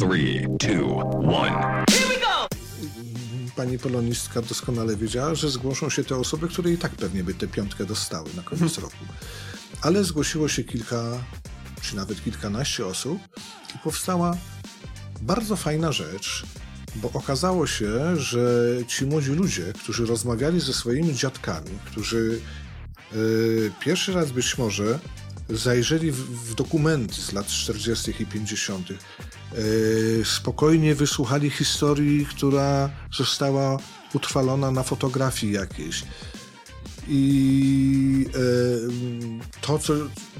Three, two, one. Pani polonistka doskonale wiedziała, że zgłoszą się te osoby, które i tak pewnie by tę piątkę dostały na koniec roku. Ale zgłosiło się kilka, czy nawet kilkanaście osób i powstała bardzo fajna rzecz, bo okazało się, że ci młodzi ludzie, którzy rozmawiali ze swoimi dziadkami, którzy yy, pierwszy raz być może zajrzeli w, w dokumenty z lat 40. i 50., yy, spokojnie wysłuchali historii, która została utrwalona na fotografii jakiejś. I e, to, co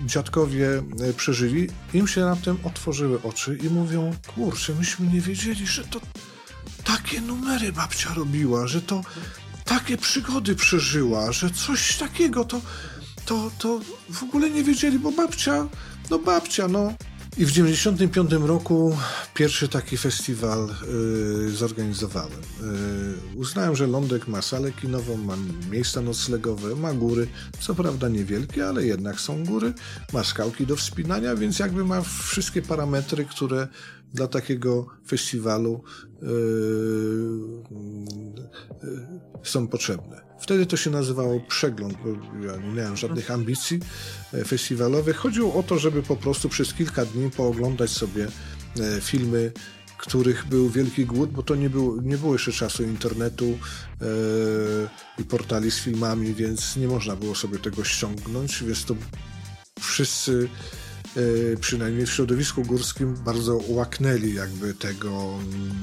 dziadkowie e, przeżyli, im się raptem otworzyły oczy i mówią: Kurczę, myśmy nie wiedzieli, że to takie numery babcia robiła, że to takie przygody przeżyła, że coś takiego to, to, to w ogóle nie wiedzieli, bo babcia, no babcia, no. I w 95 roku pierwszy taki festiwal y, zorganizowałem. Y, uznałem, że Lądek ma salę kinową, ma miejsca noclegowe, ma góry, co prawda niewielkie, ale jednak są góry, ma skałki do wspinania, więc jakby ma wszystkie parametry, które dla takiego festiwalu yy, yy, są potrzebne. Wtedy to się nazywało przegląd, bo ja nie miałem żadnych ambicji e, festiwalowych. Chodziło o to, żeby po prostu przez kilka dni pooglądać sobie e, filmy, których był wielki głód, bo to nie, było, nie było jeszcze czasu internetu e, i portali z filmami, więc nie można było sobie tego ściągnąć, więc to wszyscy E, przynajmniej w środowisku górskim bardzo łaknęli jakby tego, mm,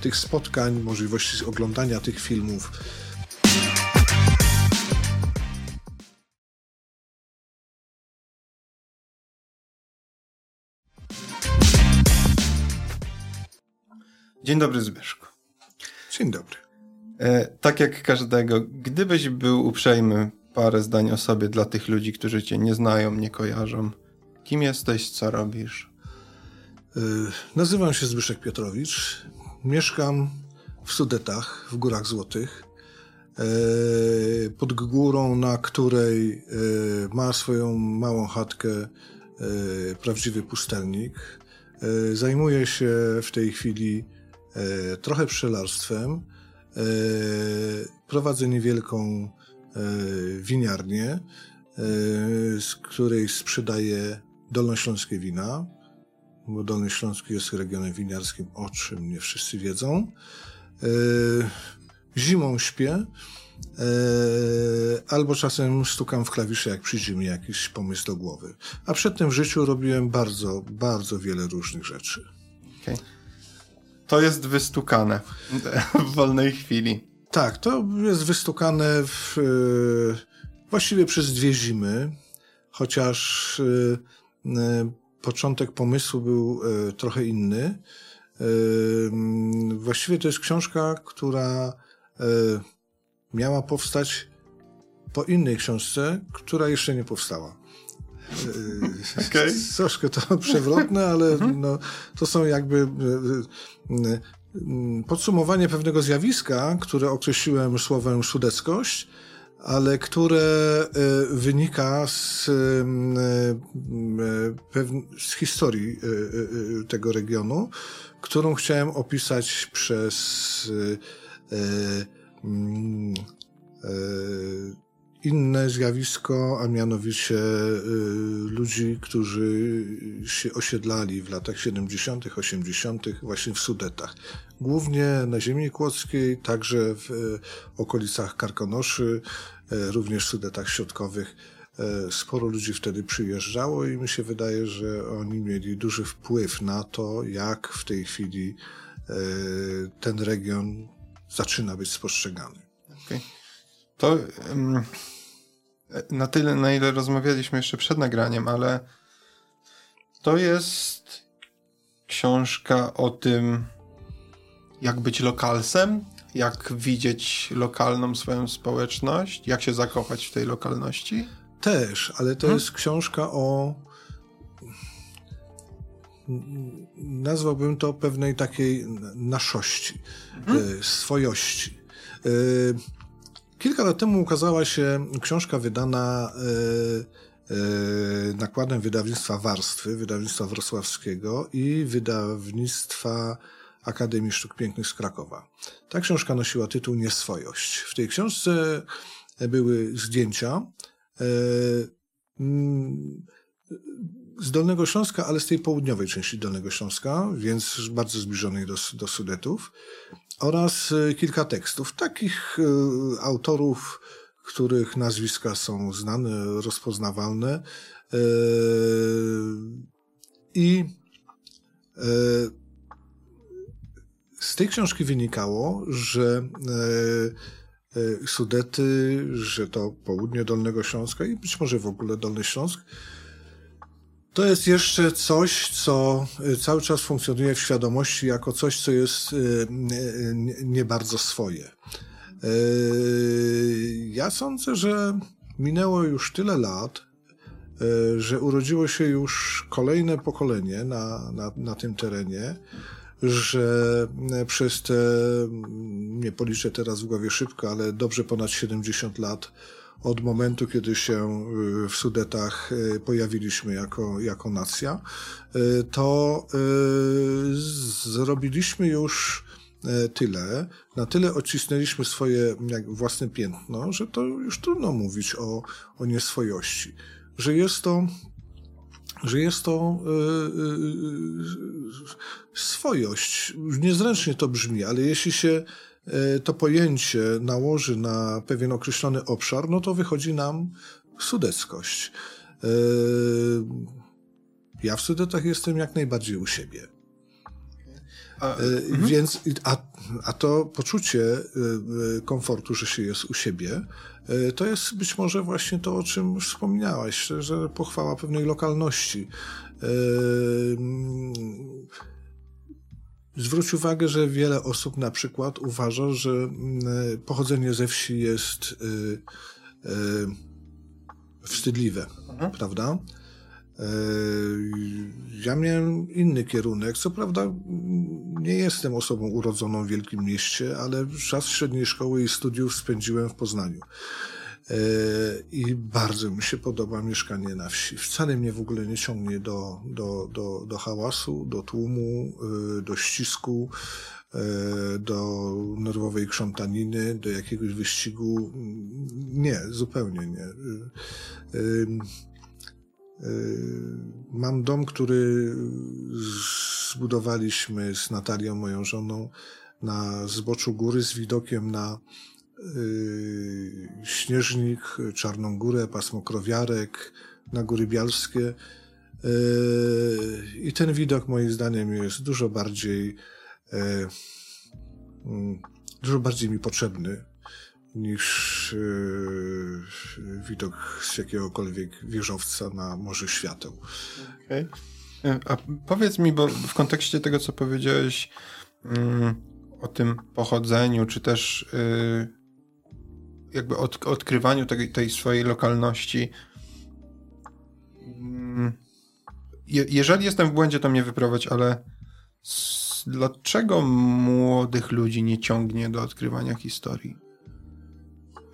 tych spotkań, możliwości oglądania tych filmów. Dzień dobry Zbyszku. Dzień dobry. E, tak jak każdego, gdybyś był uprzejmy parę zdań o sobie dla tych ludzi, którzy cię nie znają, nie kojarzą, Kim jesteś, co robisz? Yy, nazywam się Zbyszek Piotrowicz. Mieszkam w Sudetach, w Górach Złotych. Yy, pod górą, na której yy, ma swoją małą chatkę prawdziwy pustelnik. Zajmuję się w tej chwili trochę pszczelarstwem. Prowadzę niewielką winiarnię, z której sprzedaję dolnośląskie wina, bo Dolny Śląsk jest regionem winiarskim, o czym nie wszyscy wiedzą. E, zimą śpię, e, albo czasem stukam w klawisze, jak przyjdzie mi jakiś pomysł do głowy. A przedtem w życiu robiłem bardzo, bardzo wiele różnych rzeczy. Okay. To jest wystukane w wolnej chwili. Tak, to jest wystukane w, e, właściwie przez dwie zimy, chociaż E, początek pomysłu był e, trochę inny. E, właściwie to jest książka, która miała powstać po innej książce, która jeszcze nie powstała. Okay. Troszkę to przewrotne, ale mhm. no, to są jakby podsumowanie pewnego zjawiska, które określiłem słowem szudeckość, ale które e, wynika z, e, z historii e, tego regionu, którą chciałem opisać przez inne zjawisko, a mianowicie ludzi, którzy się osiedlali w latach 70., 80., właśnie w Sudetach. Głównie na ziemi kłodzkiej, także w okolicach Karkonoszy, E, również w Sudetach Środkowych sporo ludzi wtedy przyjeżdżało i mi się wydaje, że oni mieli duży wpływ na to, jak w tej chwili ten region zaczyna być spostrzegany. Okay. To na tyle, na ile rozmawialiśmy jeszcze przed nagraniem, ale to jest książka o tym, jak być lokalsem, jak widzieć lokalną swoją społeczność, jak się zakochać w tej lokalności? Też, ale to hmm? jest książka o. Nazwałbym to pewnej takiej naszości, hmm? swojości. E, kilka lat temu ukazała się książka wydana nakładem wydawnictwa Warstwy, wydawnictwa wrocławskiego i wydawnictwa Akademii Sztuk Pięknych z Krakowa. Ta książka nosiła tytuł Nieswojość. W tej książce były zdjęcia mm, z Dolnego Śląska, ale z tej południowej części Dolnego Śląska, więc bardzo zbliżonej do, do Sudetów, oraz e, kilka tekstów takich e, autorów, których nazwiska są znane, rozpoznawalne. E, I z tej książki wynikało, że Sudety, że to południe Dolnego Śląska i być może w ogóle Dolny Śląsk to jest jeszcze coś, co y, cały czas funkcjonuje w świadomości jako coś, co jest y, nie bardzo swoje. Y, ja sądzę, że minęło już tyle lat, że urodziło się już kolejne pokolenie na, na, na tym terenie, że przez te, nie policzę teraz w głowie szybko, ale dobrze ponad 70 lat od momentu, kiedy się y, w Sudetach y, pojawiliśmy jako, jako nacja, y, to zrobiliśmy już tyle, na tyle odcisnęliśmy swoje własne piętno, że to już trudno mówić o, o nieswojości. Że jest to, że jest to swojość. Niezręcznie to brzmi, ale jeśli się to pojęcie nałoży na pewien określony obszar, no to wychodzi nam sudeckość. E, ja w Sudetach jestem jak najbardziej u siebie. A, e, mhm. Więc, a, a to poczucie komfortu, że się jest u siebie, to jest być może właśnie to, o czym wspominałaś, że pochwała pewnej lokalności. Zwróć uwagę, że wiele osób na przykład uważa, że mm, pochodzenie ze wsi jest y, y, wstydliwe, mhm. prawda? Y, ja miałem inny kierunek. Co prawda, nie jestem osobą urodzoną w wielkim mieście, ale czas średniej szkoły i studiów spędziłem w Poznaniu. E, I bardzo mi się podoba mieszkanie na wsi. Wcale mnie w ogóle nie ciągnie do, do, do, do hałasu, do tłumu, e, do ścisku, e, do nerwowej krzątaniny, do jakiegoś wyścigu. Nie, zupełnie nie. Mam dom, który zbudowaliśmy z Natalią, moją żoną, na zboczu góry z widokiem na Yy, Śnieżnik, Czarną Górę, pasmo Krowiarek, na Góry Bialskie. Yy, I ten widok moim zdaniem jest dużo bardziej yy, mm, dużo bardziej mi potrzebny niż widok z jakiegokolwiek wieżowca na Morze Świateł. Okay. A powiedz mi, bo w kontekście tego, co powiedziałeś mm, o tym pochodzeniu, czy też jakby od, odkrywaniu tej, tej swojej lokalności. Mm, je, jeżeli jestem w błędzie, to mnie wyprowadź, ale s, dlaczego młodych ludzi nie ciągnie do odkrywania historii?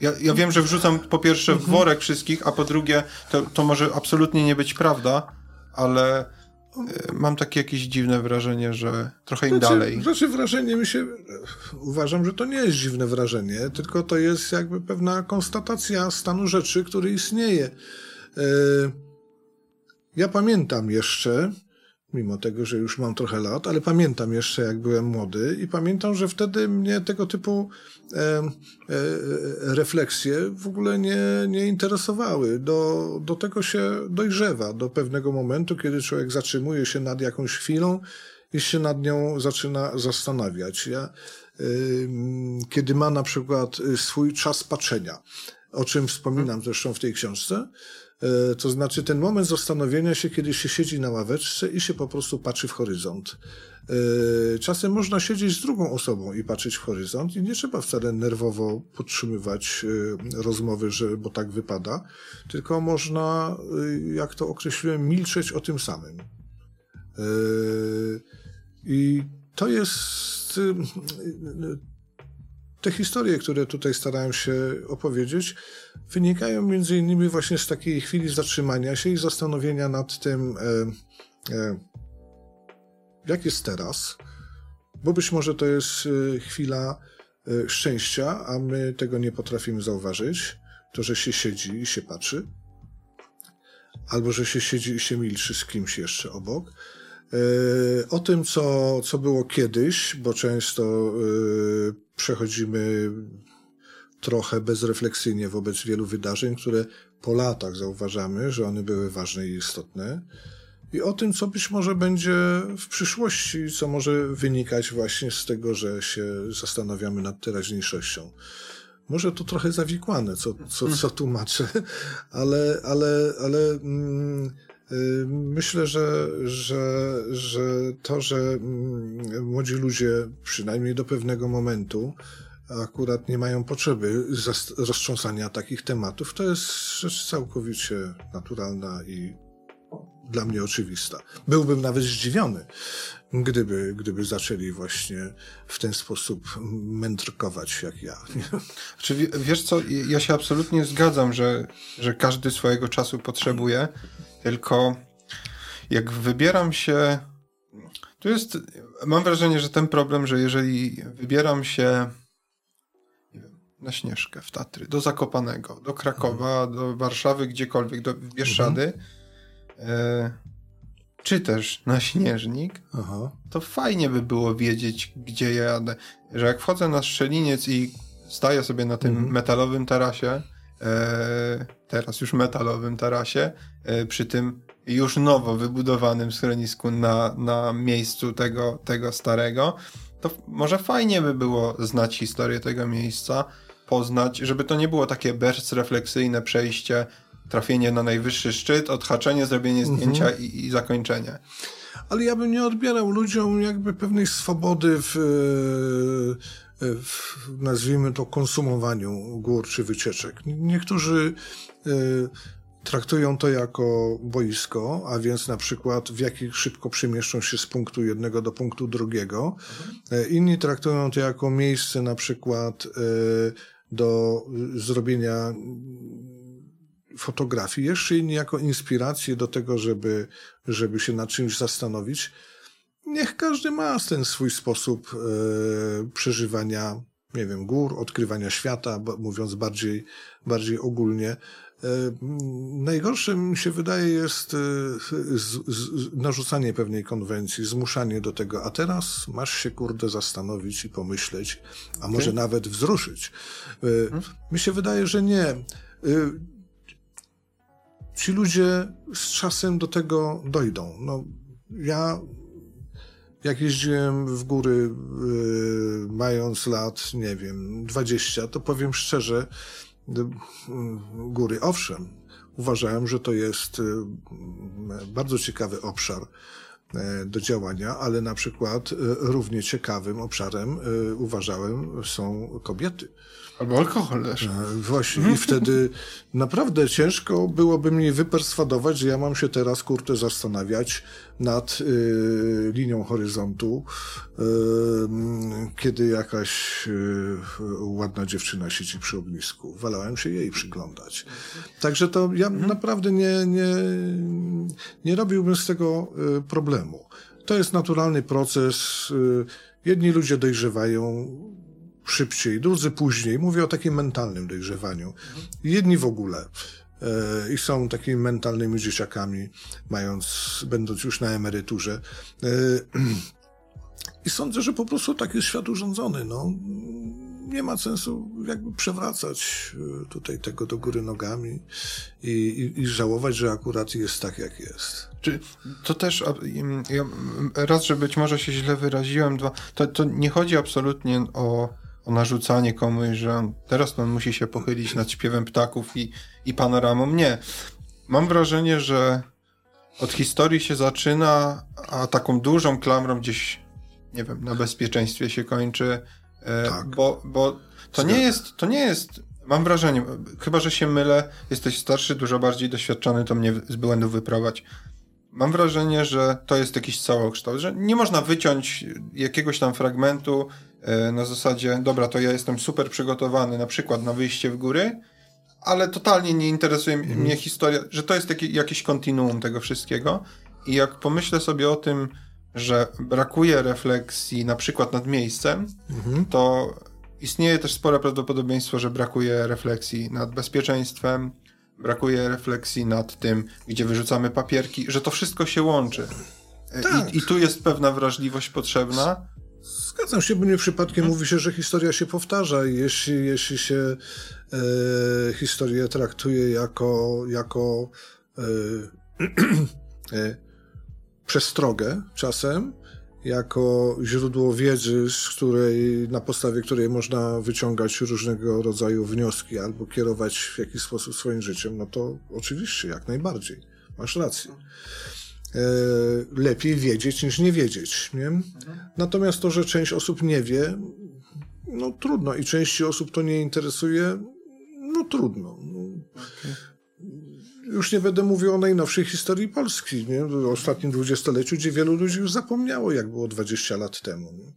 Ja, ja wiem, że wrzucam po pierwsze w mhm. worek wszystkich, a po drugie to, to może absolutnie nie być prawda, ale mam takie jakieś dziwne wrażenie, że trochę im znaczy, dalej. Znaczy wrażenie mi się, uważam, że to nie jest dziwne wrażenie, tylko to jest jakby pewna konstatacja stanu rzeczy, który istnieje. E, ja pamiętam jeszcze, mimo tego, że już mam trochę lat, ale pamiętam jeszcze, jak byłem młody i pamiętam, że wtedy mnie tego typu e, e, refleksje w ogóle nie, nie interesowały. Do, do tego się dojrzewa, do pewnego momentu, kiedy człowiek zatrzymuje się nad jakąś chwilą i się nad nią zaczyna zastanawiać. Ja, e, kiedy ma na przykład swój czas patrzenia, o czym wspominam zresztą w tej książce, E, to znaczy ten moment zastanowienia się, kiedy się siedzi na ławeczce i się po prostu patrzy w horyzont. E, czasem można siedzieć z drugą osobą i patrzeć w horyzont i nie trzeba wcale nerwowo podtrzymywać e, rozmowy, że, bo tak wypada, tylko można, jak to określiłem, milczeć o tym samym. I to jest te historie, które tutaj starałem się opowiedzieć, wynikają między innymi właśnie z takiej chwili zatrzymania się i zastanowienia nad tym, e, e, jak jest teraz, bo być może to jest e, chwila e, szczęścia, a my tego nie potrafimy zauważyć. To, że się siedzi i się patrzy, albo że się siedzi i się milczy z kimś jeszcze obok. E, o tym, co, co było kiedyś, bo często przechodzimy trochę bezrefleksyjnie wobec wielu wydarzeń, które po latach zauważamy, że one były ważne i istotne. I o tym, co być może będzie w przyszłości, co może wynikać właśnie z tego, że się zastanawiamy nad teraźniejszością. Może to trochę zawikłane, co, co, co tłumaczę, ale, ale, ale mm, y, myślę, że, że, że to, że mm, młodzi ludzie, przynajmniej do pewnego momentu, akurat nie mają potrzeby roztrząsania takich tematów, to jest rzecz całkowicie naturalna i dla mnie oczywista. Byłbym nawet zdziwiony, gdyby, gdyby zaczęli właśnie w ten sposób mędrkować jak ja. Czy wiesz co, ja się absolutnie zgadzam, że, że każdy swojego czasu potrzebuje, tylko jak wybieram się. Tu jest. Mam wrażenie, że ten problem, że jeżeli wybieram się na Śnieżkę, w Tatry, do Zakopanego, do Krakowa, mhm. do Warszawy, gdziekolwiek, do Bieszczady, mhm. e, czy też na Śnieżnik, Aha. to fajnie by było wiedzieć, gdzie jadę. Że jak wchodzę na Strzeliniec i staję sobie na tym mhm. metalowym tarasie, e, teraz już metalowym tarasie, e, przy tym już nowo wybudowanym schronisku na, na miejscu tego, tego starego, to może fajnie by było znać historię tego miejsca, poznać, żeby to nie było takie bezrefleksyjne przejście, trafienie na najwyższy szczyt, odhaczenie, zrobienie zdjęcia mhm. i, i zakończenie. Ale ja bym nie odbierał ludziom jakby pewnej swobody w, w nazwijmy to konsumowaniu gór czy wycieczek. Niektórzy e, traktują to jako boisko, a więc na przykład w jakich szybko przemieszczą się z punktu jednego do punktu drugiego. Mhm. Inni traktują to jako miejsce na przykład e, do zrobienia fotografii, jeszcze inni jako inspirację do tego, żeby, żeby się nad czymś zastanowić. Niech każdy ma ten swój sposób e, przeżywania, nie wiem, gór, odkrywania świata, mówiąc bardziej, bardziej ogólnie. E, najgorsze mi się wydaje jest e, z, z, narzucanie pewnej konwencji, zmuszanie do tego, a teraz masz się kurde zastanowić i pomyśleć, a może okay. nawet wzruszyć. E, hmm? Mi się wydaje, że nie. Ci ludzie z czasem do tego dojdą. No, ja jak jeździłem w góry, mając lat, nie wiem, 20, to powiem szczerze, góry. Owszem, uważałem, że to jest y, bardzo ciekawy obszar e, do działania, ale na przykład y, równie ciekawym obszarem y, uważałem są kobiety. Albo alkohol też. E, właśnie i wtedy naprawdę ciężko byłoby mnie wyperswadować, że ja mam się teraz, kurczę, zastanawiać nad y, linią horyzontu, y, kiedy jakaś y, ładna dziewczyna siedzi przy ognisku. Wolałem się jej przyglądać. Także to ja mhm. naprawdę nie, nie, nie robiłbym z tego problemu. To jest naturalny proces. Jedni ludzie dojrzewają, szybciej, drudzy później. Mówię o takim mentalnym dojrzewaniu. Jedni w ogóle. E, I są takimi mentalnymi dzieciakami, mając, będąc już na emeryturze. E, I sądzę, że po prostu tak jest świat urządzony. No, nie ma sensu jakby przewracać e, tutaj tego do góry nogami i, i, i żałować, że akurat jest tak, jak jest. Czy to też, ja, raz, że być może się źle wyraziłem, dwa, to, to nie chodzi absolutnie o o narzucanie komuś, że teraz on musi się pochylić nad śpiewem ptaków i, i panoramą. Nie. Mam wrażenie, że od historii się zaczyna, a taką dużą klamrą gdzieś, nie wiem, na bezpieczeństwie się kończy, e, tak. bo, bo to nie jest, to nie jest, mam wrażenie, chyba, że się mylę, jesteś starszy, dużo bardziej doświadczony, to mnie z błędów wyprowadź. Mam wrażenie, że to jest jakiś całokształt, że nie można wyciąć jakiegoś tam fragmentu na zasadzie, dobra, to ja jestem super przygotowany na przykład na wyjście w góry, ale totalnie nie interesuje Mhm. mnie historia, że to jest taki, jakieś kontinuum tego wszystkiego. I jak pomyślę sobie o tym, że brakuje refleksji na przykład nad miejscem, Mhm. to istnieje też spore prawdopodobieństwo, że brakuje refleksji nad bezpieczeństwem, brakuje refleksji nad tym, gdzie wyrzucamy papierki, że to wszystko się łączy. E, Tak. I, I tu jest pewna wrażliwość potrzebna. Zgadzam się, bo nie przypadkiem mówi się, że historia się powtarza jeśli, jeśli się e, historię traktuje jako, jako e, e, przestrogę czasem, jako źródło wiedzy, z której, na podstawie której można wyciągać różnego rodzaju wnioski albo kierować w jakiś sposób swoim życiem, no to oczywiście, jak najbardziej. Masz rację. E, lepiej wiedzieć niż nie wiedzieć. Nie? Natomiast to, że część osób nie wie, no trudno i części osób to nie interesuje, no trudno. No. Już nie będę mówił o najnowszej historii Polski, nie? o ostatnim dwudziestoleciu, gdzie wielu ludzi już zapomniało, jak było 20 lat temu.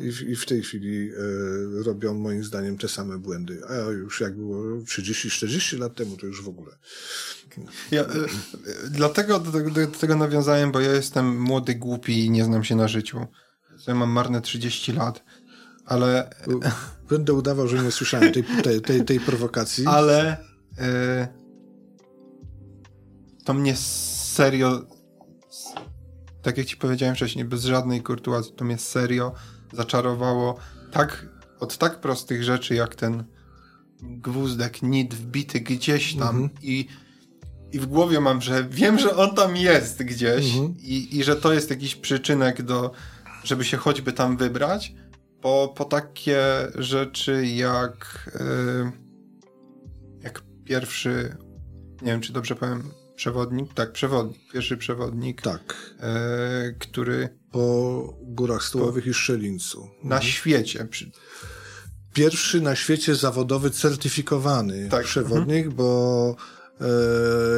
I, w, I w tej chwili e, robią moim zdaniem te same błędy. A już jak było 30-40 lat temu, to już w ogóle. Ja, e, e, dlatego do, tego- do, do tego nawiązałem, bo ja jestem młody, głupi i nie znam się na życiu. Ja mam marne 30 lat, ale, Będę udawał, że nie słyszałem tej, tej, tej, tej prowokacji. ale e, to mnie serio, tak jak ci powiedziałem wcześniej, bez żadnej kurtuacji, to mnie serio zaczarowało tak, od tak prostych rzeczy, jak ten gwózdek, nit wbity gdzieś tam Mhm. i, i w głowie mam, że wiem, że on tam jest gdzieś Mhm. i, i że to jest jakiś przyczynek do, żeby się choćby tam wybrać, po, po takie rzeczy jak yy, jak pierwszy, nie wiem czy dobrze powiem, przewodnik, tak, przewodnik, pierwszy przewodnik, Tak, yy, który po górach stołowych i Szczelińcu. na świecie, przy, Pierwszy na świecie zawodowy certyfikowany Tak. przewodnik, bo e,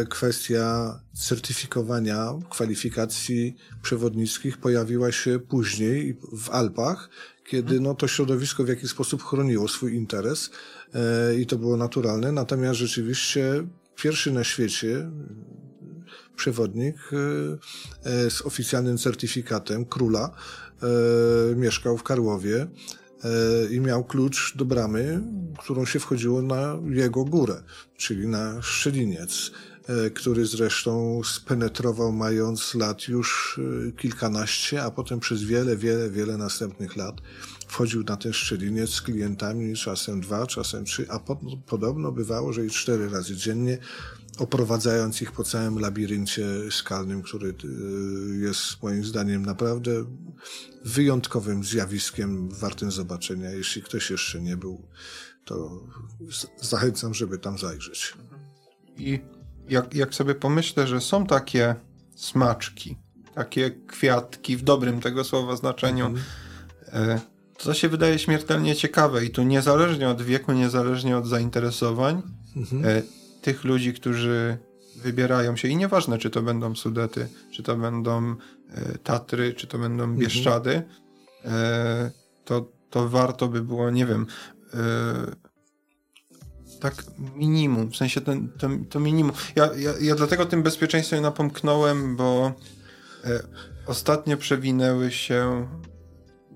kwestia certyfikowania kwalifikacji przewodnickich pojawiła się później w Alpach, kiedy no, to środowisko w jakiś sposób chroniło swój interes e, i to było naturalne. Natomiast rzeczywiście pierwszy na świecie przewodnik e, e, z oficjalnym certyfikatem króla e, mieszkał w Karłowie e, i miał klucz do bramy, którą się wchodziło na jego górę, czyli na Szczeliniec, e, który zresztą spenetrował mając lat już e, kilkanaście, a potem przez wiele, wiele, wiele następnych lat wchodził na ten Szczeliniec z klientami, czasem dwa, czasem trzy, a po, podobno bywało, że i cztery razy dziennie, oprowadzając ich po całym labiryncie skalnym, który y, jest moim zdaniem naprawdę wyjątkowym zjawiskiem, wartym zobaczenia. Jeśli ktoś jeszcze nie był, to zachęcam, żeby tam zajrzeć. I jak, jak sobie pomyślę, że są takie smaczki, takie kwiatki w dobrym tego słowa znaczeniu, e, to się wydaje śmiertelnie ciekawe i tu niezależnie od wieku, niezależnie od zainteresowań, e, tych ludzi, którzy wybierają się i nieważne, czy to będą Sudety, czy to będą e, Tatry, czy to będą Bieszczady, e, to, to warto by było, nie wiem, e, tak minimum, w sensie ten, ten, to minimum. Ja, ja, ja dlatego tym bezpieczeństwem napomknąłem, bo ostatnio przewinęły się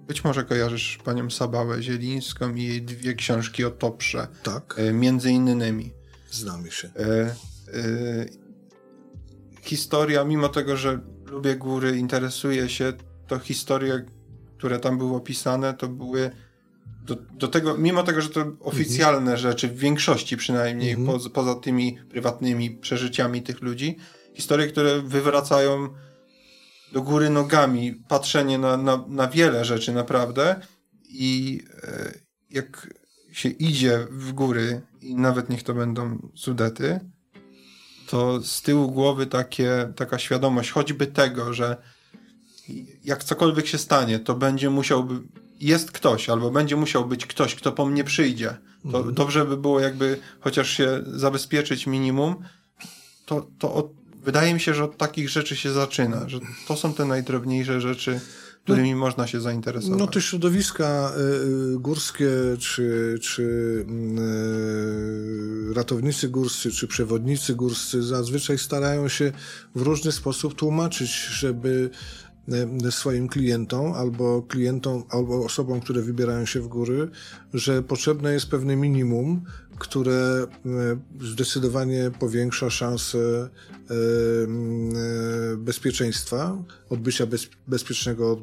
być może kojarzysz panią Sabałę Zielińską i jej dwie książki o Toprze, Tak, między innymi. Znamy się. E, e, historia, mimo tego, że lubię góry, interesuję się, to historie, które tam były opisane, to były do, do tego, mimo tego, że to oficjalne rzeczy, w większości przynajmniej, poza, poza tymi prywatnymi przeżyciami tych ludzi, historie, które wywracają do góry nogami, patrzenie na, na, na wiele rzeczy naprawdę i e, jak się idzie w góry i nawet niech to będą Sudety, to z tyłu głowy takie, taka świadomość choćby tego, że jak cokolwiek się stanie, to będzie musiałby, jest ktoś, albo będzie musiał być ktoś, kto po mnie przyjdzie. To dobrze by było jakby chociaż się zabezpieczyć minimum, to, to od, wydaje mi się, że od takich rzeczy się zaczyna, że to są te najdrobniejsze rzeczy, którymi można się zainteresować. No te środowiska y, górskie, czy, czy y, ratownicy górscy, czy przewodnicy górscy zazwyczaj starają się w różny sposób tłumaczyć, żeby swoim klientom albo klientom, albo osobom, które wybierają się w góry, że potrzebne jest pewne minimum, które e, zdecydowanie powiększa szanse e, bezpieczeństwa, odbycia bez, bezpiecznego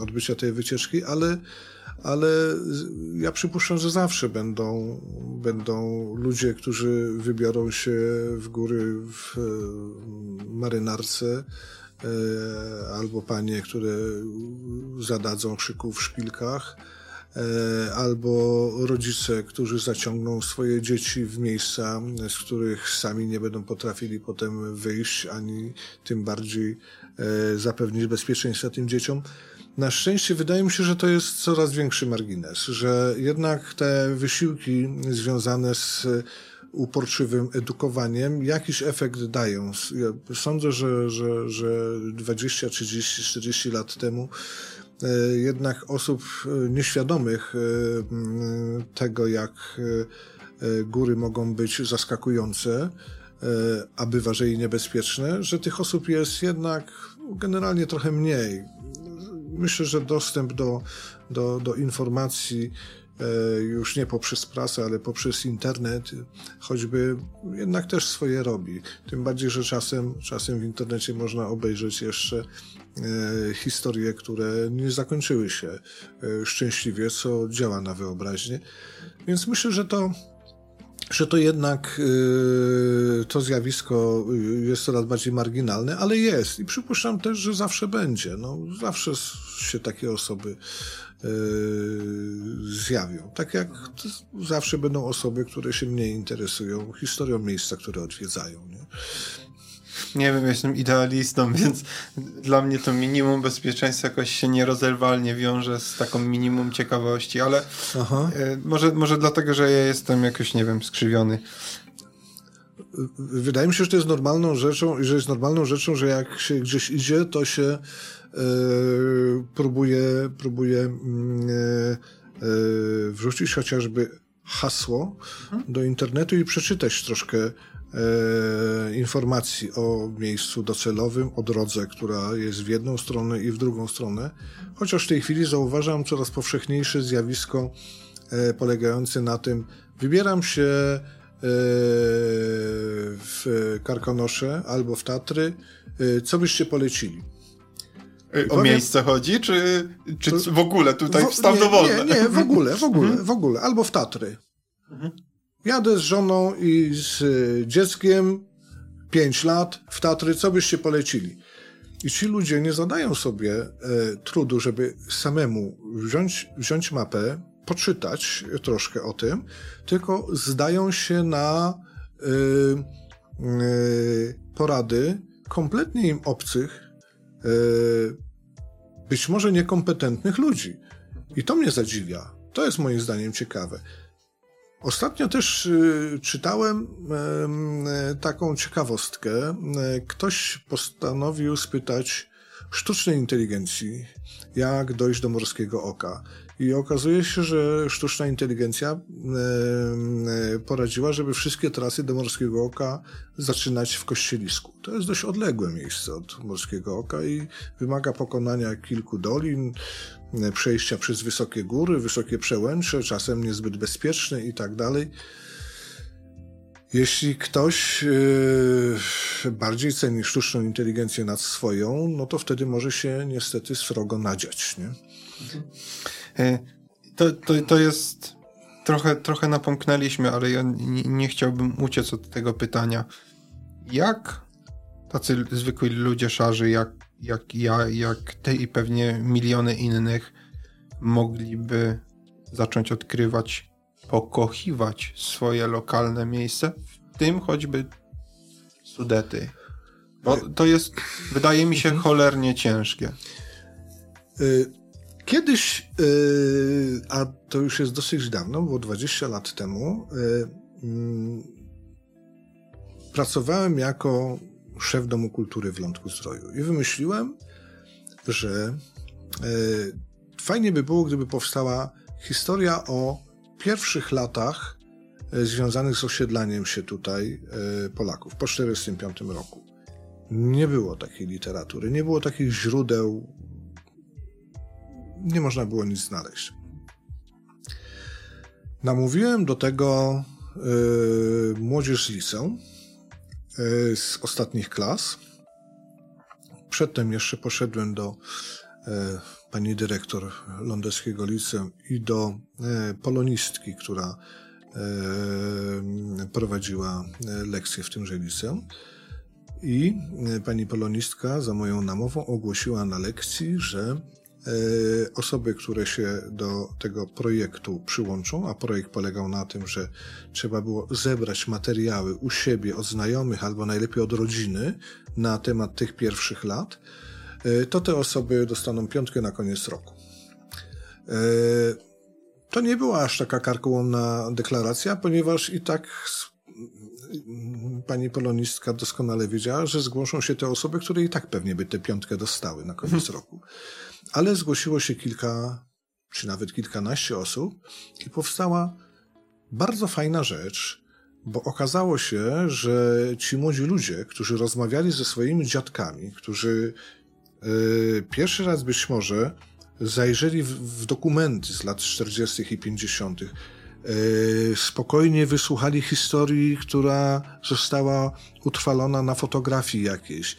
odbycia tej wycieczki, ale ale ja przypuszczam, że zawsze będą, będą ludzie, którzy wybiorą się w góry w marynarce, E, albo panie, które zadadzą krzyku w szpilkach, e, albo rodzice, którzy zaciągną swoje dzieci w miejsca, z których sami nie będą potrafili potem wyjść, ani tym bardziej e, zapewnić bezpieczeństwa tym dzieciom. Na szczęście wydaje mi się, że to jest coraz większy margines, że jednak te wysiłki związane z uporczywym edukowaniem jakiś efekt dają. Sądzę, że, że, że 20, 30, 40 lat temu e, jednak osób e, nieświadomych e, tego, jak góry mogą być zaskakujące, a bywa, że i niebezpieczne, że tych osób jest jednak generalnie trochę mniej. Myślę, że dostęp do, do, do informacji E, już nie poprzez prasę, ale poprzez internet, choćby jednak też swoje robi. Tym bardziej, że czasem, czasem w internecie można obejrzeć jeszcze e, historie, które nie zakończyły się e, szczęśliwie, co działa na wyobraźnię. Więc myślę, że to że to jednak to zjawisko jest coraz bardziej marginalne, ale jest. I przypuszczam też, że zawsze będzie. No, zawsze się takie osoby Yy, zjawią. Tak jak zawsze będą osoby, które się mniej interesują historią miejsca, które odwiedzają. Nie? Nie wiem, jestem idealistą, więc dla mnie to minimum bezpieczeństwa jakoś się nierozerwalnie wiąże z taką minimum ciekawości, ale Aha. Yy, może, może dlatego, że ja jestem jakoś, nie wiem, skrzywiony. Wydaje mi się, że to jest normalną rzeczą, że jest normalną rzeczą, że jak się gdzieś idzie, to się E, próbuję, próbuję mm, e, e, wrzucić chociażby hasło mhm. do internetu i przeczytać troszkę informacji o miejscu docelowym, o drodze, która jest w jedną stronę i w drugą stronę. Chociaż w tej chwili zauważam coraz powszechniejsze zjawisko polegające na tym, wybieram się w Karkonosze albo w Tatry, co byście polecili? O Powiem... miejsce chodzi, czy, czy w ogóle tutaj w, wstaw dowolny? Nie, nie, w ogóle, w ogóle, w ogóle. Albo w Tatry. Mhm. Jadę z żoną i z y, dzieckiem, pięć lat, w Tatry, co byście polecili? I ci ludzie nie zadają sobie e, trudu, żeby samemu wziąć, wziąć mapę, poczytać troszkę o tym, tylko zdają się na e, e, porady kompletnie im obcych, E, być może niekompetentnych ludzi. I to mnie zadziwia. To jest moim zdaniem ciekawe. Ostatnio też e, czytałem e, taką ciekawostkę. Ktoś postanowił spytać sztucznej inteligencji, jak dojść do morskiego oka. I okazuje się, że sztuczna inteligencja e, e, poradziła, żeby wszystkie trasy do Morskiego Oka zaczynać w Kościelisku. To jest dość odległe miejsce od Morskiego Oka i wymaga pokonania kilku dolin, e, przejścia przez wysokie góry, wysokie przełęcze, czasem niezbyt bezpieczne i tak dalej. Jeśli ktoś yy, bardziej ceni sztuczną inteligencję nad swoją, no to wtedy może się niestety srogo nadziać. Nie? Mhm. E, to, to, to jest trochę, trochę napomknęliśmy, ale ja nie, nie chciałbym uciec od tego pytania. Jak tacy zwykli ludzie szarzy, jak, jak ja, jak ty i pewnie miliony innych, mogliby zacząć odkrywać, pokochiwać swoje lokalne miejsce, w tym choćby Sudety. Bo to jest, wydaje mi się, mhm. cholernie ciężkie. Y, Kiedyś, yy, a to już jest dosyć dawno, było 20 lat temu, yy, pracowałem jako szef Domu Kultury w Lądku Zdroju i wymyśliłem, że fajnie by było, gdyby powstała historia o pierwszych latach związanych z osiedlaniem się tutaj Polaków po 1945 roku. Nie było takiej literatury, nie było takich źródeł, nie można było nic znaleźć. Namówiłem do tego y, młodzież liceum y, z ostatnich klas. Przedtem jeszcze poszedłem do y, pani dyrektor lądowskiego liceum i do polonistki, która prowadziła lekcje w tymże liceum. I pani polonistka za moją namową ogłosiła na lekcji, że osoby, które się do tego projektu przyłączą, a projekt polegał na tym, że trzeba było zebrać materiały u siebie, od znajomych albo najlepiej od rodziny na temat tych pierwszych lat, e, to te osoby dostaną piątkę na koniec roku. E, to nie była aż taka karkołomna deklaracja, ponieważ i tak pani polonistka doskonale wiedziała, że zgłoszą się te osoby, które i tak pewnie by tę piątkę dostały na koniec mhm. roku ale zgłosiło się kilka, czy nawet kilkanaście osób i powstała bardzo fajna rzecz, bo okazało się, że ci młodzi ludzie, którzy rozmawiali ze swoimi dziadkami, którzy yy, pierwszy raz być może zajrzeli w, w dokumenty z lat 40. i 50., yy, spokojnie wysłuchali historii, która została utrwalona na fotografii jakiejś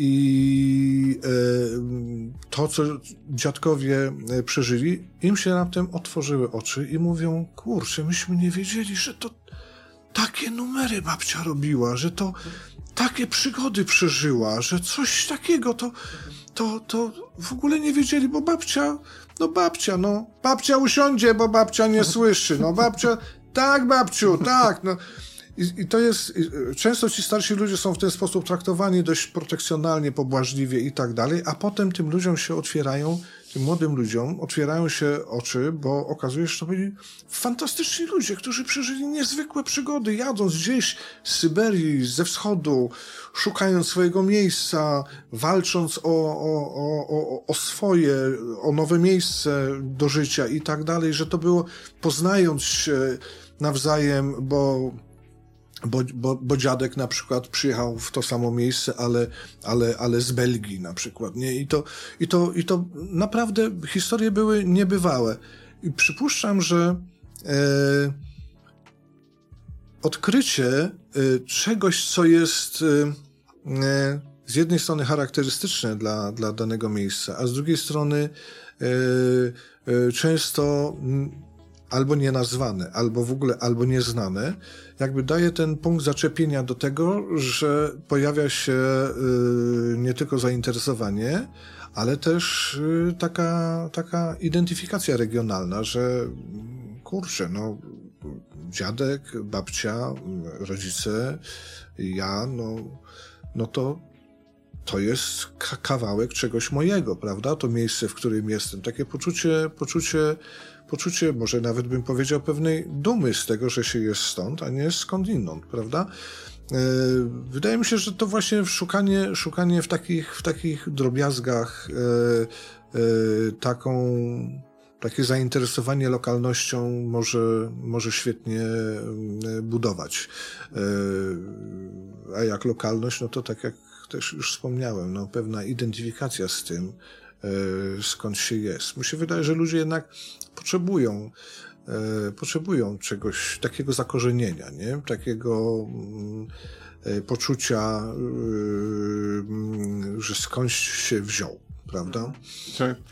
i e, to, co dziadkowie e, przeżyli, im się raptem otworzyły oczy i mówią, kurczę, myśmy nie wiedzieli, że to takie numery babcia robiła, że to takie przygody przeżyła, że coś takiego to, to, to w ogóle nie wiedzieli, bo babcia, no babcia, no, babcia usiądzie, bo babcia nie słyszy, no babcia, tak babciu, tak, no. I, I, to jest, często ci starsi ludzie są w ten sposób traktowani dość protekcjonalnie, pobłażliwie i tak dalej, a potem tym ludziom się otwierają, tym młodym ludziom otwierają się oczy, bo okazuje się, że to byli fantastyczni ludzie, którzy przeżyli niezwykłe przygody, jadąc gdzieś z Syberii, ze wschodu, szukając swojego miejsca, walcząc o, o, o, o swoje, o nowe miejsce do życia i tak dalej, że to było poznając się nawzajem, bo bo, bo, bo dziadek na przykład przyjechał w to samo miejsce, ale, ale, ale z Belgii na przykład, nie? I to, i to, i to naprawdę historie były niebywałe. I przypuszczam, że e, odkrycie e, czegoś, co jest e, e z jednej strony charakterystyczne dla, dla danego miejsca, a z drugiej strony e, e, często albo nienazwane, albo w ogóle, albo nieznane, jakby daje ten punkt zaczepienia do tego, że pojawia się y, nie tylko zainteresowanie, ale też y, taka, taka identyfikacja regionalna, że kurczę, no dziadek, babcia, rodzice, ja, no, no to to jest kawałek czegoś mojego, prawda? To miejsce, w którym jestem. Takie poczucie, poczucie poczucie, może nawet bym powiedział, pewnej dumy z tego, że się jest stąd, a nie skądinąd, prawda? E, wydaje mi się, że to właśnie szukanie, szukanie w takich, w takich drobiazgach e, e, taką, takie zainteresowanie lokalnością może, może świetnie budować. A jak lokalność, no to tak jak też już wspomniałem, no pewna identyfikacja z tym, skąd się jest. Mi się wydaje, że ludzie jednak potrzebują, e, potrzebują czegoś takiego zakorzenienia, nie? Takiego mm, e, poczucia, e, że skądś się wziął, prawda?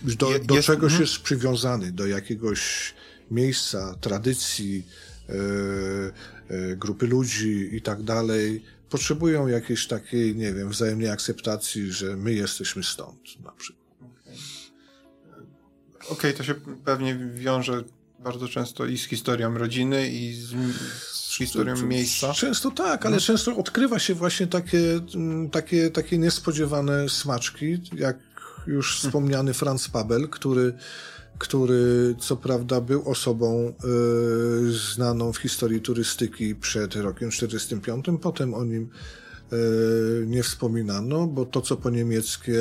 Do, do jest, czegoś mhm. jest przywiązany, do jakiegoś miejsca, tradycji, grupy ludzi i tak dalej. Potrzebują jakiejś takiej, nie wiem, wzajemnej akceptacji, że my jesteśmy stąd, na przykład. Okej, okay, to się pewnie wiąże bardzo często i z historią rodziny, i z, z historią miejsca. Często tak, ale no. często odkrywa się właśnie takie, mm, takie, takie niespodziewane smaczki, jak już hmm. wspomniany Franz Pabel, który, który co prawda był osobą y, znaną w historii turystyki przed rokiem 1945, potem o nim nie wspominano, bo to, co po niemieckie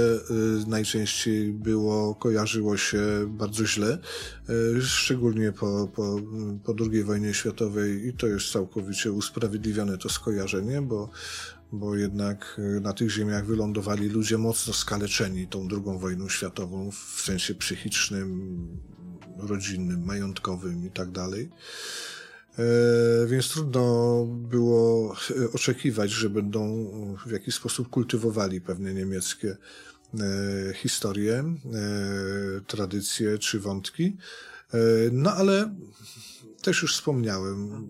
najczęściej było, kojarzyło się bardzo źle, szczególnie po, po, po II wojnie światowej i to jest całkowicie usprawiedliwione to skojarzenie, bo bo jednak na tych ziemiach wylądowali ludzie mocno skaleczeni tą II wojną światową w sensie psychicznym, rodzinnym, majątkowym i tak dalej. E, więc trudno było e, oczekiwać, że będą w jakiś sposób kultywowali pewne niemieckie e, historie, tradycje czy wątki. No ale też już wspomniałem,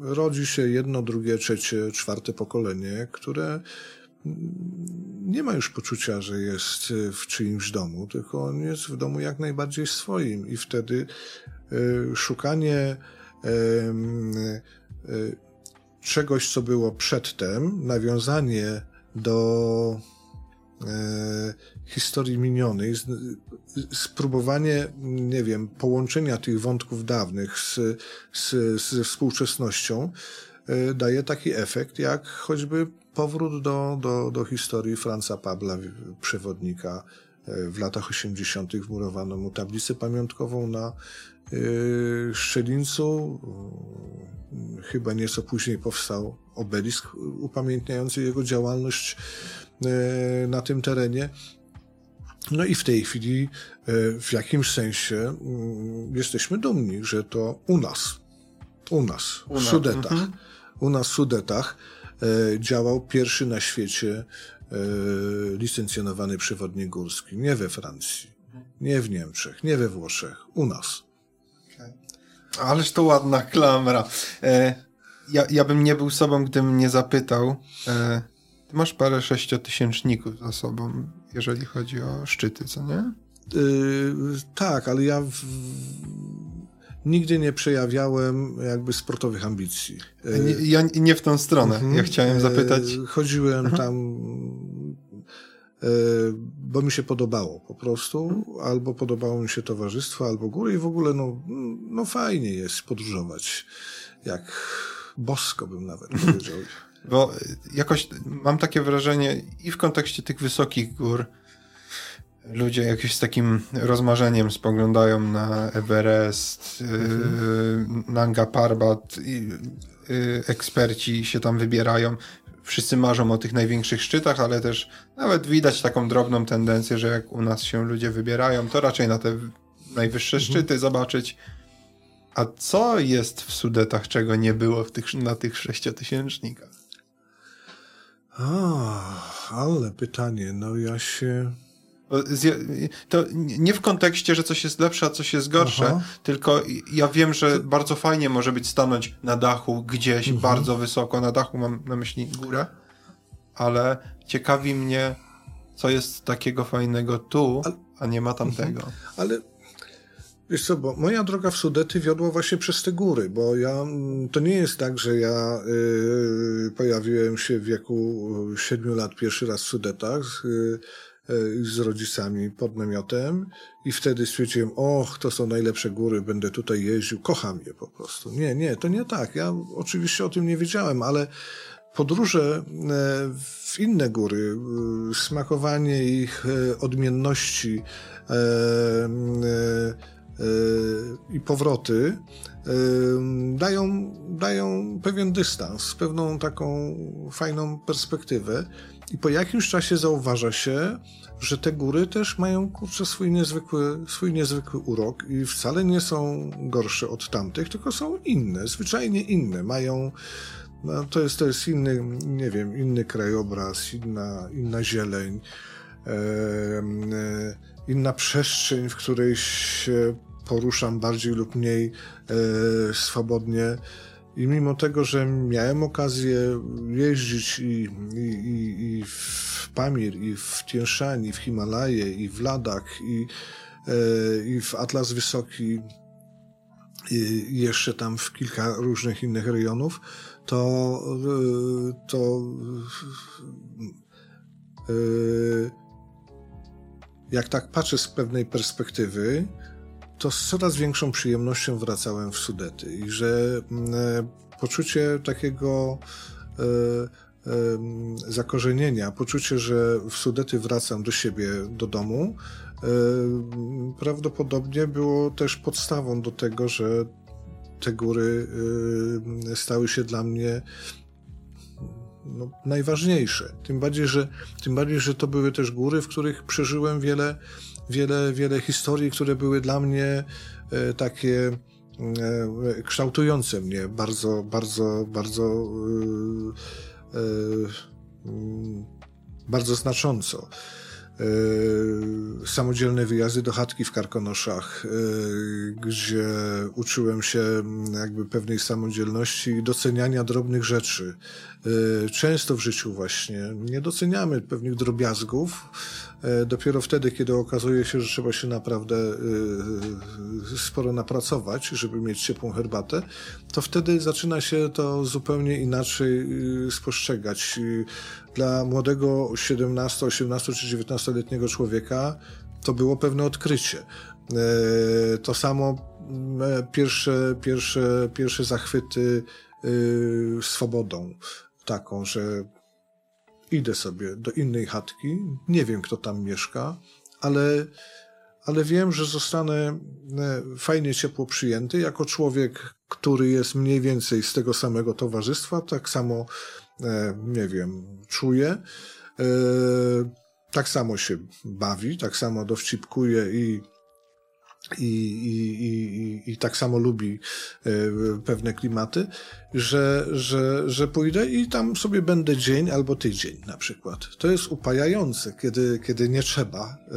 rodzi się jedno, drugie, trzecie, czwarte pokolenie, które nie ma już poczucia, że jest w czyimś domu, tylko on jest w domu jak najbardziej swoim i wtedy szukanie czegoś, co było przedtem, nawiązanie do e, historii minionej, spróbowanie, nie wiem, połączenia tych wątków dawnych z, z, ze współczesnością e, daje taki efekt, jak choćby powrót do, do, do historii Franza Pabla, przewodnika. E, w latach 80. wmurowano mu tablicę pamiątkową na e, Szczelińcu. Chyba nieco później powstał obelisk upamiętniający jego działalność na tym terenie. No i w tej chwili w jakimś sensie jesteśmy dumni, że to u nas, u nas, w Sudetach, mhm. u nas w Sudetach działał pierwszy na świecie licencjonowany przewodnik górski. Nie we Francji, nie w Niemczech, nie we Włoszech, u nas. Ależ to ładna klamra. ja, ja bym nie był sobą, gdybym nie zapytał. ty masz parę sześciotysięczników za sobą jeżeli chodzi o szczyty, co nie? Yy, tak, ale ja w... nigdy nie przejawiałem jakby sportowych ambicji. Nie, ja nie w tą stronę. Mhm. Ja chciałem zapytać. Yy, chodziłem mhm. tam, bo mi się podobało po prostu, mhm. albo podobało mi się towarzystwo, albo góry i w ogóle no, no fajnie jest podróżować. Jak bosko bym nawet powiedział. Bo jakoś mam takie wrażenie i w kontekście tych wysokich gór, ludzie jakimś z takim rozmarzeniem spoglądają na Everest, mhm. yy, Nanga Parbat, yy, eksperci się tam wybierają. Wszyscy marzą o tych największych szczytach, ale też nawet widać taką drobną tendencję, że jak u nas się ludzie wybierają, to raczej na te najwyższe mhm. szczyty zobaczyć. A co jest w Sudetach, czego nie było w tych, na tych sześciotysięcznikach? A, ale pytanie, no ja się... To nie w kontekście, że coś jest lepsze, a coś jest gorsze, Aha. tylko ja wiem, że bardzo fajnie może być stanąć na dachu gdzieś mhm. bardzo wysoko, na dachu mam na myśli górę, ale ciekawi mnie, co jest takiego fajnego tu, a nie ma tamtego. Mhm. Ale Wiesz co, bo moja droga w Sudety wiodła właśnie przez te góry, bo ja, to nie jest tak, że ja y, pojawiłem się w wieku siedmiu lat pierwszy raz w Sudetach y, y, z rodzicami pod namiotem i wtedy stwierdziłem, och, to są najlepsze góry, będę tutaj jeździł, kocham je po prostu. Nie, nie, to nie tak. Ja oczywiście o tym nie wiedziałem, ale podróże w inne góry, smakowanie ich odmienności, i powroty dają, dają pewien dystans, pewną taką fajną perspektywę i po jakimś czasie zauważa się, że te góry też mają kurczę swój niezwykły, swój niezwykły urok i wcale nie są gorsze od tamtych, tylko są inne, zwyczajnie inne. Mają, no to jest, to jest inny, nie wiem, inny krajobraz, inna, inna zieleń. E, inna przestrzeń, w której się poruszam bardziej lub mniej e, swobodnie. I mimo tego, że miałem okazję jeździć i, i, i w Pamir, i w Tien i w Himalaje, i w Ladak, i, e, i w Atlas Wysoki, i jeszcze tam w kilka różnych innych rejonów, to, e, to e, jak tak patrzę z pewnej perspektywy, to z coraz większą przyjemnością wracałem w Sudety i że mm, e, poczucie takiego e, zakorzenienia, poczucie, że w Sudety wracam do siebie, do domu, prawdopodobnie było też podstawą do tego, że te góry stały się dla mnie no, najważniejsze. Tym bardziej, że, tym bardziej, że to były też góry, w których przeżyłem wiele, wiele, wiele historii, które były dla mnie e, takie e, kształtujące mnie bardzo, bardzo, bardzo, e, mm, bardzo znacząco. Samodzielne wyjazdy do chatki w Karkonoszach, gdzie uczyłem się jakby pewnej samodzielności doceniania drobnych rzeczy. Często w życiu właśnie nie doceniamy pewnych drobiazgów, dopiero wtedy, kiedy okazuje się, że trzeba się naprawdę e, sporo napracować, żeby mieć ciepłą herbatę, to wtedy zaczyna się to zupełnie inaczej e, spostrzegać. Dla młodego 17, 18 czy 19-letniego człowieka to było pewne odkrycie. To samo pierwsze, pierwsze, pierwsze zachwyty swobodą taką, że idę sobie do innej chatki, nie wiem kto tam mieszka, ale, ale wiem, że zostanę e, fajnie ciepło przyjęty. Jako człowiek, który jest mniej więcej z tego samego towarzystwa, tak samo, e, nie wiem, czuje, e, tak samo się bawi, tak samo dowcipkuje i i, i, i, i tak samo lubi e, pewne klimaty, że, że, że pójdę i tam sobie będę dzień albo tydzień na przykład. To jest upajające, kiedy, kiedy nie trzeba e,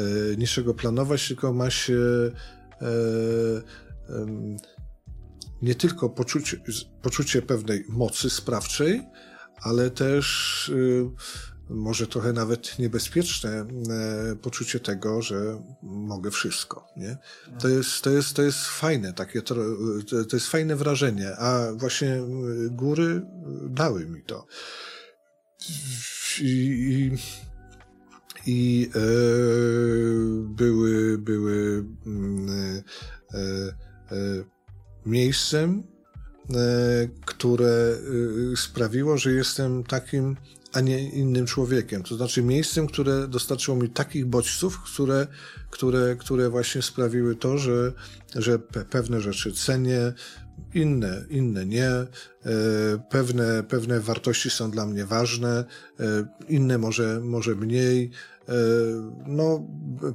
e, niczego planować, tylko ma się e, nie tylko poczucie, poczucie pewnej mocy sprawczej, ale też e, może trochę nawet niebezpieczne e, poczucie tego, że mogę wszystko, nie? To jest, to jest, to jest fajne, takie, to, to jest fajne wrażenie, a właśnie góry dały mi to. I, i, i e, były, były mm, e, e, miejscem, e, które e, sprawiło, że jestem takim a nie innym człowiekiem. To znaczy miejscem, które dostarczyło mi takich bodźców, które, które, które właśnie sprawiły to, że, że pewne rzeczy cenię, inne, inne nie. E, pewne, pewne wartości są dla mnie ważne, e, inne może, może mniej. E, no,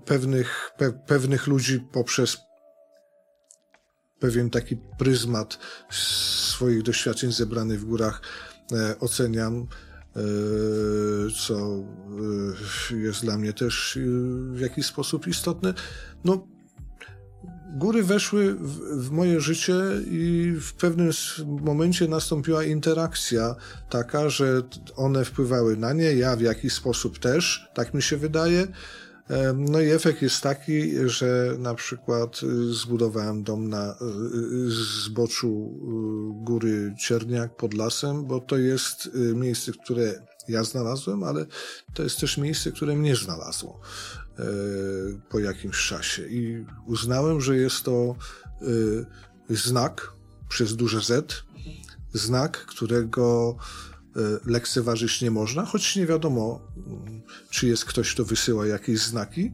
pewnych, pe, pewnych ludzi poprzez pewien taki pryzmat swoich doświadczeń zebranych w górach oceniam co e, jest dla mnie też e, w jakiś sposób istotne. No, góry weszły w, w, moje życie i w pewnym momencie nastąpiła interakcja taka, że one wpływały na nie, ja w jakiś sposób też, tak mi się wydaje. No i efekt jest taki, że na przykład y, zbudowałem dom na y, y, zboczu góry Cierniak pod lasem, bo to jest miejsce, które ja znalazłem, ale to jest też miejsce, które mnie znalazło po jakimś czasie. I uznałem, że jest to znak przez duże Z, znak, którego E, lekceważyć nie można, choć nie wiadomo, mm, czy jest ktoś, kto wysyła jakieś znaki,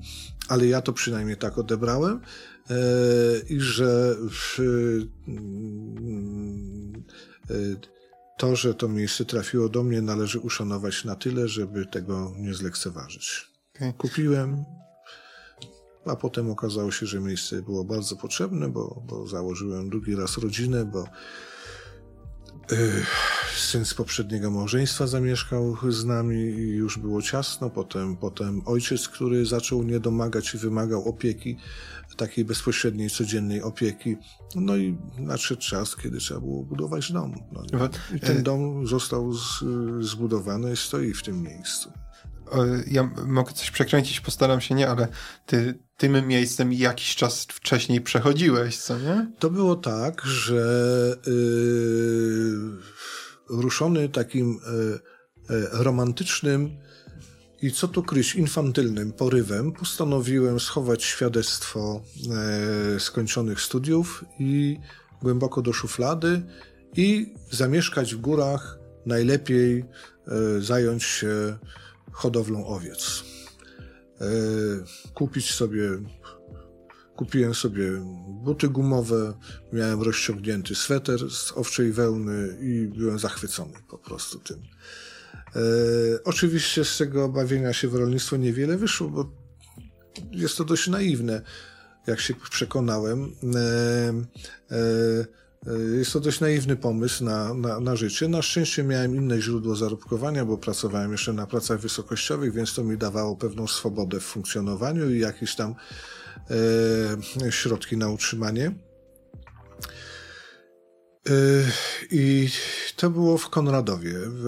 ale ja to przynajmniej tak odebrałem e, i że mm, e, to, że to miejsce trafiło do mnie, należy uszanować na tyle, żeby tego nie zlekceważyć. Okay. Kupiłem, a potem okazało się, że miejsce było bardzo potrzebne, bo, bo założyłem drugi raz rodzinę, bo Syn z poprzedniego małżeństwa zamieszkał z nami i już było ciasno. Potem, potem ojciec, który zaczął nie domagać i wymagał opieki, takiej bezpośredniej, codziennej opieki. No i nadszedł czas, kiedy trzeba było budować dom. No ten e- dom został z, zbudowany i stoi w tym miejscu ja mogę coś przekręcić, postaram się nie, ale ty tym miejscem jakiś czas wcześniej przechodziłeś, co nie? To było tak, że yy, ruszony takim yy, romantycznym i co tu kryć, infantylnym porywem, postanowiłem schować świadectwo yy, skończonych studiów i głęboko do szuflady i zamieszkać w górach najlepiej e, zająć się hodowlą owiec. E, kupić sobie Kupiłem sobie buty gumowe, miałem rozciągnięty sweter z owczej wełny i byłem zachwycony po prostu tym. E, oczywiście z tego bawienia się w rolnictwo niewiele wyszło, bo jest to dość naiwne, jak się przekonałem. E, jest to dość naiwny pomysł na, na, na życie. Na szczęście miałem inne źródło zarobkowania, bo pracowałem jeszcze na pracach wysokościowych, więc to mi dawało pewną swobodę w funkcjonowaniu i jakieś tam e, środki na utrzymanie. E, I to było w Konradowie, w,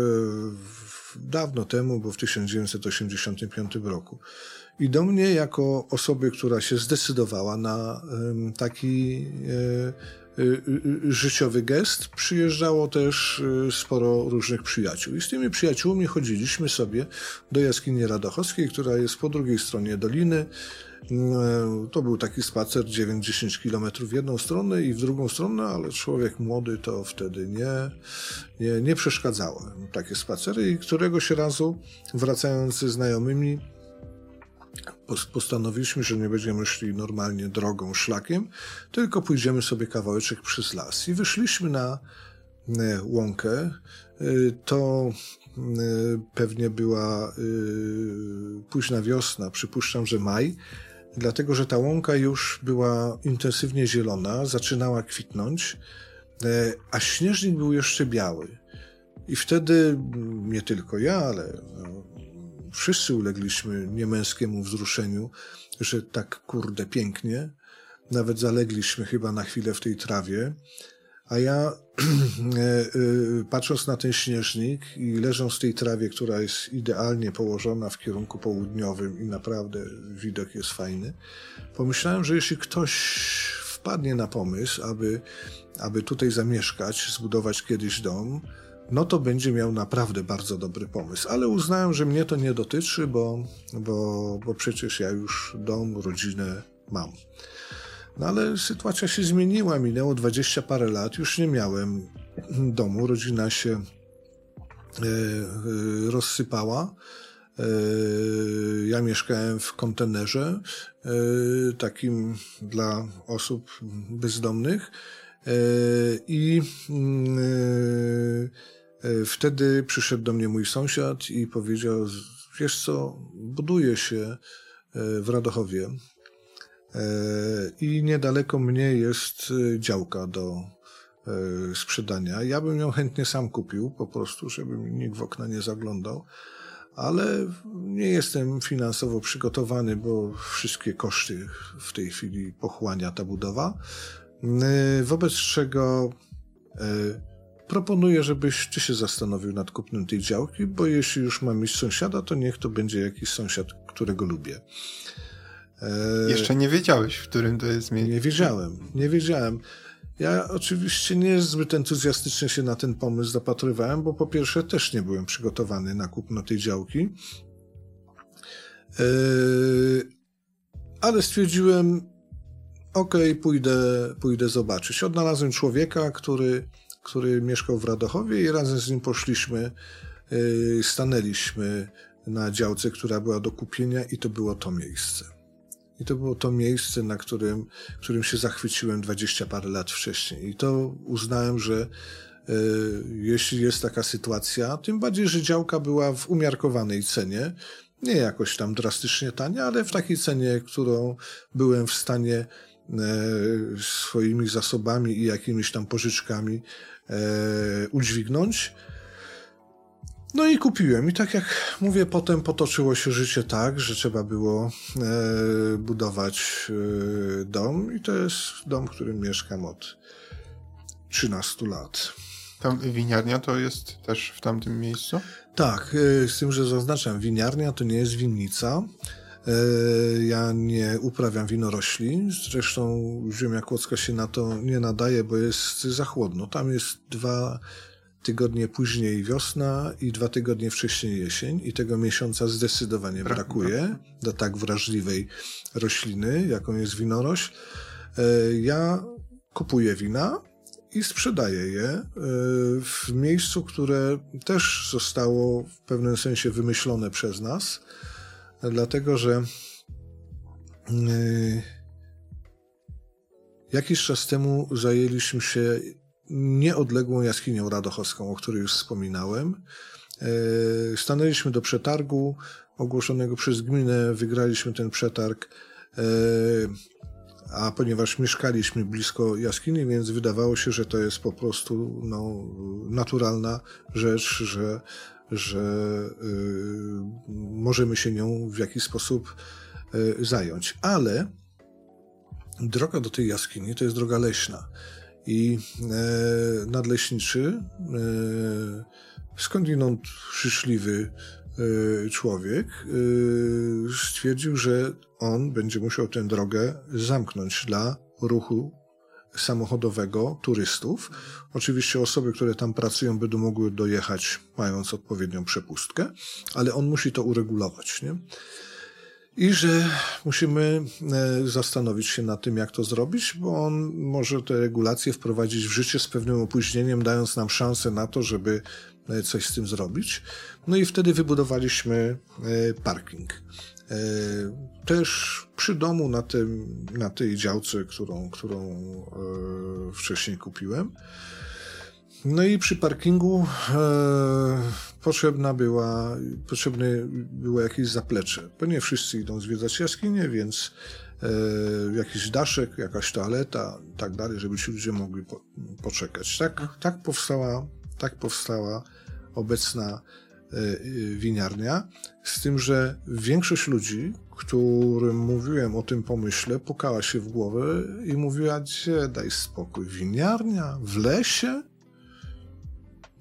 w, dawno temu, bo w 1985 roku. I do mnie, jako osoby, która się zdecydowała na taki e, e, życiowy gest, przyjeżdżało też sporo różnych przyjaciół. I z tymi przyjaciółmi chodziliśmy sobie do jaskini Radochowskiej, która jest po drugiej stronie doliny. To był taki spacer 9-10 km w jedną stronę i w drugą stronę, ale człowiek młody to wtedy nie, nie, nie przeszkadzało takie spacery i któregoś razu wracając ze znajomymi postanowiliśmy, że nie będziemy szli normalnie drogą, szlakiem, tylko pójdziemy sobie kawałeczek przez las. I wyszliśmy na e, łąkę. E, to e, pewnie była późna wiosna, przypuszczam, że maj, dlatego że ta łąka już była intensywnie zielona, zaczynała kwitnąć, a śnieżnik był jeszcze biały. I wtedy nie tylko ja, ale no, wszyscy ulegliśmy niemęskiemu wzruszeniu, że tak kurde pięknie. Nawet zalegliśmy chyba na chwilę w tej trawie. A ja, e, e, patrząc na ten śnieżnik i leżąc w tej trawie, która jest idealnie położona w kierunku południowym i naprawdę widok jest fajny, pomyślałem, że jeśli ktoś wpadnie na pomysł, aby, aby tutaj zamieszkać, zbudować kiedyś dom, no to będzie miał naprawdę bardzo dobry pomysł. Ale uznałem, że mnie to nie dotyczy, bo, bo, bo przecież ja już dom, rodzinę mam. No ale sytuacja się zmieniła, minęło dwadzieścia parę lat, już nie miałem domu, rodzina się e, e, rozsypała. E, ja mieszkałem w kontenerze, takim dla osób bezdomnych. I mm, wtedy przyszedł do mnie mój sąsiad i powiedział: Wiesz co, buduje się w Radochowie E, I niedaleko mnie jest e, działka do e, sprzedania. Ja bym ją chętnie sam kupił, po prostu, żeby mi nikt w okna nie zaglądał, ale nie jestem finansowo przygotowany, bo wszystkie koszty w tej chwili pochłania ta budowa. Wobec czego proponuję, żebyś ty się zastanowił nad kupnem tej działki, bo jeśli już mam mieć sąsiada, to niech to będzie jakiś sąsiad, którego lubię. E, Jeszcze nie wiedziałeś, w którym to jest miejsce. Nie wiedziałem, nie wiedziałem. Ja oczywiście nie zbyt entuzjastycznie się na ten pomysł zapatrywałem, bo po pierwsze też nie byłem przygotowany na kupno tej działki. Yy, ale stwierdziłem, ok, pójdę, pójdę zobaczyć. Odnalazłem człowieka, który, który mieszkał w Radochowie i razem z nim poszliśmy, yy, stanęliśmy na działce, która była do kupienia i to było to miejsce. I to było to miejsce, na którym, którym się zachwyciłem dwadzieścia parę lat wcześniej. I to uznałem, że y, jeśli jest taka sytuacja, tym bardziej, że działka była w umiarkowanej cenie, nie jakoś tam drastycznie tania, ale w takiej cenie, którą byłem w stanie e, swoimi zasobami i jakimiś tam pożyczkami udźwignąć. No i kupiłem. I tak jak mówię, potem potoczyło się życie tak, że trzeba było e, budować e, dom. I to jest dom, w którym mieszkam od 13 lat. Tam winiarnia to jest też w tamtym miejscu? Tak, e, z tym, że zaznaczam, winiarnia to nie jest winnica. E, ja nie uprawiam winorośli. Zresztą ziemia kłodzka się na to nie nadaje, bo jest za chłodno. Tam jest dwa tygodnie później wiosna i dwa tygodnie wcześniej jesień i tego miesiąca zdecydowanie brakuje do tak wrażliwej rośliny, jaką jest winorośl. E, ja kupuję wina i sprzedaje je e, w miejscu, które też zostało w pewnym sensie wymyślone przez nas, dlatego że e, jakiś czas temu zajęliśmy się nieodległą jaskinią radochowską, o której już wspominałem. E, stanęliśmy do przetargu ogłoszonego przez gminę, wygraliśmy ten przetarg a ponieważ mieszkaliśmy blisko jaskini, więc wydawało się, że to jest po prostu no, naturalna rzecz, że, że y, możemy się nią w jakiś sposób y, zająć. Ale droga do tej jaskini to jest droga leśna. I e, nadleśniczy, skądinąd życzliwy e, człowiek, stwierdził, że on będzie musiał tę drogę zamknąć dla ruchu samochodowego turystów. Oczywiście osoby, które tam pracują, będą mogły dojechać mając odpowiednią przepustkę, ale on musi to uregulować. Nie? I że musimy e, zastanowić się nad tym, jak to zrobić, bo on może te regulacje wprowadzić w życie z pewnym opóźnieniem, dając nam szansę na to, żeby e, coś z tym zrobić. No i wtedy wybudowaliśmy e, parking. E, też przy domu na, tym, na tej działce, którą, którą e, wcześniej kupiłem. No i przy parkingu e, potrzebna była, potrzebne było jakieś zaplecze, bo nie wszyscy idą zwiedzać jaskinię, więc jakiś daszek, jakaś toaleta i tak dalej, żeby ci ludzie mogli po, poczekać. Tak, tak, powstała, tak powstała obecna winiarnia, z tym, że większość ludzi, którym mówiłem o tym pomyśle, pukała się w głowę i mówiła, gdzie daj spokój, winiarnia w lesie?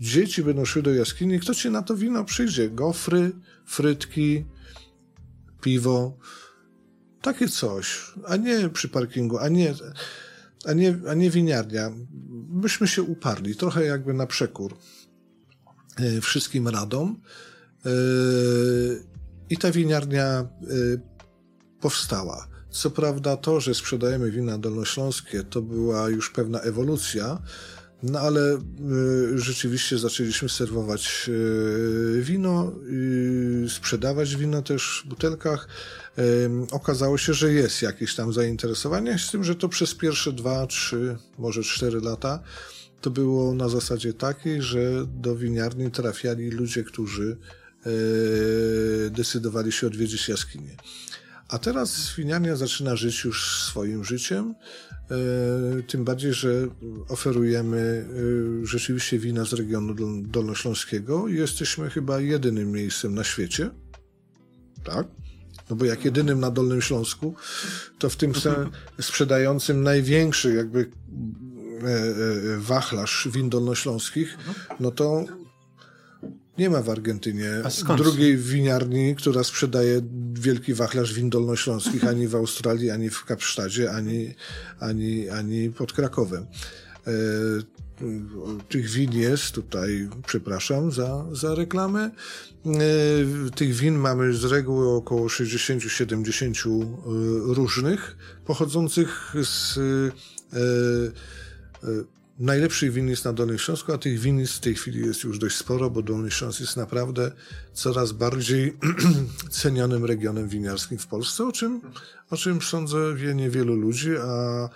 Dzieci będą szły do jaskini, kto ci na to wino przyjdzie? Gofry, frytki, piwo, takie coś, a nie przy parkingu, a nie, a nie, a nie winiarnia. Byśmy się uparli, trochę jakby na przekór. E, wszystkim radom. E, I ta winiarnia e, powstała. Co prawda to, że sprzedajemy wina dolnośląskie, to była już pewna ewolucja, no ale rzeczywiście zaczęliśmy serwować wino, sprzedawać wino też w butelkach. Okazało się, że jest jakieś tam zainteresowanie, z tym, że to przez pierwsze dwa, trzy, może cztery lata to było na zasadzie takiej, że do winiarni trafiali ludzie, którzy e, decydowali się odwiedzić jaskinię. A teraz winiarnia zaczyna żyć już swoim życiem, e, tym bardziej, że oferujemy e, rzeczywiście wina z regionu dolnośląskiego i jesteśmy chyba jedynym miejscem na świecie, tak? No bo jak jedynym na Dolnym Śląsku, to w tym sprzedającym największy jakby wachlarz win dolnośląskich, no to nie ma w Argentynie drugiej winiarni, która sprzedaje wielki wachlarz win dolnośląskich ani w Australii, ani w Kapsztadzie, ani, ani, ani pod Krakowem. E, tych win jest tutaj, przepraszam za, za reklamę. Tych win mamy z reguły około 60-70 różnych, pochodzących z E, najlepszych winnic na Dolnym Śląsku, a tych winnic w tej chwili jest już dość sporo, bo Dolny Śląsk jest naprawdę coraz bardziej cenionym regionem winiarskim w Polsce, o czym, o czym sądzę wie niewielu ludzi, a,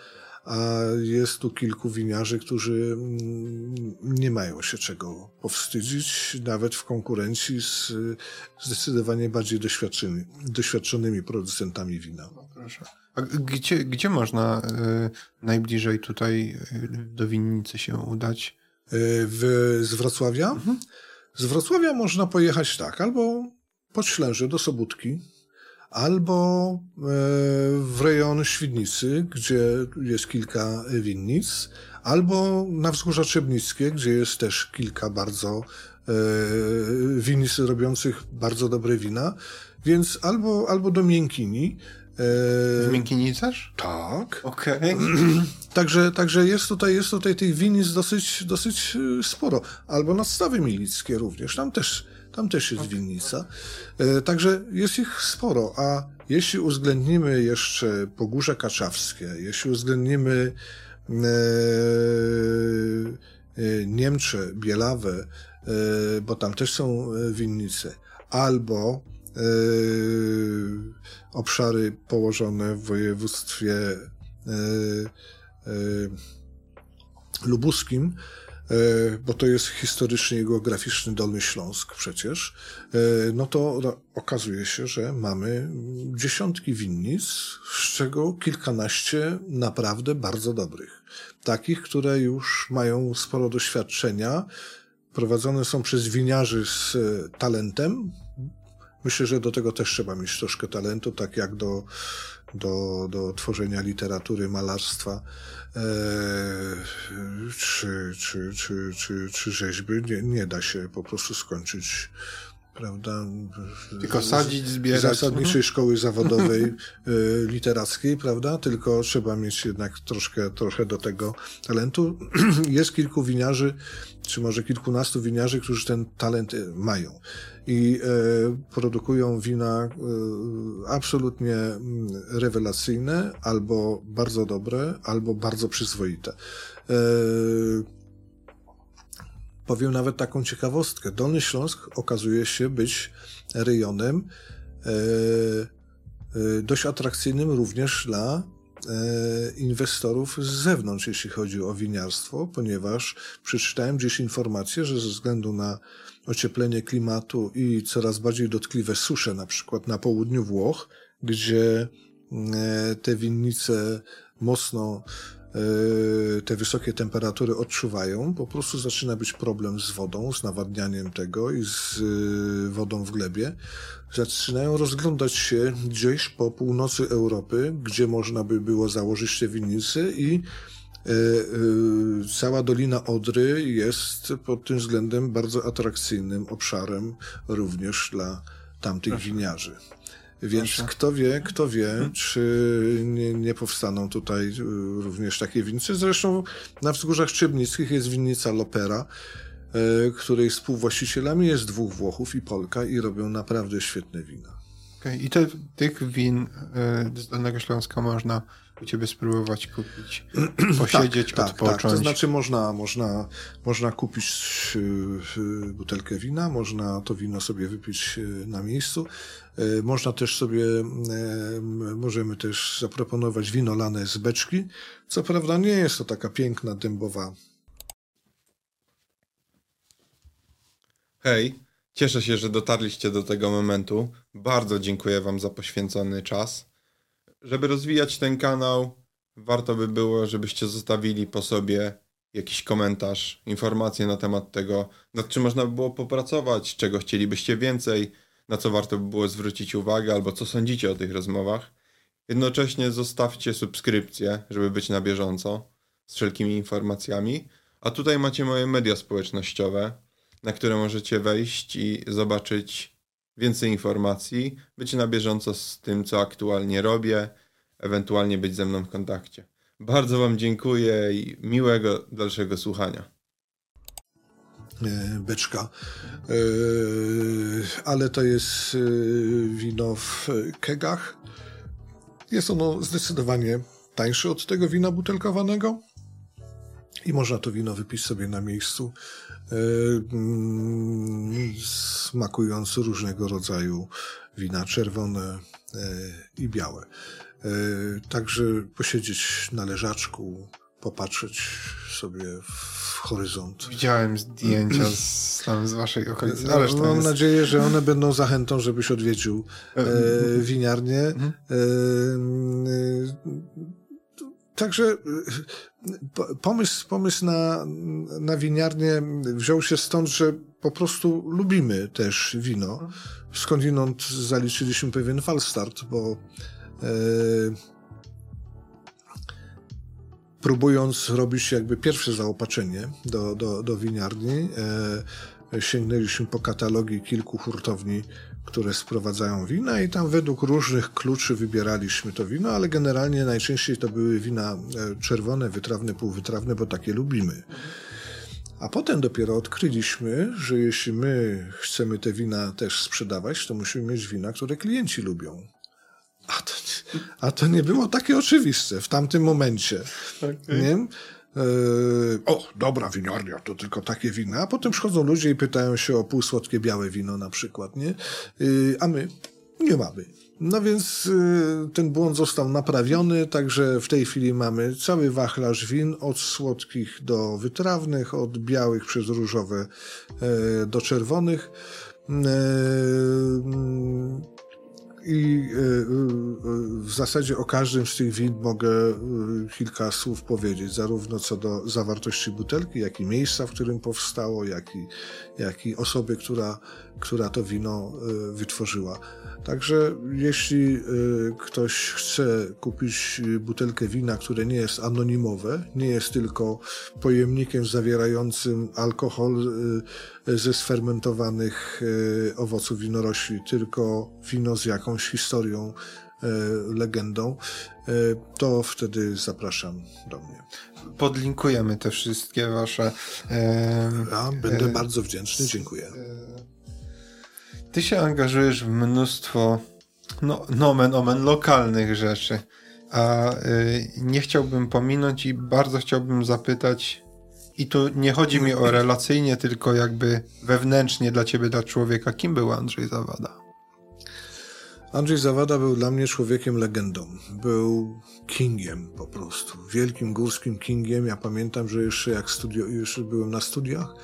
a jest tu kilku winiarzy, którzy mm, nie mają się czego powstydzić, nawet w konkurencji z zdecydowanie bardziej doświadczonymi, doświadczonymi producentami wina. No, proszę. A gdzie, gdzie można y, najbliżej tutaj y, do winnicy się udać? Y, w, z Wrocławia? Mhm. Z Wrocławia można pojechać tak, albo pod Ślęże do Sobótki, albo w rejon Świdnicy, gdzie jest kilka winnic, albo na Wzgórza Trzebnickie, gdzie jest też kilka bardzo winnic robiących bardzo dobre wina, więc albo, albo do Miękini, w Miękini też? Tak. Okej. Okay. także, także jest tutaj, jest tutaj tych winic dosyć, dosyć e, sporo. Albo nadstawy milickie również. Tam też, tam też jest okay. winnica. E, także jest ich sporo. A jeśli uwzględnimy jeszcze Pogórze Kaczawskie, jeśli uwzględnimy Niemcze, Bielawę, bo tam też są winnice, albo obszary położone w województwie lubuskim, E, bo to jest historycznie i geograficzny Dolny Śląsk przecież, e, no to okazuje się, że mamy dziesiątki winnic, z czego kilkanaście naprawdę bardzo dobrych. Takich, które już mają sporo doświadczenia, prowadzone są przez winiarzy z talentem. Myślę, że do tego też trzeba mieć troszkę talentu, tak jak do, do, do tworzenia literatury, malarstwa czy, czy, czy, czy, czy rzeźby. Nie, nie da się po prostu skończyć prawda? Tylko sadzić, zbierać. Zasadniczej szkoły zawodowej literackiej, prawda? Tylko trzeba mieć jednak troszkę, trochę do tego talentu. Jest kilku winiarzy, czy może kilkunastu winiarzy, którzy ten talent mają i e, produkują wina e, absolutnie mm, rewelacyjne, albo bardzo dobre, albo bardzo przyzwoite. E, powiem nawet taką ciekawostkę. Dolny Śląsk okazuje się być rejonem dość atrakcyjnym również dla inwestorów z zewnątrz, jeśli chodzi o winiarstwo, ponieważ przeczytałem gdzieś informację, że ze względu na ocieplenie klimatu i coraz bardziej dotkliwe susze, na przykład na południu Włoch, gdzie e, te winnice mocno e, te wysokie temperatury odczuwają, po prostu zaczyna być problem z wodą, z nawadnianiem tego i z e, wodą w glebie. Zaczynają rozglądać się gdzieś po północy Europy, gdzie można by było założyć te winnice i e, cała Dolina Odry jest pod tym względem bardzo atrakcyjnym obszarem również dla tamtych Proszę. winiarzy. Więc Proszę. kto wie, kto wie, hmm. czy nie, nie, powstaną tutaj e, również takie winnice. Zresztą na wzgórzach Czybnickich jest winnica Lopera, której współwłaścicielami jest dwóch Włochów i Polka i robią naprawdę świetne wina. Okay. I te, tych win z Dolnego Śląska można u ciebie spróbować kupić, posiedzieć, tak, odpocząć. Tak, tak. To znaczy można, można, można kupić y, butelkę wina, można to wino sobie wypić y, na miejscu. Y, można też sobie, możemy też zaproponować wino lane z beczki. Co prawda nie jest to taka piękna, dębowa. Hej, cieszę się, że dotarliście do tego momentu. Bardzo dziękuję Wam za poświęcony czas żeby rozwijać ten kanał, warto by było, żebyście zostawili po sobie jakiś komentarz, informacje na temat tego, nad czym można by było popracować, czego chcielibyście więcej, na co warto by było zwrócić uwagę, albo co sądzicie o tych rozmowach. Jednocześnie zostawcie subskrypcję, żeby być na bieżąco z wszelkimi informacjami. A tutaj macie moje media społecznościowe, na które możecie wejść i zobaczyć więcej informacji, być na bieżąco z tym, co aktualnie robię, ewentualnie być ze mną w kontakcie. Bardzo Wam dziękuję i miłego dalszego słuchania. E, beczka, e, ale to jest e, wino w kegach. Jest ono zdecydowanie tańsze od tego wina butelkowanego i można to wino wypić sobie na miejscu smakując różnego rodzaju wina czerwone e, i białe. E, także posiedzieć na leżaczku, popatrzeć sobie w horyzont. Widziałem zdjęcia z, tam z waszej okolicy. No, mam jest... nadzieję, że one będą zachętą, żebyś odwiedził e, winiarnię. Mhm. E, Także pomysł, pomysł na, na winiarnię wziął się stąd, że po prostu lubimy też wino. Skądinąd zaliczyliśmy pewien falstart, bo e, próbując robić jakby pierwsze zaopatrzenie do, do, do winiarni, e, sięgnęliśmy po katalogi kilku hurtowni które sprowadzają wina i tam według różnych kluczy wybieraliśmy to wino, ale generalnie najczęściej to były wina e, czerwone, wytrawne, półwytrawne, bo takie lubimy. A potem dopiero odkryliśmy, że jeśli my chcemy te wina też sprzedawać, to musimy mieć wina, które klienci lubią. A to, a to nie było takie oczywiste w tamtym momencie. Okay. Nie? O, dobra winiarnia, to tylko takie wina. A potem przychodzą ludzie i pytają się o półsłodkie białe wino na przykład, nie? a my nie mamy. No więc y, ten błąd został naprawiony, także w tej chwili mamy cały wachlarz win, od słodkich do wytrawnych, od białych przez różowe e, do czerwonych. E, i e, w zasadzie o każdym z tych win mogę kilka słów powiedzieć, zarówno co do zawartości butelki, jak i miejsca, w którym powstało, jak i, jak i osoby, która, która to wino wytworzyła. Także jeśli ktoś chce kupić butelkę wina, które nie jest anonimowe, nie jest tylko pojemnikiem zawierającym alkohol ze sfermentowanych y, owoców winorośli, tylko wino z jakąś historią, legendą, to wtedy zapraszam do mnie. Podlinkujemy te wszystkie wasze. Ja będę e, bardzo wdzięczny, dziękuję. Ty się angażujesz w mnóstwo, no, nomen omen, lokalnych rzeczy. A y, nie chciałbym pominąć i bardzo chciałbym zapytać, i tu nie chodzi mi o relacyjnie, tylko jakby wewnętrznie dla ciebie, dla człowieka, kim był Andrzej Zawada? Andrzej Zawada był dla mnie człowiekiem legendą. Był kingiem po prostu. Wielkim górskim kingiem. Ja pamiętam, że jeszcze jak studio, jeszcze byłem na studiach,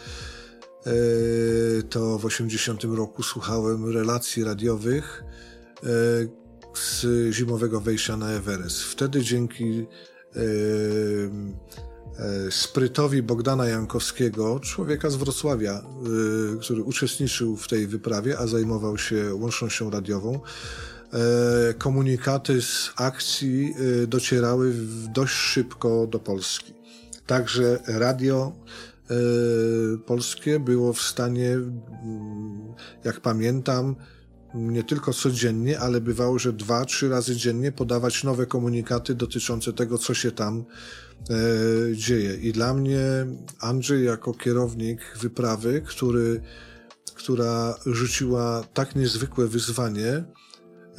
E, to w 80 roku słuchałem relacji radiowych e, z zimowego wejścia na Everest. Wtedy dzięki e, sprytowi Bogdana Jankowskiego, człowieka z Wrocławia, który uczestniczył w tej wyprawie, a zajmował się łącznością radiową, komunikaty z akcji docierały dość szybko do Polski. Także radio E, polskie było w stanie, jak pamiętam, nie tylko codziennie, ale bywało, że dwa, trzy razy dziennie podawać nowe komunikaty dotyczące tego, co się tam e, dzieje. I dla mnie Andrzej, jako kierownik wyprawy, który, która rzuciła tak niezwykłe wyzwanie,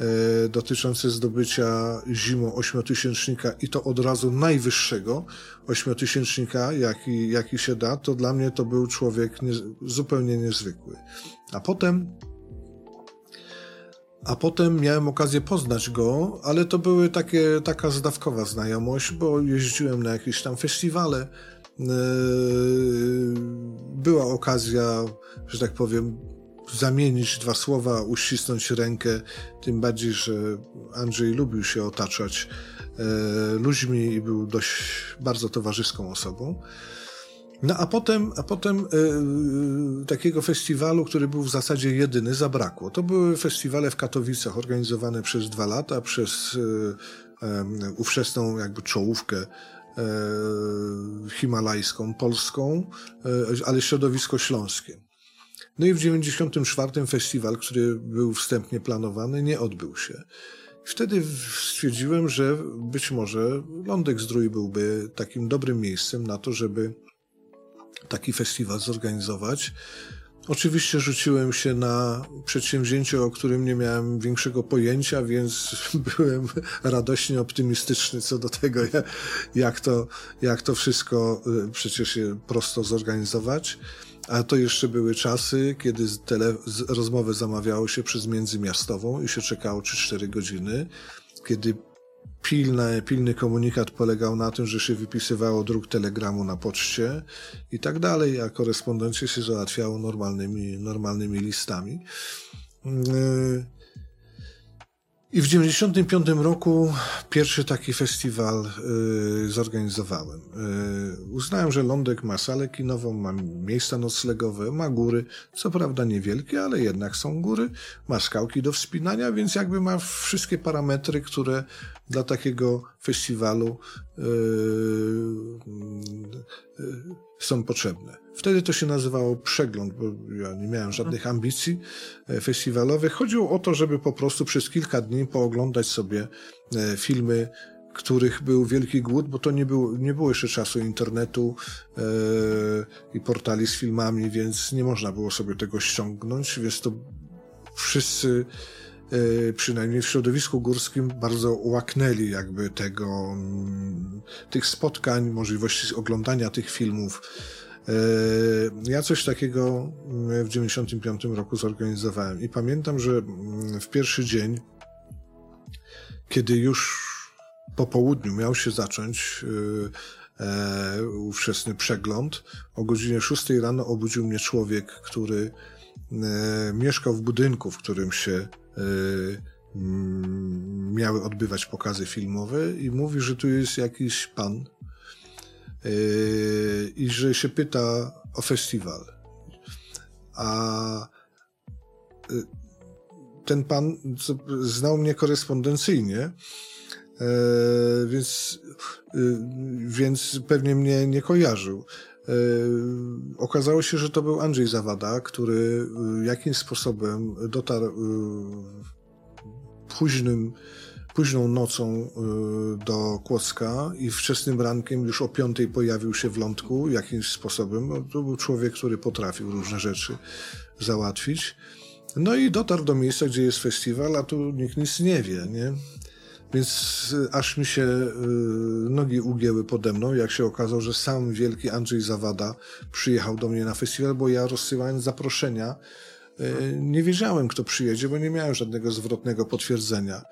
E, dotyczące zdobycia zimą ośmiotysięcznika i to od razu najwyższego ośmiotysięcznika, jaki, jaki się da, to dla mnie to był człowiek nie, zupełnie niezwykły. A potem a potem miałem okazję poznać go, ale to były takie, taka zdawkowa znajomość, bo jeździłem na jakieś tam festiwale. E, była okazja, że tak powiem, zamienić dwa słowa, uścisnąć rękę, tym bardziej, że Andrzej lubił się otaczać e, ludźmi i był dość bardzo towarzyską osobą. No a potem, a potem e, takiego festiwalu, który był w zasadzie jedyny, zabrakło. To były festiwale w Katowicach organizowane przez dwa lata przez e, e, ówczesną jakby czołówkę e, himalajską, polską, e, ale środowisko śląskie. No i w 94 festiwal, który był wstępnie planowany, nie odbył się. Wtedy stwierdziłem, że być może Lądek Zdrój byłby takim dobrym miejscem na to, żeby taki festiwal zorganizować. Oczywiście rzuciłem się na przedsięwzięcie, o którym nie miałem większego pojęcia, więc byłem radośnie optymistyczny co do tego, jak to, jak to wszystko y, przecież prosto zorganizować. A to jeszcze były czasy, kiedy tele, rozmowę zamawiało się przez międzymiastową i się czekało 3-4 godziny, kiedy pilny, pilny komunikat polegał na tym, że się wypisywało druk telegramu na poczcie i tak dalej, a korespondencję się załatwiało normalnymi, normalnymi listami. Yy, i w 95 roku pierwszy taki festiwal y, zorganizowałem. Y, uznałem, że Lądek ma salę kinową, ma miejsca noclegowe, ma góry, co prawda niewielkie, ale jednak są góry, ma skałki do wspinania, więc jakby ma wszystkie parametry, które dla takiego festiwalu y, y są potrzebne. Wtedy to się nazywało przegląd, bo ja nie miałem żadnych ambicji e, festiwalowych. Chodziło o to, żeby po prostu przez kilka dni pooglądać sobie e, filmy, których był wielki głód, bo to nie było, nie było jeszcze czasu internetu e, i portali z filmami, więc nie można było sobie tego ściągnąć, więc to wszyscy przynajmniej w środowisku górskim bardzo łaknęli jakby tego, mm, tych spotkań, możliwości oglądania tych filmów. Y, ja coś takiego w 95 roku zorganizowałem i pamiętam, że mm, w pierwszy dzień, kiedy już po południu miał się zacząć e, ówczesny przegląd. O godzinie 6 rano obudził mnie człowiek, który e, mieszkał w budynku, w którym się miały odbywać pokazy filmowe i mówi, że tu jest jakiś pan e, i że się pyta o festiwal. A e, ten pan znał mnie korespondencyjnie, więc, więc pewnie mnie nie kojarzył. E, okazało się, że to był Andrzej Zawada, który jakimś sposobem dotarł późnym, późną nocą do Kłodzka i wczesnym rankiem już o piątej pojawił się w lądku jakimś sposobem. No, to był człowiek, który potrafił różne rzeczy załatwić. No i dotarł do miejsca, gdzie jest festiwal, a tu nikt nic nie wie, nie? Więc y, aż mi się y, nogi ugięły pode mną, jak się okazało, że sam wielki Andrzej Zawada przyjechał do mnie na festiwal, bo ja rozsyłając zaproszenia y, nie wiedziałem, kto przyjedzie, bo nie miałem żadnego zwrotnego potwierdzenia.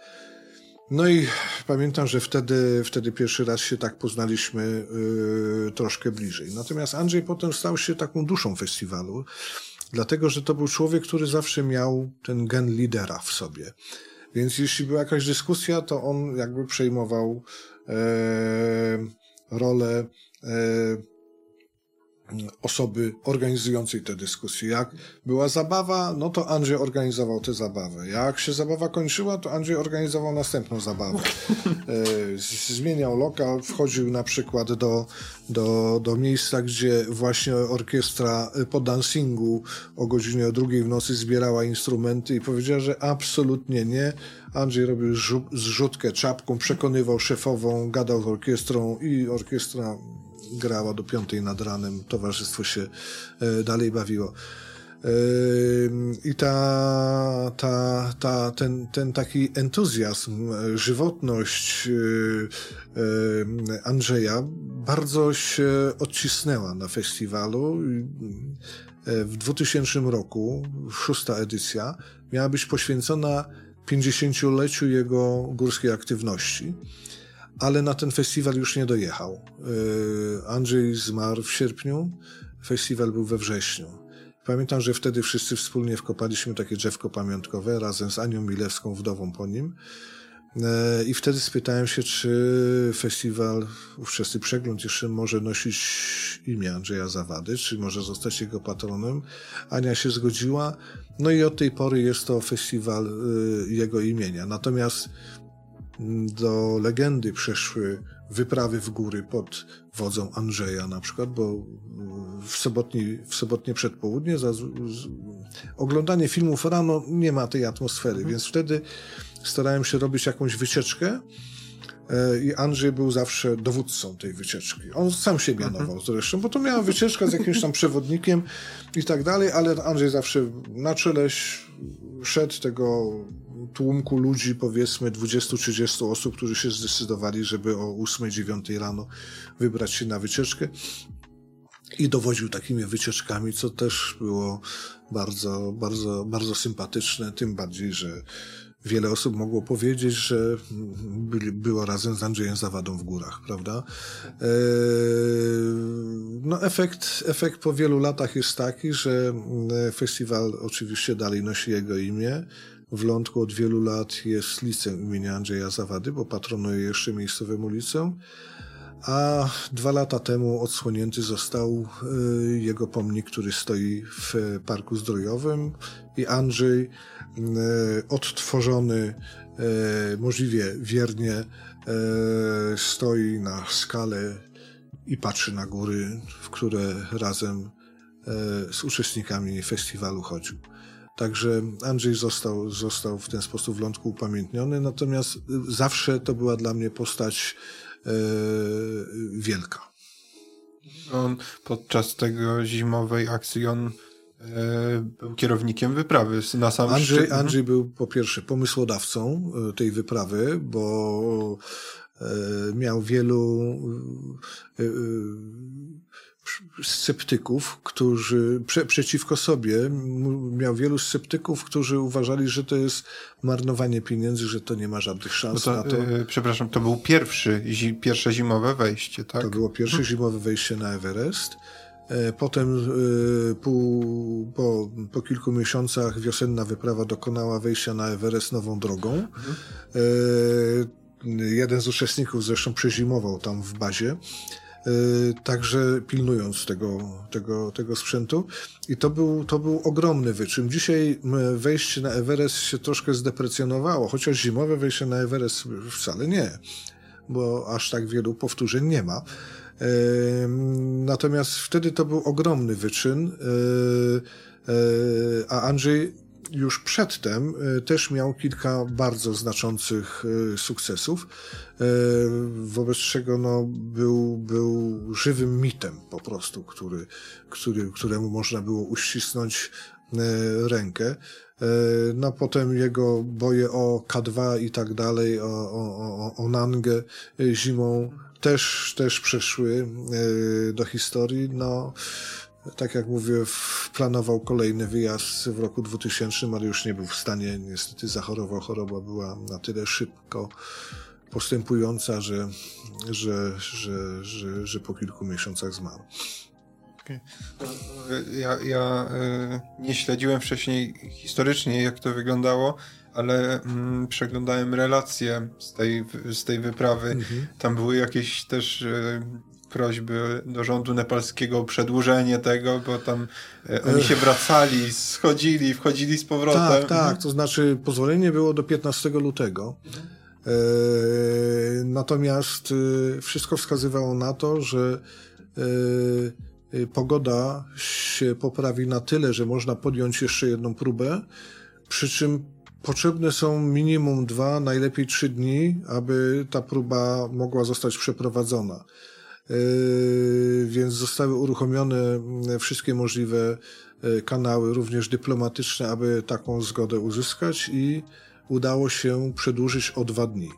No i pamiętam, że wtedy, wtedy pierwszy raz się tak poznaliśmy troszkę bliżej. Natomiast Andrzej potem stał się taką duszą festiwalu, dlatego że to był człowiek, który zawsze miał ten gen lidera w sobie. Więc jeśli była jakaś dyskusja, to on jakby przejmował e, rolę e, osoby organizującej tę dyskusję. Jak była zabawa, no to Andrzej organizował tę zabawę. Jak się zabawa kończyła, to Andrzej organizował następną zabawę. E, zmieniał lokal, wchodził na przykład do, do, do miejsca, gdzie właśnie orkiestra po dancingu o godzinie drugiej w nocy zbierała instrumenty i powiedziała, że absolutnie nie. Andrzej robił zrzutkę czapką, przekonywał szefową, gadał z orkiestrą i orkiestra grała do piątej nad ranem, towarzystwo się e, dalej bawiło. E, I ta, ta, ta, ten, ten taki entuzjazm, żywotność e, Andrzeja bardzo się odcisnęła na festiwalu. W 2000 roku, szósta edycja, miała być poświęcona 50-leciu jego górskiej aktywności ale na ten festiwal już nie dojechał. E, Andrzej zmarł w sierpniu, festiwal był we wrześniu. Pamiętam, że wtedy wszyscy wspólnie wkopaliśmy takie drzewko pamiątkowe razem z Anią Milewską, wdową po nim. E, I wtedy spytałem się, czy festiwal, ówczesny przegląd jeszcze może nosić imię Andrzeja Zawady, czy może zostać jego patronem. Ania się zgodziła, no i od tej pory jest to festiwal e, jego imienia. Natomiast do legendy przeszły wyprawy w góry pod wodzą Andrzeja na przykład, bo w, sobotni, w sobotnie przedpołudnie za, z, oglądanie filmów rano nie ma tej atmosfery, mhm. więc wtedy starałem się robić jakąś wycieczkę e, i Andrzej był zawsze dowódcą tej wycieczki. On sam się mianował mhm. zresztą, bo to miała wycieczka z jakimś tam przewodnikiem i tak dalej, ale Andrzej zawsze na czele szedł tego tłumku ludzi, powiedzmy 20-30 osób, którzy się zdecydowali, żeby o 8-9 rano wybrać się na wycieczkę i dowodził takimi wycieczkami, co też było bardzo, bardzo, bardzo sympatyczne, tym bardziej, że wiele osób mogło powiedzieć, że byli, było razem z Andrzejem Zawadą w górach, prawda? Eee, no efekt, efekt po wielu latach jest taki, że festiwal oczywiście dalej nosi jego imię, w Lądku od wielu lat jest liceum imienia Andrzeja Zawady, bo patronuje jeszcze miejscowemu liceum. A dwa lata temu odsłonięty został y, jego pomnik, który stoi w Parku Zdrojowym i Andrzej y, odtworzony y, możliwie wiernie stoi na skale i patrzy na góry, w które razem z uczestnikami festiwalu chodził. Także Andrzej został, został w ten sposób w lądku upamiętniony, natomiast zawsze to była dla mnie postać e, wielka. On podczas tego zimowej akcji on e, był kierownikiem wyprawy na sam Andrzej, szczyt. Andrzej był po pierwsze pomysłodawcą e, tej wyprawy, bo miał wielu sceptyków, którzy prze, przeciwko sobie miał wielu sceptyków, którzy uważali, że to jest marnowanie pieniędzy, że to nie ma żadnych szans to, na to. e, przepraszam, to był pierwszy, zi, pierwsze zimowe wejście, tak? To było pierwsze zimowe wejście na Everest. E, Potem e, pół, po, po kilku miesiącach wiosenna wyprawa dokonała wejścia na Everest nową drogą. E, Jeden z uczestników zresztą przezimował tam w bazie. E, Także pilnując tego, tego, tego sprzętu. I to był, to był ogromny wyczyn. Dzisiaj wejście na Everest się troszkę zdeprecjonowało, chociaż zimowe wejście na Everest wcale nie bo aż tak wielu powtórzeń nie ma. Natomiast wtedy to był ogromny wyczyn, e, e, a Andrzej już przedtem e, też miał kilka bardzo znaczących e, sukcesów, e, wobec czego no, był, był żywym mitem po prostu, który, który, któremu można było uścisnąć rękę. No potem jego boje o K2 i tak dalej, o, o, o, Nangę zimą też, też przeszły do historii. No, tak jak mówię, planował kolejny wyjazd w roku 2000, ale już nie był w stanie, niestety zachorował. Choroba była na tyle szybko postępująca, że, że, że, że, że po kilku miesiącach zmarł. Okej. Ja, ja e, nie śledziłem wcześniej historycznie, jak to wyglądało, ale mm, przeglądałem relacje z tej, z tej wyprawy. Tam były jakieś też e, prośby do rządu nepalskiego o przedłużenie tego, bo tam e, oni się wracali, schodzili, wchodzili z powrotem. Tak, tak. To znaczy pozwolenie było do 15 lutego. E, natomiast e, wszystko wskazywało na to, że pogoda się poprawi na tyle, że można podjąć jeszcze jedną próbę, przy czym potrzebne są minimum dwa, najlepiej trzy dni, aby ta próba mogła zostać przeprowadzona. Yy, więc zostały uruchomione mm, wszystkie możliwe yy, kanały, również dyplomatyczne, aby taką zgodę uzyskać i udało się przedłużyć o dwa dni.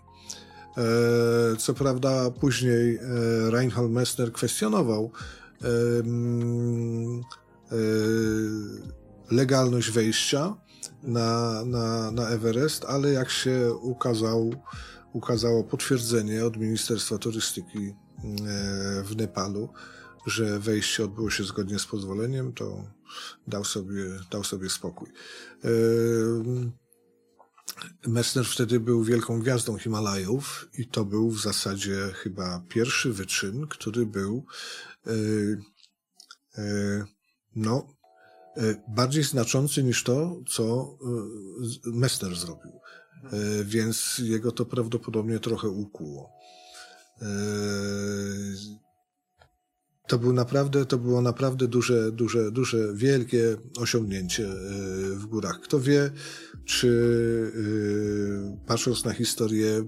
E, Co prawda później Reinhold Messner kwestionował legalność wejścia na, na, na Everest, ale jak się ukazał, ukazało potwierdzenie od Ministerstwa Turystyki w Nepalu, że wejście odbyło się zgodnie z pozwoleniem, to dał sobie, dał sobie spokój. Em, Messner wtedy był wielką gwiazdą Himalajów i to był w zasadzie chyba pierwszy wyczyn, który był e, e, no, e, bardziej znaczący niż to, co e, Messner zrobił. E, Więc jego to prawdopodobnie trochę ukłuło. E, To był naprawdę, to było naprawdę duże, duże, duże, wielkie osiągnięcie e, w górach. Kto wie, czy e, patrząc na historię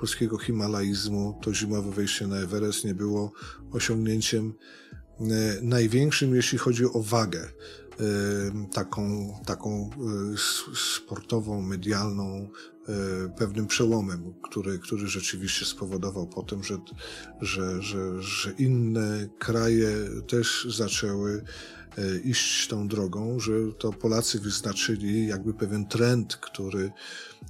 polskiego himalaizmu, to zimowe wejście na Everest nie było osiągnięciem największym, jeśli chodzi o wagę. Taką, taką sportową, medialną, pewnym przełomem, który, który rzeczywiście spowodował potem, że, że, że, że inne kraje też zaczęły e, iść tą drogą, że to Polacy wyznaczyli jakby pewien trend, który,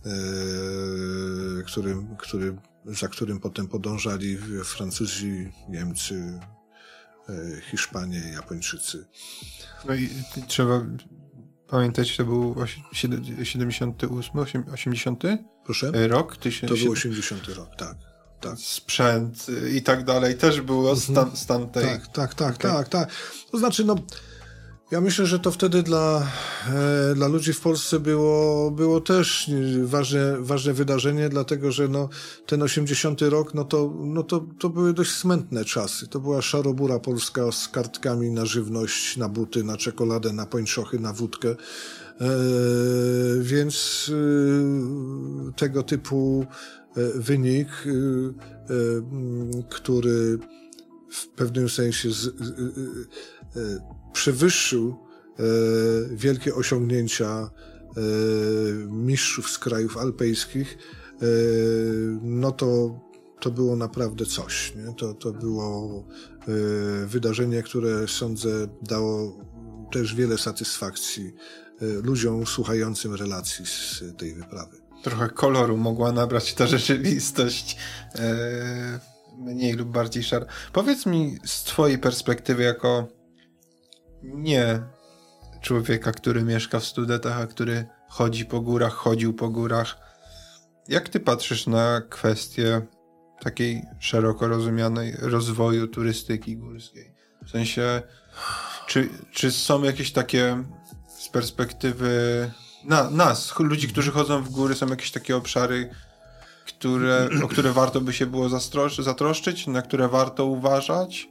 e, którym, który, za którym potem podążali Francuzi, Niemcy, e, Hiszpanie, Japończycy. No i trzeba pamiętać, to był osi- siedem- 78, osiem- 80 Proszę? rok? To Tysiąc, był 80 rok, tak. tak. sprzęt i tak dalej też było stan, stan tej... Tak, tak, tak, Okej. tak, tak. To znaczy, no, ja myślę, że to wtedy dla, e, dla ludzi w Polsce było, było też ważne, ważne wydarzenie, dlatego że no, ten 80 rok, no to, no to, to były dość smętne czasy. To była szarobura polska z kartkami na żywność, na buty, na czekoladę, na pończochy, na wódkę. E, więc e, tego typu e, wynik, e, e, który w pewnym sensie z, przewyższył wielkie osiągnięcia mistrzów z krajów alpejskich, no to to było naprawdę coś. Nie? To, to było wydarzenie, które sądzę dało też wiele satysfakcji ludziom słuchającym relacji z tej wyprawy trochę koloru mogła nabrać ta rzeczywistość e, mniej lub bardziej szara. Powiedz mi z twojej perspektywy jako nie człowieka, który mieszka w studentach, a który chodzi po górach, chodził po górach, jak ty patrzysz na kwestię takiej szeroko rozumianej rozwoju turystyki górskiej? W sensie, czy, czy są jakieś takie z perspektywy na, nas, ludzi, którzy chodzą w góry, są jakieś takie obszary, które, o które warto by się było zatroszczyć, na które warto uważać?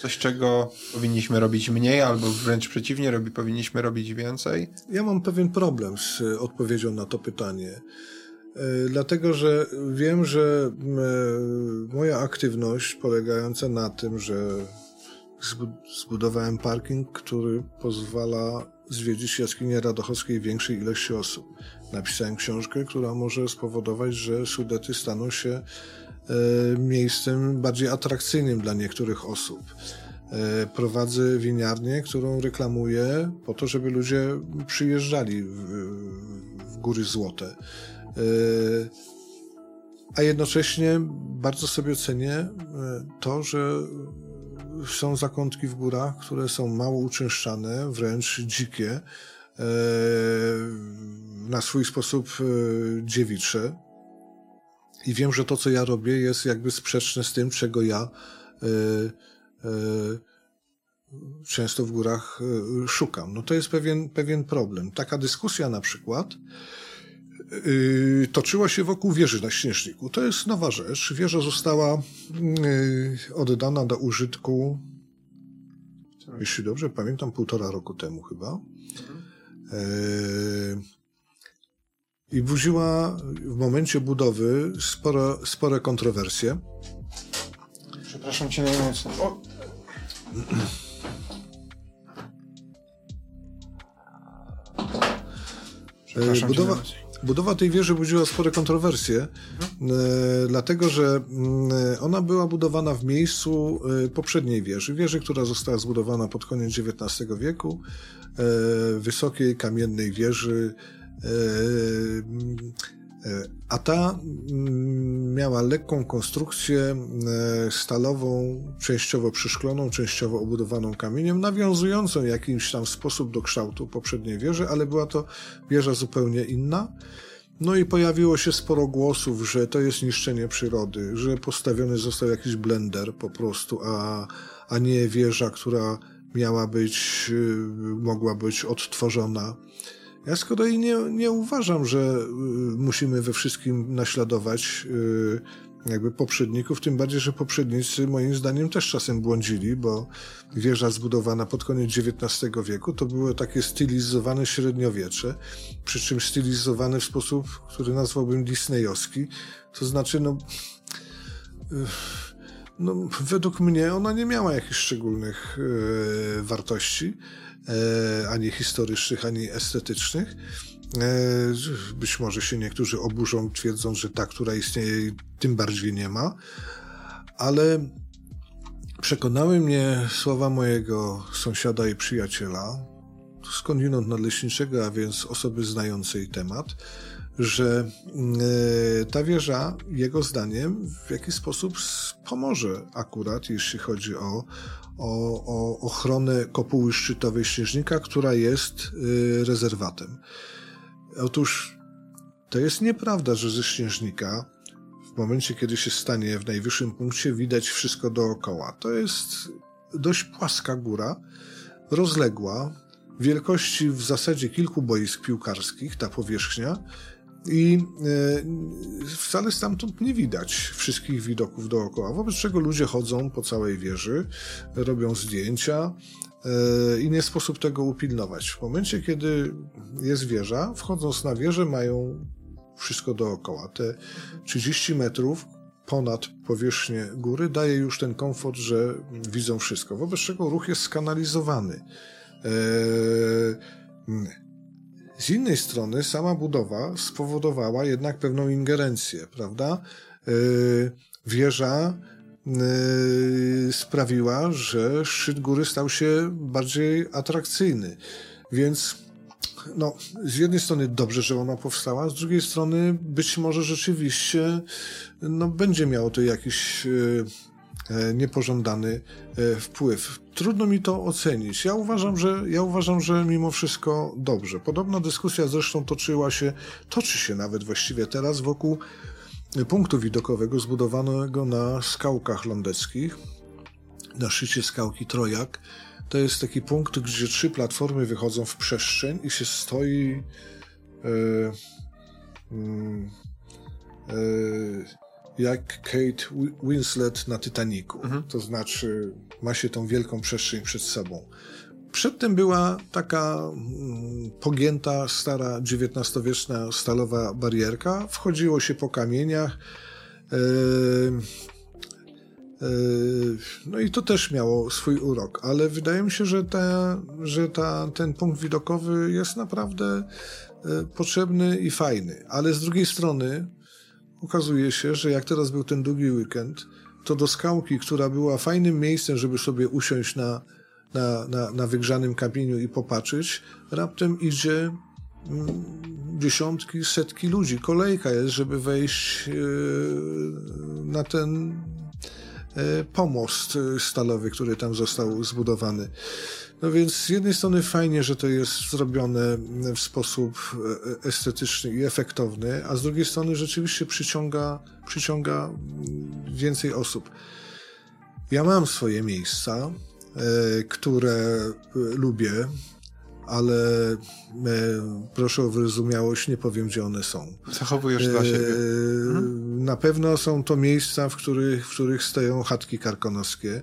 Coś, czego powinniśmy robić mniej, albo wręcz przeciwnie, robi, powinniśmy robić więcej? Ja mam pewien problem z odpowiedzią na to pytanie. E, dlatego, że wiem, że moja aktywność polegająca na tym, że zbudowałem parking, który pozwala zwiedzić jaskinię Radochowskiej większej ilości osób. Napisałem książkę, która może spowodować, że Sudety staną się e, miejscem bardziej atrakcyjnym dla niektórych osób. E, prowadzę winiarnię, którą reklamuję po to, żeby ludzie przyjeżdżali w, w Góry Złote. E, a jednocześnie bardzo sobie cenię e, to, że są zakątki w górach, które są mało uczęszczane, wręcz dzikie, e, na swój sposób e, dziewicze. I wiem, że to, co ja robię, jest jakby sprzeczne z tym, czego ja e, często w górach szukam. No to jest pewien, pewien problem. Taka dyskusja na przykład toczyła się wokół wieży na Śnieżniku. To jest nowa rzecz. Wieża została oddana do użytku, jeśli dobrze pamiętam, półtora roku temu chyba. I budziła w momencie budowy spore, spore kontrowersje. Przepraszam cię najmocniej. Budowa, Budowa tej wieży budziła spore kontrowersje, mhm. e, dlatego że mm, ona była budowana w miejscu e, poprzedniej wieży. Wieży, która została zbudowana pod koniec XIX wieku, e, wysokiej kamiennej wieży. E, E, a ta mm, miała lekką konstrukcję e, stalową, częściowo przyszkloną, częściowo obudowaną kamieniem, nawiązującą w jakiś tam sposób do kształtu poprzedniej wieży, ale była to wieża zupełnie inna. No i pojawiło się sporo głosów, że to jest niszczenie przyrody, że postawiony został jakiś blender po prostu, a, a nie wieża, która miała być, y, mogła być odtworzona. Ja z kolei nie, nie uważam, że y, musimy we wszystkim naśladować y, jakby poprzedników, tym bardziej, że poprzednicy moim zdaniem też czasem błądzili, bo wieża zbudowana pod koniec XIX wieku to było takie stylizowane średniowiecze, przy czym stylizowane w sposób, który nazwałbym disneyowski, to znaczy no, y, no według mnie ona nie miała jakichś szczególnych wartości, E, ani historycznych, ani estetycznych. E, być może się niektórzy oburzą, twierdząc, że ta, która istnieje, tym bardziej nie ma, ale przekonały mnie słowa mojego sąsiada i przyjaciela, skądinąd nadleśniczego, a więc osoby znającej temat, że e, ta wieża, jego zdaniem, w jakiś sposób pomoże akurat, jeśli chodzi o, o, o ochronę kopuły szczytowej Śnieżnika, która jest y, rezerwatem. Otóż to jest nieprawda, że ze Śnieżnika w momencie, kiedy się stanie w najwyższym punkcie, widać wszystko dookoła. To jest dość płaska góra, rozległa, wielkości w zasadzie kilku boisk piłkarskich, ta powierzchnia, i e, wcale stamtąd nie widać wszystkich widoków dookoła, wobec czego ludzie chodzą po całej wieży, robią zdjęcia e, i nie sposób tego upilnować. W momencie, kiedy jest wieża, wchodząc na wieżę mają wszystko dookoła. Te 30 metrów ponad powierzchnię góry daje już ten komfort, że widzą wszystko, wobec czego ruch jest skanalizowany. mm, z innej strony sama budowa spowodowała jednak pewną ingerencję, prawda? Wieża sprawiła, że szczyt góry stał się bardziej atrakcyjny. Więc no, z jednej strony dobrze, że ona powstała, z drugiej strony być może rzeczywiście no, będzie miało to jakiś e niepożądany e, wpływ. Trudno mi to ocenić. Ja uważam, że, ja uważam, że mimo wszystko dobrze. Podobna dyskusja zresztą toczyła się, toczy się nawet właściwie teraz wokół punktu widokowego zbudowanego na skałkach lądeckich, na szczycie skałki Trojak, to jest taki punkt, gdzie trzy platformy wychodzą w przestrzeń i się stoi e, mm, e, jak Kate Winslet na Titanicu. Mhm. To znaczy ma się tą wielką przestrzeń przed sobą. Przedtem była taka mm, pogięta, stara XIX-wieczna stalowa barierka. Wchodziło się po kamieniach. E, Yy, no i to też miało swój urok, ale wydaje mi się, że, ta, że ta, ten punkt widokowy jest naprawdę yy, potrzebny i fajny. Ale z drugiej strony okazuje się, że jak teraz był ten długi weekend, to do skałki, która była fajnym miejscem, żeby sobie usiąść na, na, na, na wygrzanym kamieniu i popatrzeć, raptem idzie mm, dziesiątki, setki ludzi. Kolejka jest, żeby wejść yy, na ten E, pomost stalowy, który tam został zbudowany. No więc z jednej strony fajnie, że to jest zrobione w sposób e, estetyczny i efektowny, a z drugiej strony rzeczywiście przyciąga, przyciąga więcej osób. Ja mam swoje miejsca, które lubię, ale e, proszę o wyrozumiałość, nie powiem, gdzie one są. Zachowujesz dla siebie. E, mhm. Na pewno są to miejsca, w których, w których stoją chatki karkonoskie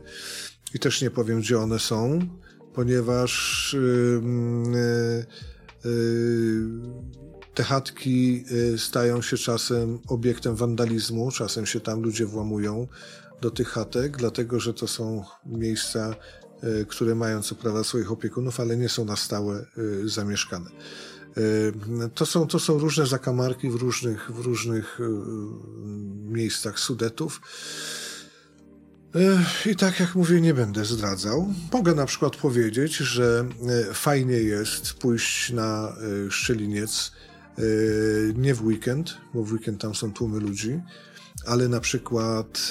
i też nie powiem, gdzie one są, ponieważ e, te chatki stają się czasem obiektem wandalizmu, czasem się tam ludzie włamują do tych chatek, dlatego że to są miejsca które mają co prawda swoich opiekunów, ale nie są na stałe zamieszkane. To są, to są różne zakamarki w różnych, w różnych miejscach Sudetów. I tak jak mówię, nie będę zdradzał. Mogę na przykład powiedzieć, że fajnie jest pójść na Szczeliniec nie w weekend, bo w weekend tam są tłumy ludzi, ale na przykład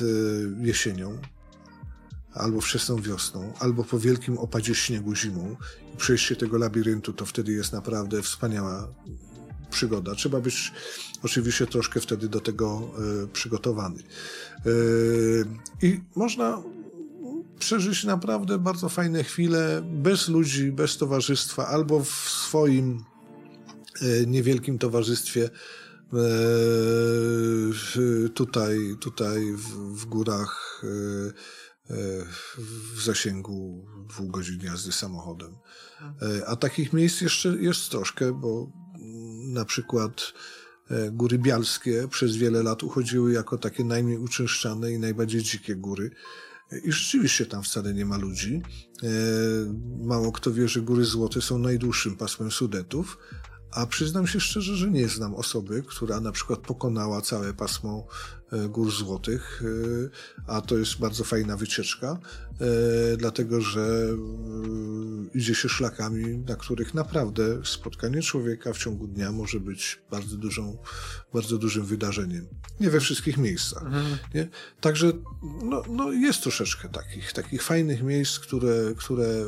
jesienią, albo wczesną wiosną, albo po wielkim opadzie śniegu zimą. I przejście tego labiryntu to wtedy jest naprawdę wspaniała przygoda. Trzeba być oczywiście troszkę wtedy do tego y, przygotowany. Y, I można przeżyć naprawdę bardzo fajne chwile bez ludzi, bez towarzystwa, albo w swoim y, niewielkim towarzystwie tutaj, tutaj w, górach w zasięgu dwóch godzin jazdy samochodem. E, a takich miejsc jeszcze jest troszkę, bo na przykład e, góry bialskie przez wiele lat uchodziły jako takie najmniej uczęszczane i najbardziej dzikie góry. E, I rzeczywiście tam wcale nie ma ludzi. Mało kto wie, że góry złote są najdłuższym pasmem Sudetów, a przyznam się szczerze, że nie znam osoby, która na przykład pokonała całe pasmo e, Gór Złotych, e, a to jest bardzo fajna wycieczka, e, dlatego że idzie się szlakami, na których naprawdę spotkanie człowieka w ciągu dnia może być bardzo dużą, bardzo dużym wydarzeniem. Nie we wszystkich miejscach. Mhm. Nie? Także no, no jest troszeczkę takich, takich fajnych miejsc, które, które,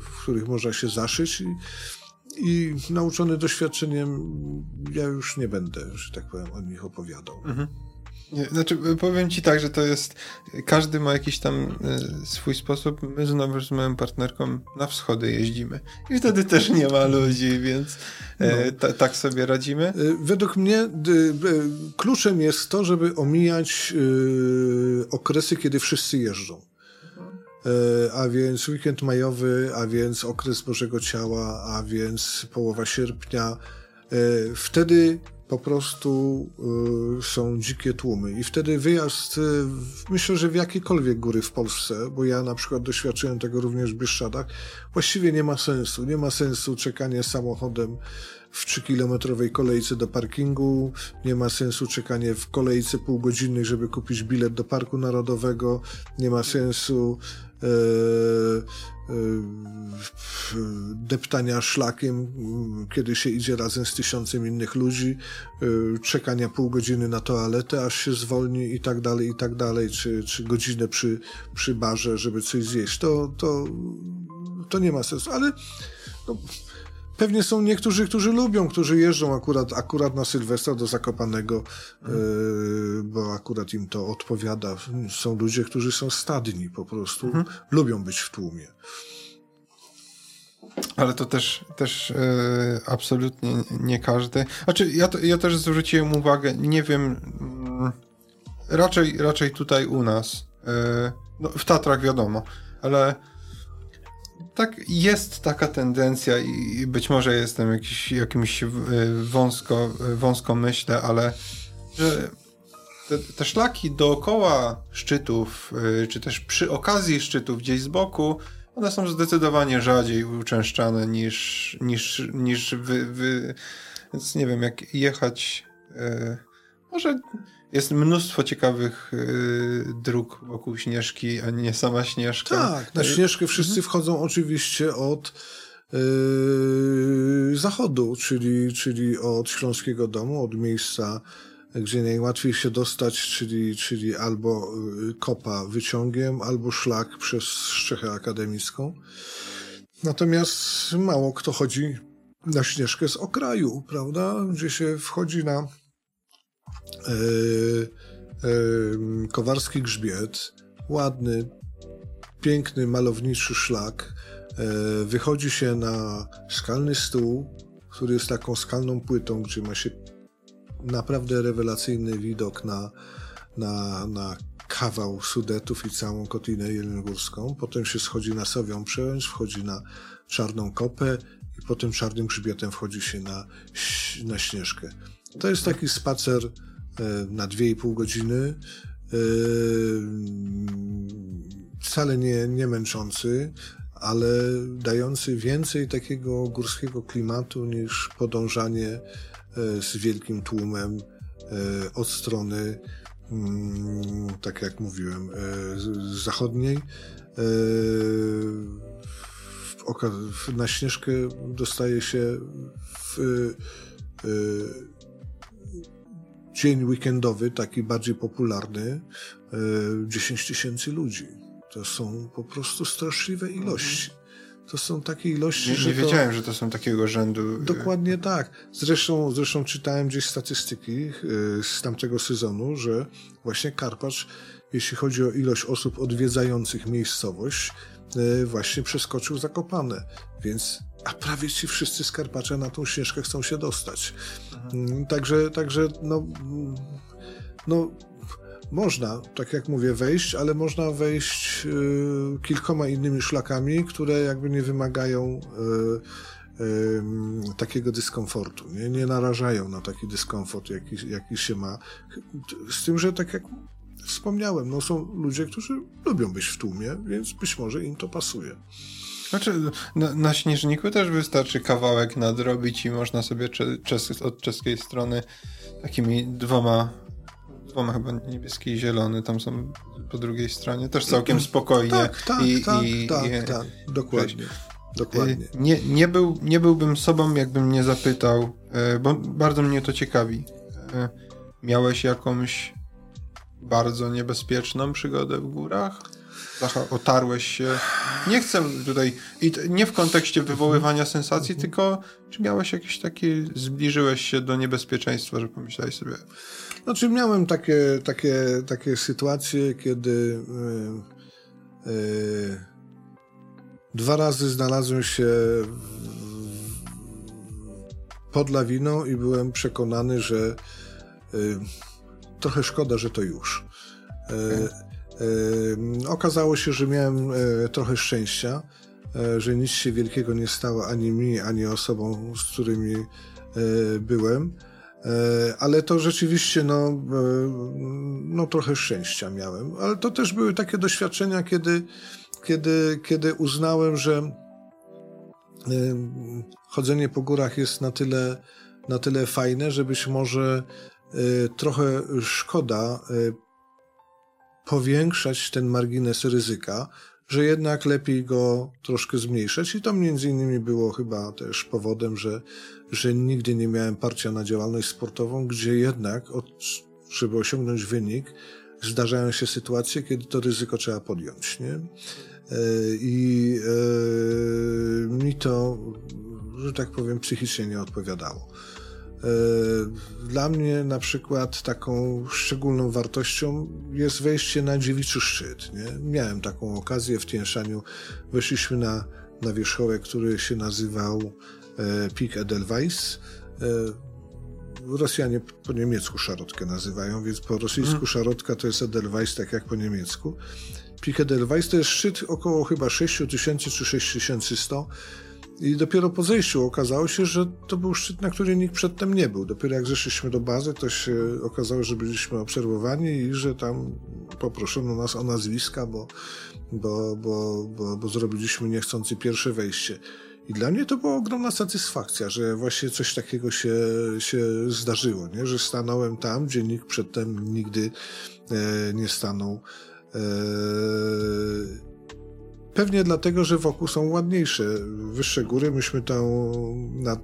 w których można się zaszyć i i nauczony doświadczeniem, ja już nie będę, że tak powiem, o nich opowiadał. Mhm. Znaczy, powiem ci tak, że to jest. Każdy ma jakiś tam y, swój sposób. My znowu z moją partnerką na wschody jeździmy. I wtedy też nie ma ludzi, więc e, no. tak sobie radzimy. Według mnie kluczem jest to, żeby omijać okresy, kiedy wszyscy jeżdżą. E, a więc weekend majowy, a więc okres Bożego Ciała, a więc połowa sierpnia. E, wtedy po prostu y, są dzikie tłumy. I wtedy wyjazd, myślę, że w jakiekolwiek góry w Polsce, bo ja na przykład doświadczyłem tego również w Bieszczadach, właściwie nie ma sensu. Nie ma sensu czekanie samochodem w trzykilometrowej kolejce do parkingu, nie ma sensu czekanie w kolejce półgodzinnej, żeby kupić bilet do Parku Narodowego, nie ma sensu e, e, deptania szlakiem, kiedy się idzie razem z tysiącem innych ludzi, e, czekania pół godziny na toaletę, aż się zwolni i tak dalej, i tak dalej, czy, czy godzinę przy, przy barze, żeby coś zjeść. To, to, to nie ma sensu, ale no, Pewnie są niektórzy, którzy lubią, którzy jeżdżą akurat, akurat na Sylwestra do Zakopanego, mm. yy, bo akurat im to odpowiada. Są ludzie, którzy są stadni po prostu, mm. lubią być w tłumie. Ale to też, też yy, absolutnie nie każdy. Znaczy, ja, to, ja też zwróciłem uwagę, nie wiem, yy, raczej, raczej tutaj u nas, yy, no, w Tatrach wiadomo, ale tak, jest taka tendencja i być może jestem jakiś, jakimś e, wąsko, e, wąsko myślę, ale że te, te, szlaki dookoła szczytów, e, czy też przy okazji szczytów gdzieś z boku, one są zdecydowanie rzadziej uczęszczane niż, niż, niż wy, wy więc nie wiem, jak jechać, może jest mnóstwo ciekawych y, dróg wokół Śnieżki, a nie sama Śnieżka. Tak, na Śnieżkę wszyscy mhm. wchodzą oczywiście od y, zachodu, czyli, czyli od Śląskiego Domu, od miejsca, gdzie najłatwiej się dostać, czyli, czyli albo y, kopa wyciągiem, albo szlak przez Szczechę Akademicką. Natomiast mało kto chodzi na Śnieżkę z okraju, prawda, gdzie się wchodzi na Kowarski grzbiet, ładny, piękny, malowniczy szlak. E, wychodzi się na skalny stół, który jest taką skalną płytą, gdzie ma się naprawdę rewelacyjny widok na, na, na kawał Sudetów i całą Kotlinę Jelengórską. Potem się schodzi na Sowią Przełęcz, wchodzi na Czarną Kopę i potem Czarnym Grzbietem wchodzi się na, na Śnieżkę. To jest taki spacer E, na 2,5 godziny. E, wcale nie, nie męczący, ale dający więcej takiego górskiego klimatu niż podążanie e, z wielkim tłumem od strony, mm, tak jak mówiłem, zachodniej. Na Śnieżkę dostaje się w dzień weekendowy, taki bardziej popularny, 10 e, tysięcy ludzi. To są po prostu straszliwe ilości. To są takie ilości, nie, że. Nie wiedziałem, to... że to są takiego rzędu. E, Dokładnie tak. Zresztą, zresztą czytałem gdzieś statystyki e, z tamtego sezonu, że właśnie Karpacz, jeśli chodzi o ilość osób odwiedzających miejscowość, właśnie przeskoczył Zakopane. Więc a prawie ci wszyscy skarpacze na tą ścieżkę chcą się dostać. Mhm. Także, także no, no można, tak jak mówię, wejść, ale można wejść y, kilkoma innymi szlakami, które jakby nie wymagają y, y, takiego dyskomfortu, nie, nie narażają na taki dyskomfort, jaki, jaki się ma. Z tym, że tak jak wspomniałem, no są ludzie, którzy lubią być w tłumie, więc być może im to pasuje. Znaczy, na, na, śnieżniku też wystarczy kawałek nadrobić i można sobie czes, od czeskiej strony takimi dwoma, dwoma chyba niebieski i zielony, tam są po drugiej stronie, też całkiem spokojnie. Tak, tak, i, tak, i, tak, i, tak, dokładnie. Dokładnie. Nie, nie, był, nie byłbym sobą, jakbym nie zapytał, e, bo bardzo mnie to ciekawi. E, miałeś jakąś bardzo niebezpieczną przygodę w górach? Otarłeś się. Nie chcę tutaj, i nie w kontekście wywoływania sensacji, tylko czy miałeś jakieś takie, zbliżyłeś się do niebezpieczeństwa, że pomyślałeś sobie. Znaczy miałem takie, takie, takie sytuacje, kiedy yy, yy, dwa razy znalazłem się pod lawiną i byłem przekonany, że yy, trochę szkoda, że to już. Okay. Okazało się, że miałem e, trochę szczęścia, e, że nic się wielkiego nie stało ani mi, ani osobom, z którymi e, byłem. Ale to rzeczywiście, no, no trochę szczęścia miałem. Ale to też były takie doświadczenia, kiedy, kiedy, kiedy uznałem, że chodzenie po górach jest na tyle, na tyle fajne, że być może trochę szkoda powiększać ten margines ryzyka, że jednak lepiej go troszkę zmniejszać i to między innymi było chyba też powodem, że, że nigdy nie miałem parcia na działalność sportową, gdzie jednak, od, żeby osiągnąć wynik, zdarzają się sytuacje, kiedy to ryzyko trzeba podjąć, nie? E, I e, mi to, że tak powiem, psychicznie nie odpowiadało. E, dla mnie na przykład taką szczególną wartością jest wejście na dziewiczy szczyt. Nie? Miałem taką okazję w Tienszaniu. Weszliśmy na, na wierzchołek, który się nazywał e, Peak Edelweiss. E, Rosjanie po niemiecku szarotkę nazywają, więc po rosyjsku hmm. szarotka to jest Edelweiss, tak jak po niemiecku. Peak Edelweiss to jest szczyt około chyba 6000 czy 6100 i dopiero po zejściu okazało się, że to był szczyt, na który nikt przedtem nie był. Dopiero jak zeszliśmy do bazy, to się okazało, że byliśmy obserwowani i że tam poproszono nas o nazwiska, bo, bo, bo, bo, bo zrobiliśmy niechcący pierwsze wejście. I dla mnie to była ogromna satysfakcja, że właśnie coś takiego się, się zdarzyło, nie? że stanąłem tam, gdzie nikt przedtem nigdy e, nie stanął. E, Pewnie dlatego, że wokół są ładniejsze, wyższe góry. Myśmy tam na,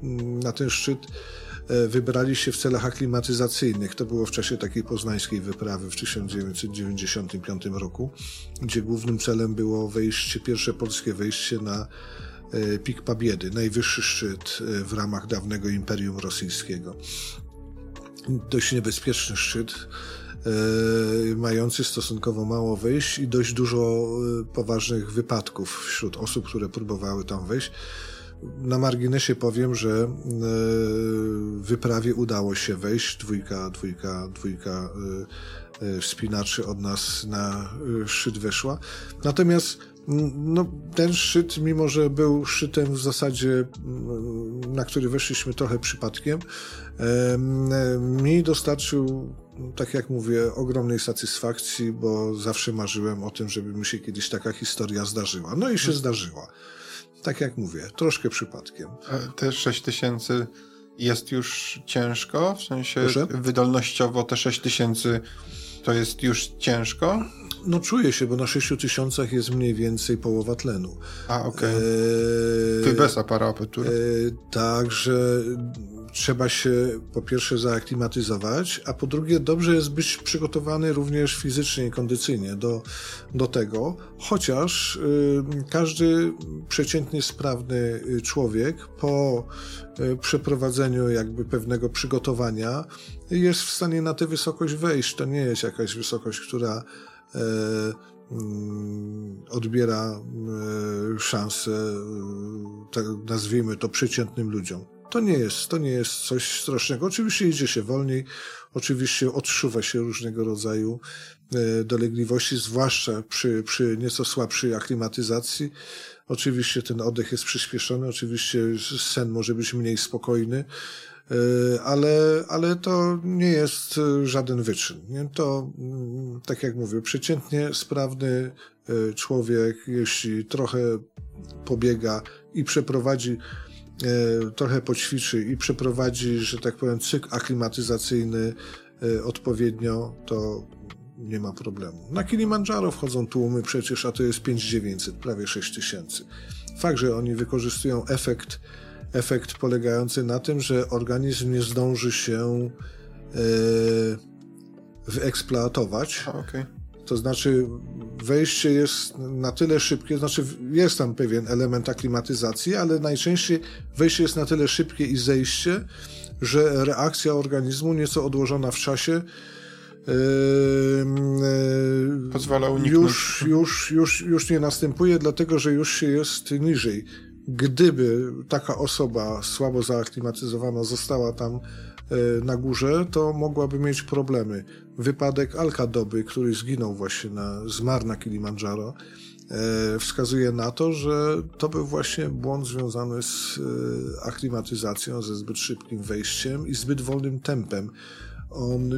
na ten szczyt e, wybrali się w celach aklimatyzacyjnych. To było w czasie takiej poznańskiej wyprawy w 1995 roku, gdzie głównym celem było wejście, pierwsze polskie wejście na e, Pik Pabiedy, najwyższy szczyt e, w ramach dawnego Imperium Rosyjskiego. Dość niebezpieczny szczyt mający stosunkowo mało wejść i dość dużo e, poważnych wypadków wśród osób, które próbowały tam wejść. Na marginesie powiem, że e, wyprawie udało się wejść. Dwójka, dwójka, dwójka wspinaczy od nas na szczyt weszła. Natomiast no, ten szczyt, mimo że był szczytem w zasadzie, na który weszliśmy trochę przypadkiem, mi dostarczył tak jak mówię, ogromnej satysfakcji, bo zawsze marzyłem o tym, żeby mi się kiedyś taka historia zdarzyła. No i się zdarzyła. Tak jak mówię, troszkę przypadkiem. A te 6 tysięcy jest już ciężko? W sensie Proszę? wydolnościowo te 6 tysięcy to jest już ciężko? No czuję się, bo na 6 tysiącach jest mniej więcej połowa tlenu. A, okej. Okay. E, bez aparatu. E, Także trzeba się po pierwsze zaaklimatyzować, a po drugie dobrze jest być przygotowany również fizycznie i kondycyjnie do, do tego, chociaż y, każdy przeciętnie sprawny człowiek po y, przeprowadzeniu jakby pewnego przygotowania jest w stanie na tę wysokość wejść. To nie jest jakaś wysokość, która y, odbiera szansę, tak nazwijmy to, przeciętnym ludziom. To nie jest, to nie jest coś strasznego. Oczywiście idzie się wolniej, oczywiście odczuwa się różnego rodzaju e, dolegliwości, zwłaszcza przy, przy nieco słabszej aklimatyzacji. Oczywiście ten oddech jest przyspieszony, oczywiście sen może być mniej spokojny, e, ale, ale to nie jest żaden wyczyn. Nie? To, mm, tak jak mówię, przeciętnie sprawny e, człowiek, jeśli trochę pobiega i przeprowadzi trochę poćwiczy i przeprowadzi, że tak powiem, cykl aklimatyzacyjny odpowiednio, to nie ma problemu. Na Kilimandżaro wchodzą tłumy przecież, a to jest 5900, prawie 6000. Fakt, że oni wykorzystują efekt, efekt polegający na tym, że organizm nie zdąży się e, wyeksploatować. Okay. To znaczy wejście jest na tyle szybkie, znaczy jest tam pewien element aklimatyzacji, ale najczęściej wejście jest na tyle szybkie i zejście, że reakcja organizmu nieco odłożona w czasie yy, pozwala uniknąć. Już, już, już, już nie następuje, dlatego że już się jest niżej. Gdyby taka osoba słabo zaaklimatyzowana została tam na górze, to mogłaby mieć problemy. Wypadek Alkadoby, który zginął właśnie na, zmarł na Kilimandżaro, wskazuje na to, że to był właśnie błąd związany z aklimatyzacją, ze zbyt szybkim wejściem i zbyt wolnym tempem. On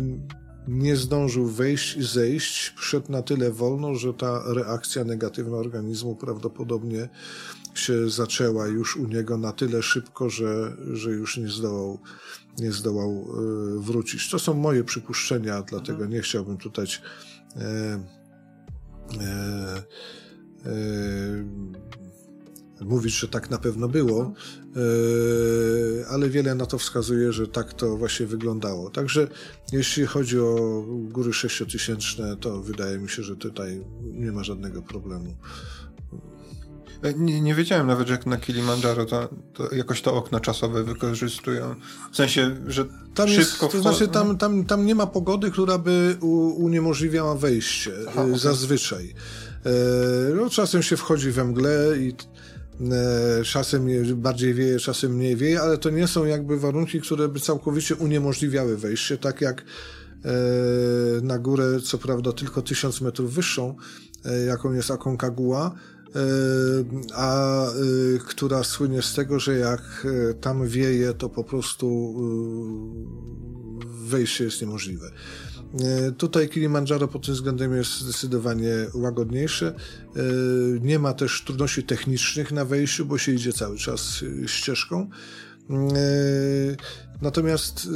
nie zdążył wejść i zejść, szedł na tyle wolno, że ta reakcja negatywna organizmu prawdopodobnie się zaczęła już u niego na tyle szybko, że, że już nie zdołał, nie zdołał e, wrócić. To są moje przypuszczenia, dlatego mhm. nie chciałbym tutaj e, e, e, mówić, że tak na pewno było, e, ale wiele na to wskazuje, że tak to właśnie wyglądało. Także jeśli chodzi o góry sześciotysięczne, to wydaje mi się, że tutaj nie ma żadnego problemu. E, nie, nie wiedziałem nawet, że jak na Kilimandżaro to, to, jakoś to okno czasowe wykorzystują. W sensie, że tam szybko... Jest, to znaczy tam, tam, tam nie ma pogody, która by u, uniemożliwiała wejście Aha, okay. zazwyczaj. E, no, czasem się wchodzi we mgle i E, czasem bardziej wieje, czasem mniej wieje, ale to nie są jakby warunki, które by całkowicie uniemożliwiały wejście, tak jak e, na górę, co prawda tylko tysiąc metrów wyższą, e, jaką jest Aconcagua, a która słynie z tego, że jak tam wieje, to po prostu wejście jest niemożliwe. E, tutaj Kilimandżaro pod tym względem jest zdecydowanie łagodniejsze. E, nie ma też trudności technicznych na wejściu, bo się idzie cały czas e, ścieżką. Natomiast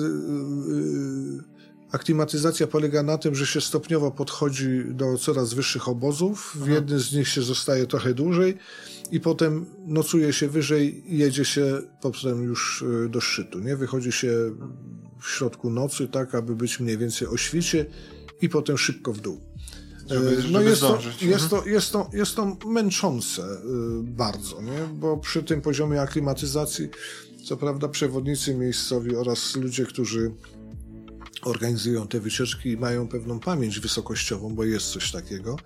aklimatyzacja polega na tym, że się stopniowo podchodzi do coraz wyższych obozów. W jednym z nich się zostaje trochę dłużej i potem nocuje się wyżej i jedzie się potem już do szczytu. Nie? Wychodzi się w środku nocy, tak, aby być mniej więcej o świcie i potem szybko w dół. Żeby, e, no jest, to, jest, to, jest, to, jest to męczące e, bardzo, nie? bo przy tym poziomie aklimatyzacji, co prawda przewodnicy miejscowi oraz ludzie, którzy organizują te wycieczki mają pewną pamięć wysokościową, bo jest coś takiego,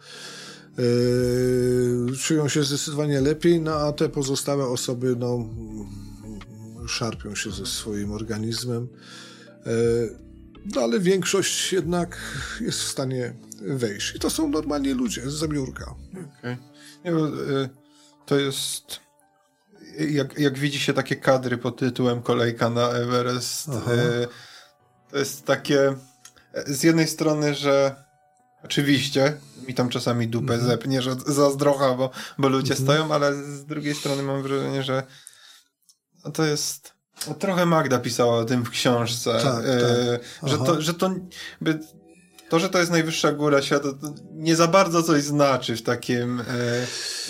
yy, czują się zdecydowanie lepiej, no a te pozostałe osoby no, szarpią się ze swoim organizmem. E, no ale większość jednak jest w stanie wejść. I to są normalnie ludzie z zamiórka. Okay. Y, to jest. Jak, jak widzi się takie kadry pod tytułem Kolejka na Everest, to jest takie. Z jednej strony, że oczywiście mi tam czasami dupę mm zepnie, że zazdrocha, bo, bo ludzie mm stoją, ale z drugiej strony mam wrażenie, że to jest no, trochę Magda pisała o tym w książce, tak, e, tak. że to, że to, by, to, że to jest najwyższa góra świata, to nie za bardzo coś znaczy w takim. E,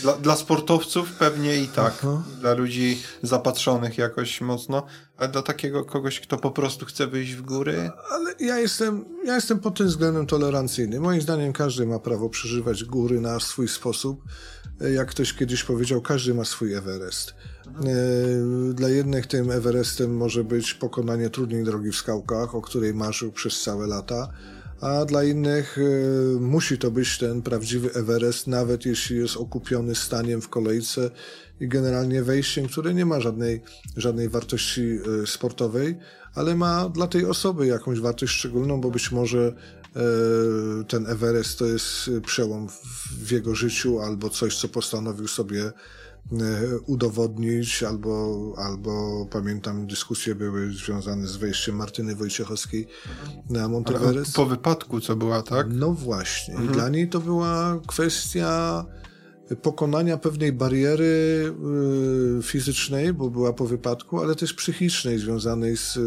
dla, dla, sportowców pewnie i tak. Aha. Dla ludzi zapatrzonych jakoś mocno, ale dla takiego kogoś, kto po prostu chce wyjść w góry. Ale ja jestem, ja jestem pod tym względem tolerancyjny. Moim zdaniem każdy ma prawo przeżywać góry na swój sposób. E, jak ktoś kiedyś powiedział, każdy ma swój Everest. E, dla jednych tym Everestem może być pokonanie trudnej drogi w skałkach, o której marzył przez całe lata, a dla innych e, musi to być ten prawdziwy Everest, nawet jeśli jest okupiony staniem w kolejce i generalnie wejściem, które nie ma żadnej, żadnej wartości e, sportowej, ale ma dla tej osoby jakąś wartość szczególną, bo być może ten Everest to jest przełom w jego życiu albo coś, co postanowił sobie udowodnić, albo, albo pamiętam dyskusje były związane z wejściem Martyny Wojciechowskiej na Monteverest. Po wypadku, co była, tak? No właśnie. Mhm. Dla niej to była kwestia pokonania pewnej bariery y, fizycznej, bo była po wypadku, ale też psychicznej, związanej z,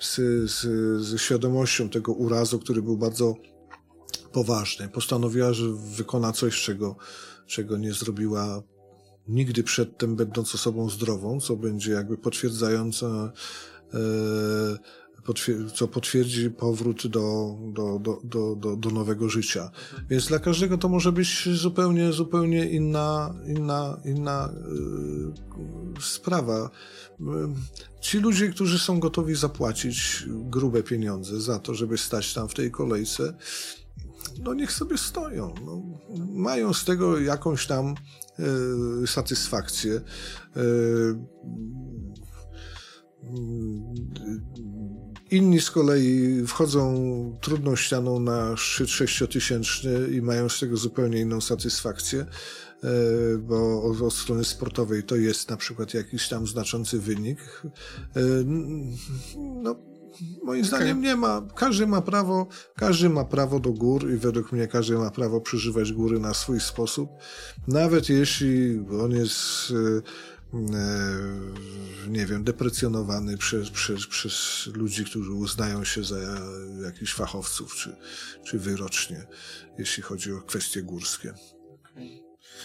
z, z, z świadomością tego urazu, który był bardzo poważny. Postanowiła, że wykona coś, czego, czego nie zrobiła nigdy przedtem będąc osobą zdrową, co będzie jakby potwierdzające, e, co potwierdzi powrót do, do, do, do, do, nowego życia. Więc dla każdego to może być zupełnie, zupełnie inna, inna, inna e, sprawa. Ci ludzie, którzy są gotowi zapłacić grube pieniądze za to, żeby stać tam w tej kolejce, no niech sobie stoją. No, mają z tego jakąś tam E, satysfakcję. E, Inni z kolei wchodzą trudną ścianą na szczyt sześciotysięczny i mają z tego zupełnie inną satysfakcję, bo od strony sportowej to jest na przykład jakiś tam znaczący wynik. No, moim zdaniem nie ma. Każdy ma prawo, każdy ma prawo do gór i według mnie każdy ma prawo przeżywać góry na swój sposób. Nawet jeśli on jest E, nie wiem, deprecjonowany przez, przez, przez ludzi, którzy uznają się za jakichś fachowców, czy, czy wyrocznie, jeśli chodzi o kwestie górskie.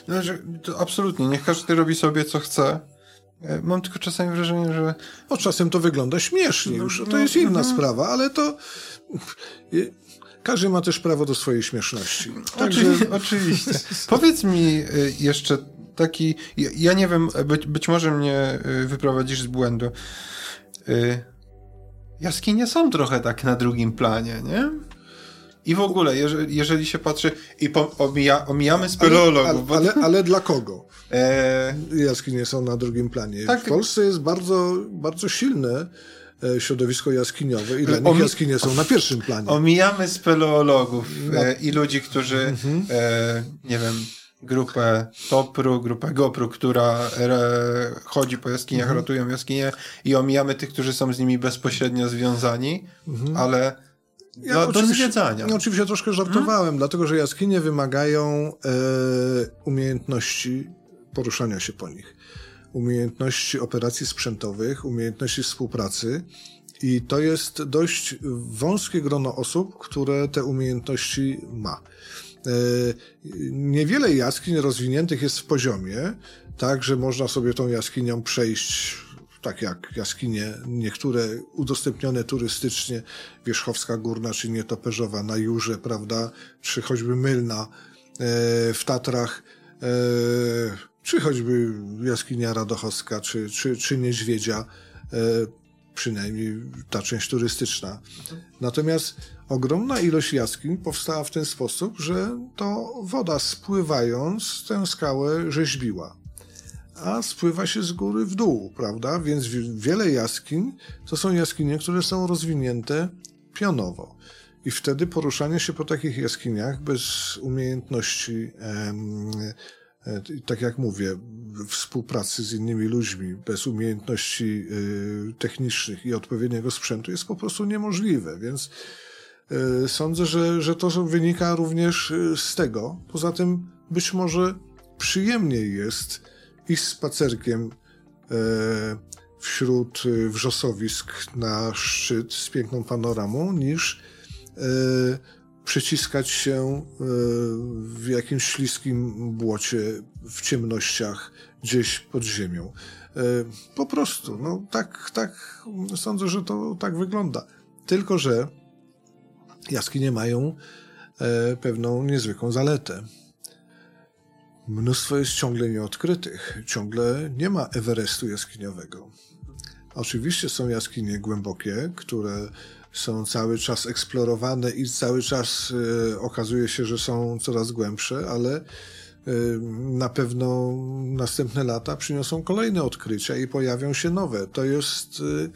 No, to absolutnie, niech każdy robi sobie co chce. E, mam tylko czasami wrażenie, że. O, czasem to wygląda śmiesznie już. To jest inna no, sprawa, ale to. Każdy ma też prawo do swojej śmieszności. Także... Oczywiście. Powiedz mi e, jeszcze taki, ja, nie wiem, być, być, może mnie wyprowadzisz z błędu. Jaskinie są trochę tak na drugim planie, nie? I w ogóle, jeżeli, jeżeli się patrzy i omija, omijamy speleologów. Ale, ale, ale, ale, dla kogo? E... Jaskinie są na drugim planie. Tak. W Polsce jest bardzo, bardzo silne e, środowisko jaskiniowe i dla nich jaskinie są na pierwszym planie. Omijamy speleologów no. e, i ludzi, którzy, mhm. e, nie wiem, grupę Topru, grupę GoPro, która chodzi po jaskiniach, mhm. ratują jaskinie i omijamy tych, którzy są z nimi bezpośrednio związani, mhm. ale ja do, do zwiedzania. Ja oczywiście troszkę żartowałem, hmm? dlatego że jaskinie wymagają e, umiejętności poruszania się po nich, umiejętności operacji sprzętowych, umiejętności współpracy. I to jest dość wąskie grono osób, które te umiejętności ma. E, niewiele jaskiń rozwiniętych jest w poziomie, tak, że można sobie tą jaskinią przejść tak jak jaskinie niektóre udostępnione turystycznie, Wierzchowska Górna czy Nietoperzowa na Jurze, prawda, czy choćby Mylna e, w Tatrach, e, czy choćby jaskinia Radochowska, czy, czy, czy Niedźwiedzia, przynajmniej ta część turystyczna. Natomiast ogromna ilość jaskiń powstała w ten sposób, że to woda spływając tę skałę rzeźbiła. A spływa się z góry w dół, prawda? Więc wiele jaskiń to są jaskinie, które są rozwinięte pionowo. I wtedy poruszanie się po takich jaskiniach bez umiejętności E, tak jak mówię, współpracy z innymi ludźmi bez umiejętności e, technicznych i odpowiedniego sprzętu jest po prostu niemożliwe, więc e, sądzę, że, że to wynika również z tego. Poza tym być może przyjemniej jest iść spacerkiem wśród wrzosowisk na szczyt z piękną panoramą niż przeciskać się e, w jakimś śliskim błocie, w ciemnościach, gdzieś pod ziemią. E, po prostu, no tak, tak, sądzę, że to tak wygląda. Tylko, że jaskinie mają e, pewną niezwykłą zaletę. Mnóstwo jest ciągle nieodkrytych. Ciągle nie ma Everestu jaskiniowego. Oczywiście są jaskinie głębokie, które są cały czas eksplorowane i cały czas y, okazuje się, że są coraz głębsze, ale y, na pewno następne lata przyniosą kolejne odkrycia i pojawią się nowe. To jest, y,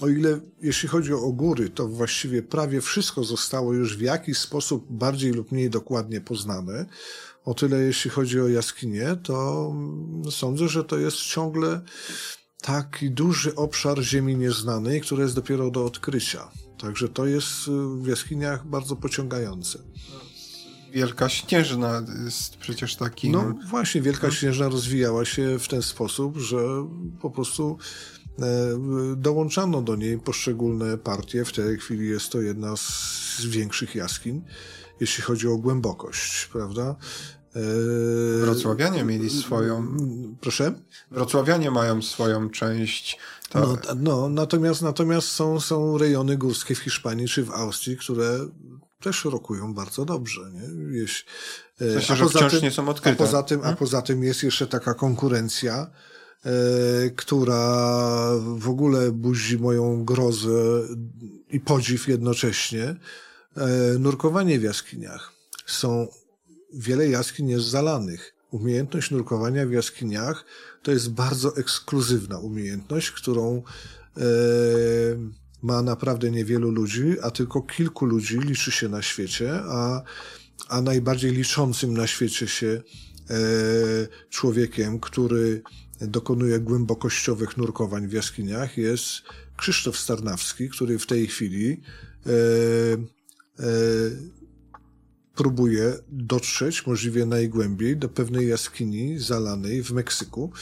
o ile jeśli chodzi o góry, to właściwie prawie wszystko zostało już w jakiś sposób bardziej lub mniej dokładnie poznane. O tyle jeśli chodzi o jaskinie, to sądzę, że to jest ciągle taki duży obszar ziemi nieznanej, który jest dopiero do odkrycia. Także to jest y, w jaskiniach bardzo pociągające. Wielka Śnieżna jest przecież taki. No właśnie, Wielka no. Śnieżna rozwijała się w ten sposób, że po prostu e, dołączano do niej poszczególne partie. W tej chwili jest to jedna z większych jaskiń, jeśli chodzi o głębokość, prawda? Yy, Wrocławianie mieli swoją. Proszę? Wrocławianie mają swoją część. To... No, no, natomiast, natomiast są, są rejony górskie w Hiszpanii czy w Austrii, które też rokują bardzo dobrze. Nie? Jeśli, w sensie, a, poza tym, nie są odkryte. A poza, tym, hmm? a poza tym jest jeszcze taka konkurencja, e, która w ogóle budzi moją grozę i podziw jednocześnie. E, nurkowanie w jaskiniach. Są wiele jaskiń jest zalanych. Umiejętność nurkowania w jaskiniach to jest bardzo ekskluzywna umiejętność, którą e, ma naprawdę niewielu ludzi, a tylko kilku ludzi liczy się na świecie, a, a najbardziej liczącym na świecie się e, człowiekiem, który dokonuje głębokościowych nurkowań w jaskiniach jest Krzysztof Starnawski, który w tej chwili e, e, próbuje dotrzeć możliwie najgłębiej do pewnej jaskini zalanej w Meksyku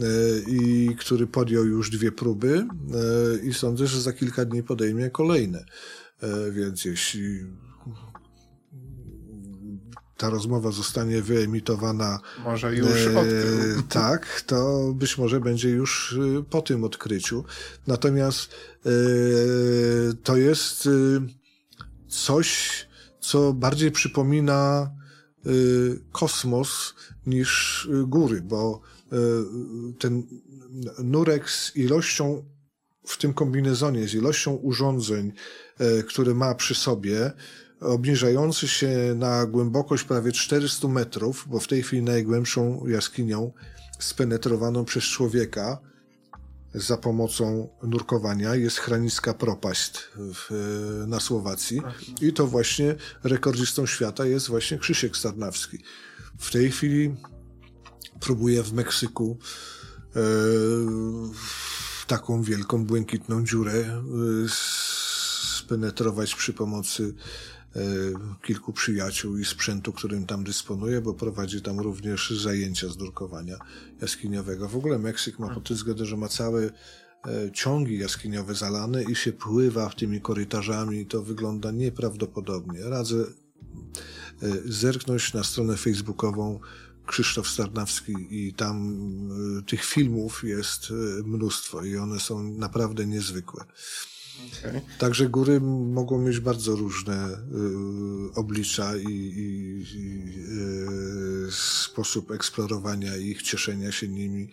e, i który podjął już dwie próby e, i sądzę, że za kilka dni podejmie kolejne. E, więc jeśli ta rozmowa zostanie wyemitowana. Może już odkrył. tak, to być może będzie już po tym odkryciu. Natomiast to jest coś, co bardziej przypomina y, kosmos niż y, góry, bo y, ten nurek z ilością w tym kombinezonie, z ilością urządzeń, które ma przy sobie, obniżający się na głębokość prawie 400 metrów, bo w tej chwili najgłębszą jaskinią spenetrowaną przez człowieka, za pomocą nurkowania jest Chraniska Propaść w, na Słowacji i to właśnie rekordzistą świata jest właśnie Krzysiek Starnawski. W tej chwili próbuje w Meksyku e, taką wielką, błękitną dziurę e, spenetrować przy pomocy E, kilku przyjaciół i sprzętu, którym tam dysponuje, bo prowadzi tam również zajęcia z nurkowania jaskiniowego. W ogóle Meksyk ma pod tym względem, że ma całe e, ciągi jaskiniowe zalane i się pływa tymi korytarzami i to wygląda nieprawdopodobnie. Radzę e, zerknąć na stronę facebookową Krzysztof Starnawski i tam tych filmów jest mnóstwo i one są naprawdę niezwykłe. Okay. Także góry mogą mieć bardzo różne y, oblicza i, i, i y, sposób eksplorowania ich, cieszenia się nimi.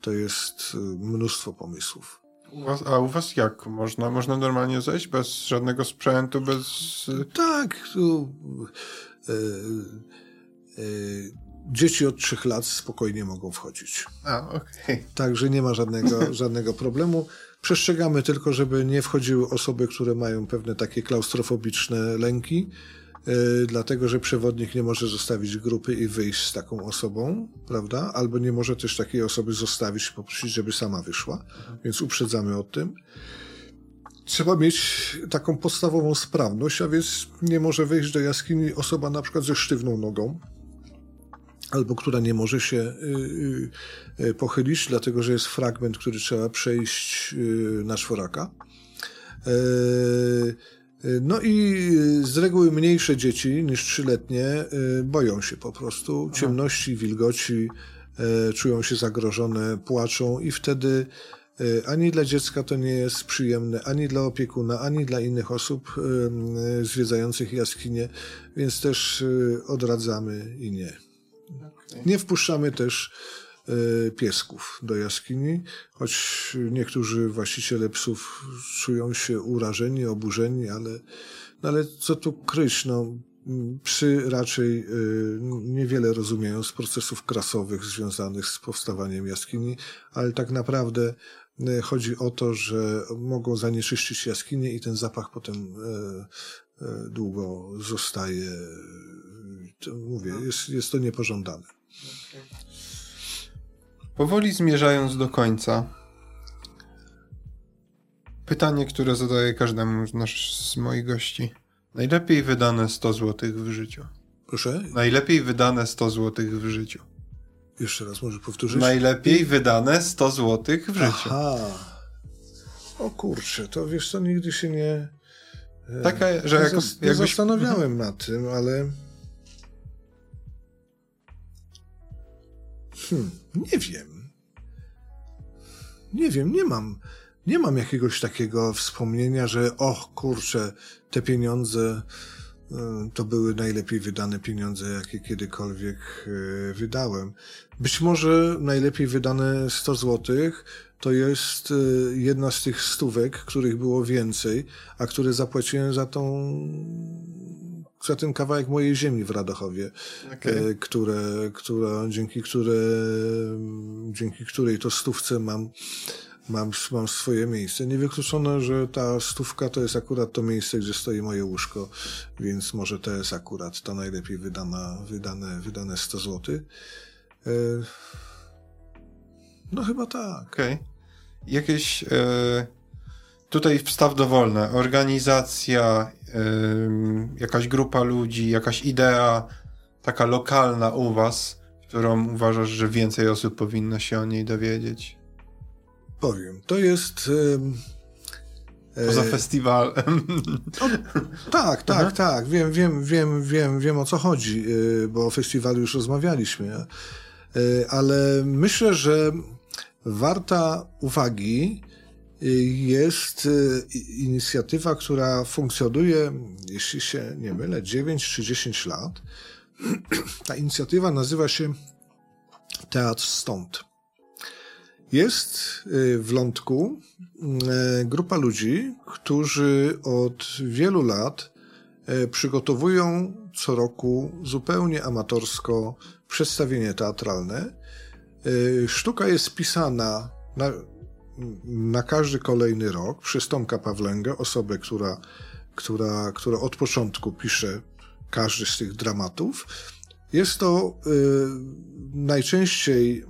To jest y, mnóstwo pomysłów. U was, a u was jak? Można, można normalnie zejść bez żadnego sprzętu, bez... Tak. Tu, dzieci od trzech lat spokojnie mogą wchodzić. A, okej. Okay. Także nie ma żadnego, żadnego problemu. Przestrzegamy tylko, żeby nie wchodziły osoby, które mają pewne takie klaustrofobiczne lęki, yy, dlatego że przewodnik nie może zostawić grupy i wyjść z taką osobą, prawda? Albo nie może też takiej osoby zostawić poprosić, żeby sama wyszła, więc uprzedzamy o tym. Trzeba mieć taką podstawową sprawność, a więc nie może wejść do jaskini osoba na przykład ze sztywną nogą, albo która nie może się y, y, y, pochylić, dlatego że jest fragment, który trzeba przejść na czworaka. E, no i z reguły mniejsze dzieci niż trzyletnie boją się po prostu ciemności, wilgoci, e, czują się zagrożone, płaczą i wtedy e, ani dla dziecka to nie jest przyjemne, ani dla opiekuna, ani dla innych osób zwiedzających jaskinie, więc też odradzamy i nie. Nie wpuszczamy też e, piesków do jaskini, choć niektórzy właściciele psów czują się urażeni, oburzeni, ale, no ale co tu kryć, no, psy raczej e, niewiele rozumieją z procesów krasowych związanych z powstawaniem jaskini, ale tak naprawdę e, chodzi o to, że mogą zanieczyścić jaskinię i ten zapach potem długo zostaje, mówię, jest, jest to niepożądane. Powoli zmierzając do końca. Pytanie, które zadaję każdemu z moich gości. Najlepiej wydane 100 zł w życiu. Proszę? Najlepiej wydane 100 zł w życiu. Jeszcze raz może powtórzyć? Najlepiej wydane 100 zł w życiu. Aha. O kurczę, to wiesz co, nigdy się nie... E, Taka, że jako, nie jakbyś... zastanawiałem nad tym, ale... Hmm, nie wiem. Nie wiem, nie mam, nie mam jakiegoś takiego wspomnienia, że och, kurczę, te pieniądze y, to były najlepiej wydane pieniądze, jakie kiedykolwiek y, wydałem. Być może najlepiej wydane 100 złotych to jest y, jedna z tych stówek, których było więcej, a które zapłaciłem za tą za ten kawałek mojej ziemi w Radochowie, okay. E, które, która, dzięki, które, dzięki której to stówce mam mam, mam swoje miejsce. Niewykluczone, że ta stówka to jest akurat to miejsce, gdzie stoi moje łóżko, więc może to jest akurat ta najlepiej wydana, wydane, wydane 100 zł. E, no chyba tak. Okej. Okay. Jakieś e, tutaj wstaw dowolne. Organizacja, jakaś grupa ludzi, jakaś idea taka lokalna u was, którą uważasz, że więcej osób powinno się o niej dowiedzieć? Powiem. To jest... E, Poza festiwalem. O, tak, tak, Aha. tak. Wiem, wiem, wiem, wiem, wiem o co chodzi, e, bo o festiwalu już rozmawialiśmy. E, ale myślę, że warta uwagi jest inicjatywa, która funkcjonuje, jeśli się nie mylę, 9 czy 10 lat. Ta inicjatywa nazywa się Teatr Stąd. Jest y, w Lądku y, grupa ludzi, którzy od wielu lat y, przygotowują co roku zupełnie amatorsko przedstawienie teatralne. Sztuka jest pisana na, na każdy kolejny rok przez Pawlęgę, osobę, która, która, która od początku pisze każdy z tych dramatów. Jest to y, najczęściej y,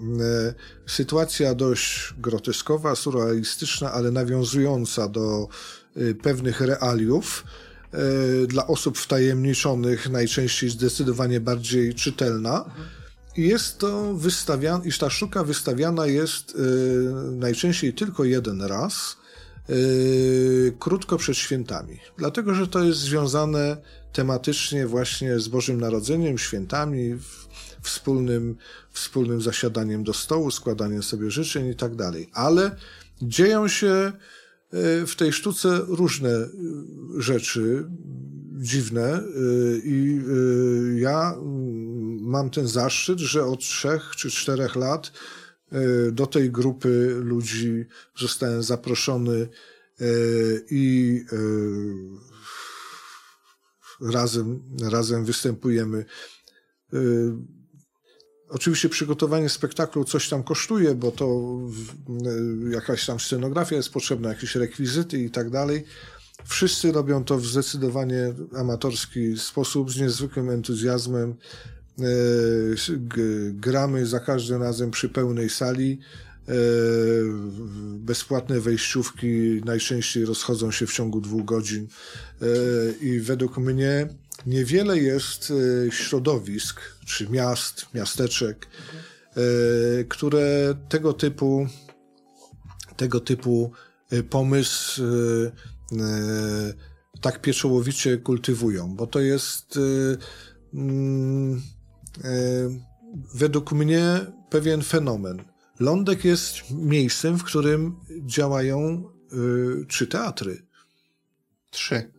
sytuacja dość groteskowa, surrealistyczna, ale nawiązująca do y, pewnych realiów. Y, dla osób wtajemniczonych najczęściej zdecydowanie bardziej czytelna. I jest to wystawiana, iż ta sztuka wystawiana jest y, najczęściej tylko jeden raz, y, krótko przed świętami. Dlatego, że to jest związane tematycznie właśnie z Bożym Narodzeniem, świętami, wspólnym, wspólnym zasiadaniem do stołu, składaniem sobie życzeń i tak dalej. Ale dzieją się e, w tej sztuce różne rzeczy dziwne i ja mm, mam ten zaszczyt, że od trzech czy czterech lat do tej grupy ludzi zostałem zaproszony i razem, razem występujemy. Oczywiście przygotowanie spektaklu coś tam kosztuje, bo to jakaś tam scenografia jest potrzebna, jakieś rekwizyty i tak dalej. Wszyscy robią to w zdecydowanie amatorski sposób, z niezwykłym entuzjazmem. Y, gramy za każdym razem przy pełnej sali. Bezpłatne wejściówki najczęściej rozchodzą się w ciągu dwóch godzin e, i według mnie niewiele jest e, środowisk czy miast, miasteczek, e, które tego typu tego typu pomysł tak pieczołowicie kultywują, bo to jest mm, według mnie pewien fenomen Lądek jest miejscem, w którym działają y, trzy teatry. Trzy.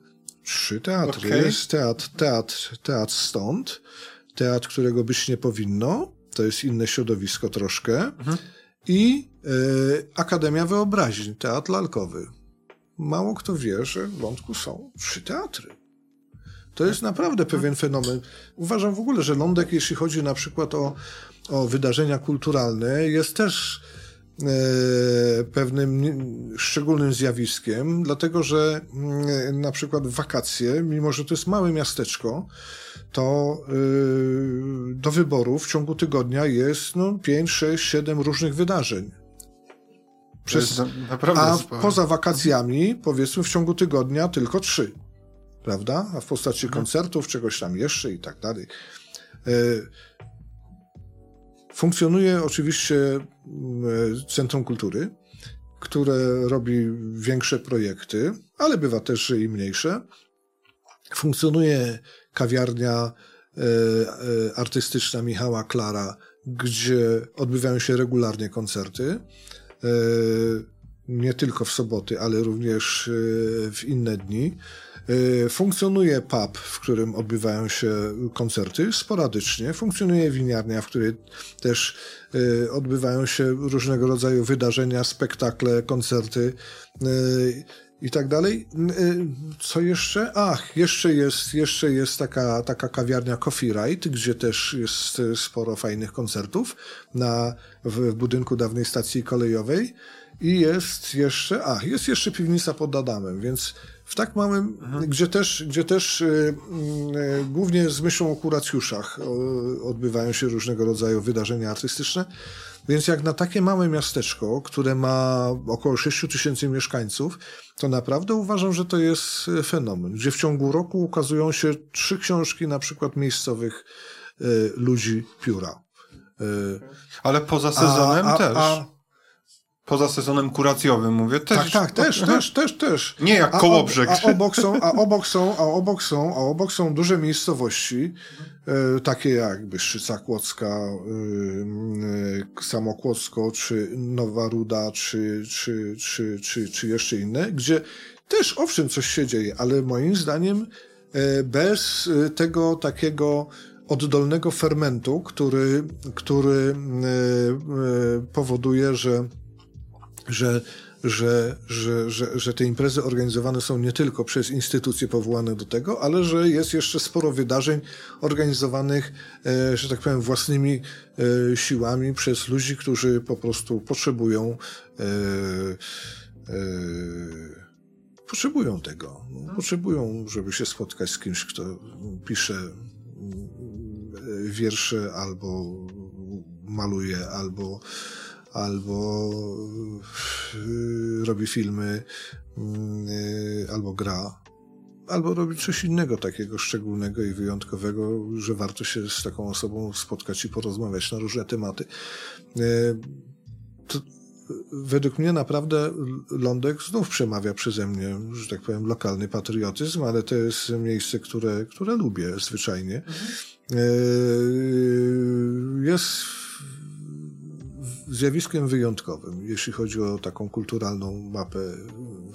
Trzy teatry. Okay. Jest teatr, teatr, teatr stąd, teatr, którego być nie powinno, to jest inne środowisko troszkę, mhm. i y, Akademia Wyobraźni, teatr lalkowy. Mało kto wie, że w Lądku są trzy teatry. To jest naprawdę pewien fenomen. Uważam w ogóle, że Lądek, jeśli chodzi na przykład o o wydarzenia kulturalne jest też e, pewnym szczególnym zjawiskiem, dlatego że mm, na przykład wakacje, mimo że to jest małe miasteczko, to e, do wyboru w ciągu tygodnia jest no, 5, 6, 7 różnych wydarzeń. Przez, a sporo. poza wakacjami, powiedzmy, w ciągu tygodnia tylko trzy. Prawda? A w postaci mhm. koncertów, czegoś tam jeszcze i tak dalej. E, Funkcjonuje oczywiście mm, Centrum Kultury, które robi większe projekty, ale bywa też i mniejsze. Funkcjonuje kawiarnia e, e, artystyczna Michała Klara, gdzie odbywają się regularnie koncerty. E, nie tylko w soboty, ale również w inne dni. Y, funkcjonuje pub, w którym odbywają się koncerty sporadycznie. Funkcjonuje winiarnia, w której też y, odbywają się różnego rodzaju wydarzenia, spektakle, koncerty. Y, i tak dalej. Co jeszcze? Ach, jeszcze jest, jeszcze jest taka, taka kawiarnia Coffee Ride, gdzie też jest sporo fajnych koncertów na, w budynku dawnej stacji kolejowej. I jest jeszcze, a, jest jeszcze piwnica pod Adamem, więc w tak małym, mhm. gdzie też, gdzie też y, y, głównie z myślą o kuracjuszach y, odbywają się różnego rodzaju wydarzenia artystyczne. Więc jak na takie małe miasteczko, które ma około 6 tysięcy mieszkańców, to naprawdę uważam, że to jest fenomen, gdzie w ciągu roku ukazują się trzy książki na przykład miejscowych y, ludzi pióra. Y, Ale poza sezonem a, a, też. A, Poza sezonem kuracjowym mówię też. Tak, tak, też, też, też, też. Nie jak Kołobrzeg. A, a, obok są, a obok są, a obok są, a obok są duże miejscowości, e, takie jak Byszczyca Kłodzka, e, e, Samokłodzko, czy Nowa Ruda, czy, czy, czy, czy, czy jeszcze inne, gdzie też owszem coś się dzieje, ale moim zdaniem bez tego takiego oddolnego fermentu, który, który powoduje, że że, że, że, że, że te imprezy organizowane są nie tylko przez instytucje powołane do tego, ale że jest jeszcze sporo wydarzeń organizowanych, e, że tak powiem, własnymi e, siłami przez ludzi, którzy po prostu potrzebują e, potrzebują tego. Potrzebują, żeby się spotkać z kimś, kto pisze wiersze albo maluje, albo albo yy, robi filmy, yy, albo gra, albo robi coś innego takiego szczególnego i wyjątkowego, że warto się z taką osobą spotkać i porozmawiać na różne tematy. Yy, to, według mnie naprawdę Lądek znów przemawia przeze mnie, że tak powiem, lokalny patriotyzm, ale to jest miejsce, które, które lubię zwyczajnie. Mhm. Jest zjawiskiem wyjątkowym, jeśli chodzi o taką kulturalną mapę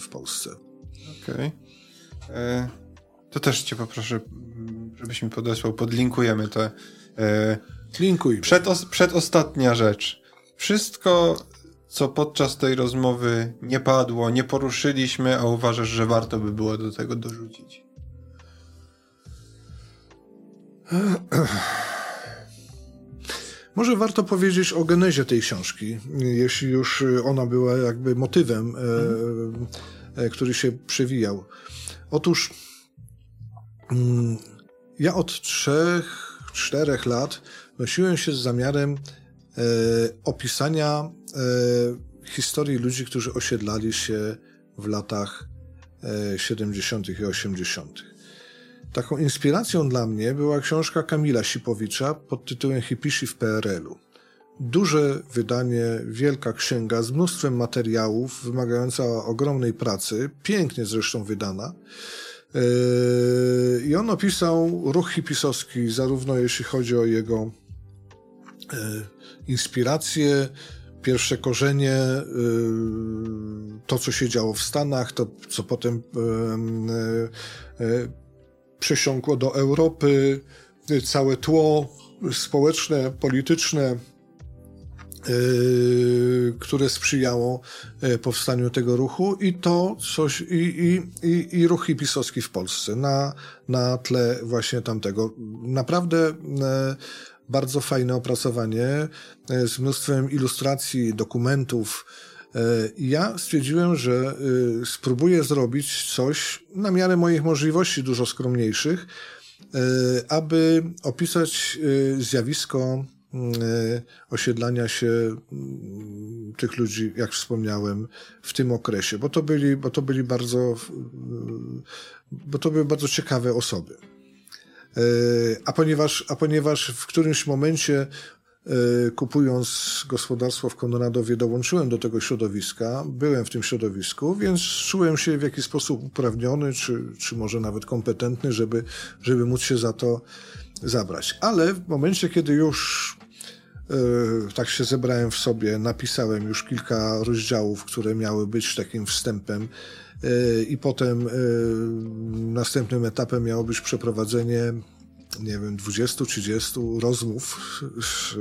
w Polsce. Okej. Okay. E, to też cię poproszę, żebyś mi podesłał, podlinkujemy to. E, Linkuj. Przed, przedostatnia rzecz. Wszystko, co podczas tej rozmowy nie padło, nie poruszyliśmy, a uważasz, że warto by było do tego dorzucić? Może warto powiedzieć o genezie tej książki, jeśli już ona była jakby motywem, e, e, który się przewijał. Otóż mm, ja od trzech, czterech lat nosiłem się z zamiarem e, opisania historii ludzi, którzy osiedlali się w latach 70. i 80. Taką inspiracją dla mnie była książka Kamila Sipowicza pod tytułem Hipisi w PRL-u. Duże wydanie, wielka księga z mnóstwem materiałów, wymagająca ogromnej pracy, pięknie zresztą wydana. Yy, I on opisał ruch hipisowski, zarówno jeśli chodzi o jego yy, inspiracje, pierwsze korzenie, yy, to co się działo w Stanach, to co potem przesiąkło do Europy, całe tło społeczne, polityczne, Yy, które sprzyjało yy, powstaniu tego ruchu i to coś, i, i, i, i ruch hipisowski w Polsce na, na tle właśnie tamtego. Naprawdę yy, bardzo fajne opracowanie z mnóstwem ilustracji, dokumentów, ja stwierdziłem, że e, spróbuję zrobić coś na miarę moich możliwości, dużo skromniejszych, e, aby opisać zjawisko osiedlania się tych ludzi, jak wspomniałem, w tym okresie, bo to byli, bo to byli bardzo, bo to były bardzo ciekawe osoby. A ponieważ, a ponieważ w którymś momencie E, kupując gospodarstwo w Konradowie, dołączyłem do tego środowiska, byłem w tym środowisku, więc czułem się w jakiś sposób uprawniony, czy, czy może nawet kompetentny, żeby, żeby móc się za to zabrać. Ale w momencie, kiedy już e, tak się zebrałem w sobie, napisałem już kilka rozdziałów, które miały być takim wstępem, e, i potem następnym etapem miało być przeprowadzenie nie wiem, 20-30 rozmów z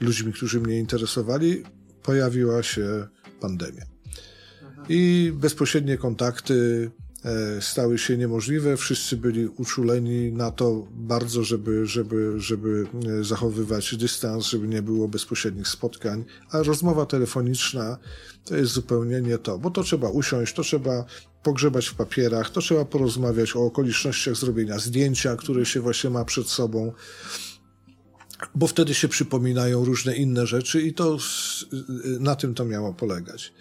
ludźmi, którzy mnie interesowali, pojawiła się pandemia. i bezpośrednie kontakty stały się niemożliwe. Wszyscy byli uczuleni na to bardzo, żeby, żeby, żeby e, zachowywać dystans, żeby nie było bezpośrednich spotkań, a rozmowa telefoniczna to jest zupełnie nie to, bo to trzeba usiąść, to trzeba pogrzebać w papierach, to trzeba porozmawiać o okolicznościach zrobienia zdjęcia, które się właśnie ma przed sobą bo wtedy się przypominają różne inne rzeczy i to na tym to miało polegać.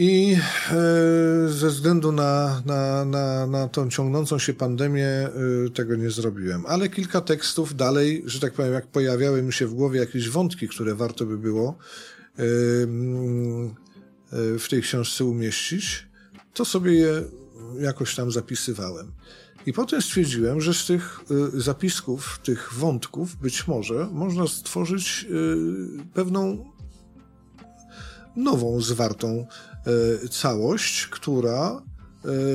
I e, ze względu na, na, na, na tą ciągnącą się pandemię e, tego nie zrobiłem. Ale kilka tekstów dalej, że tak powiem, jak pojawiały mi się w głowie jakieś wątki, które warto by było e, w tej książce umieścić, to sobie je jakoś tam zapisywałem. I potem stwierdziłem, że z tych zapisków, tych wątków, być może można stworzyć pewną nową, zwartą całość, która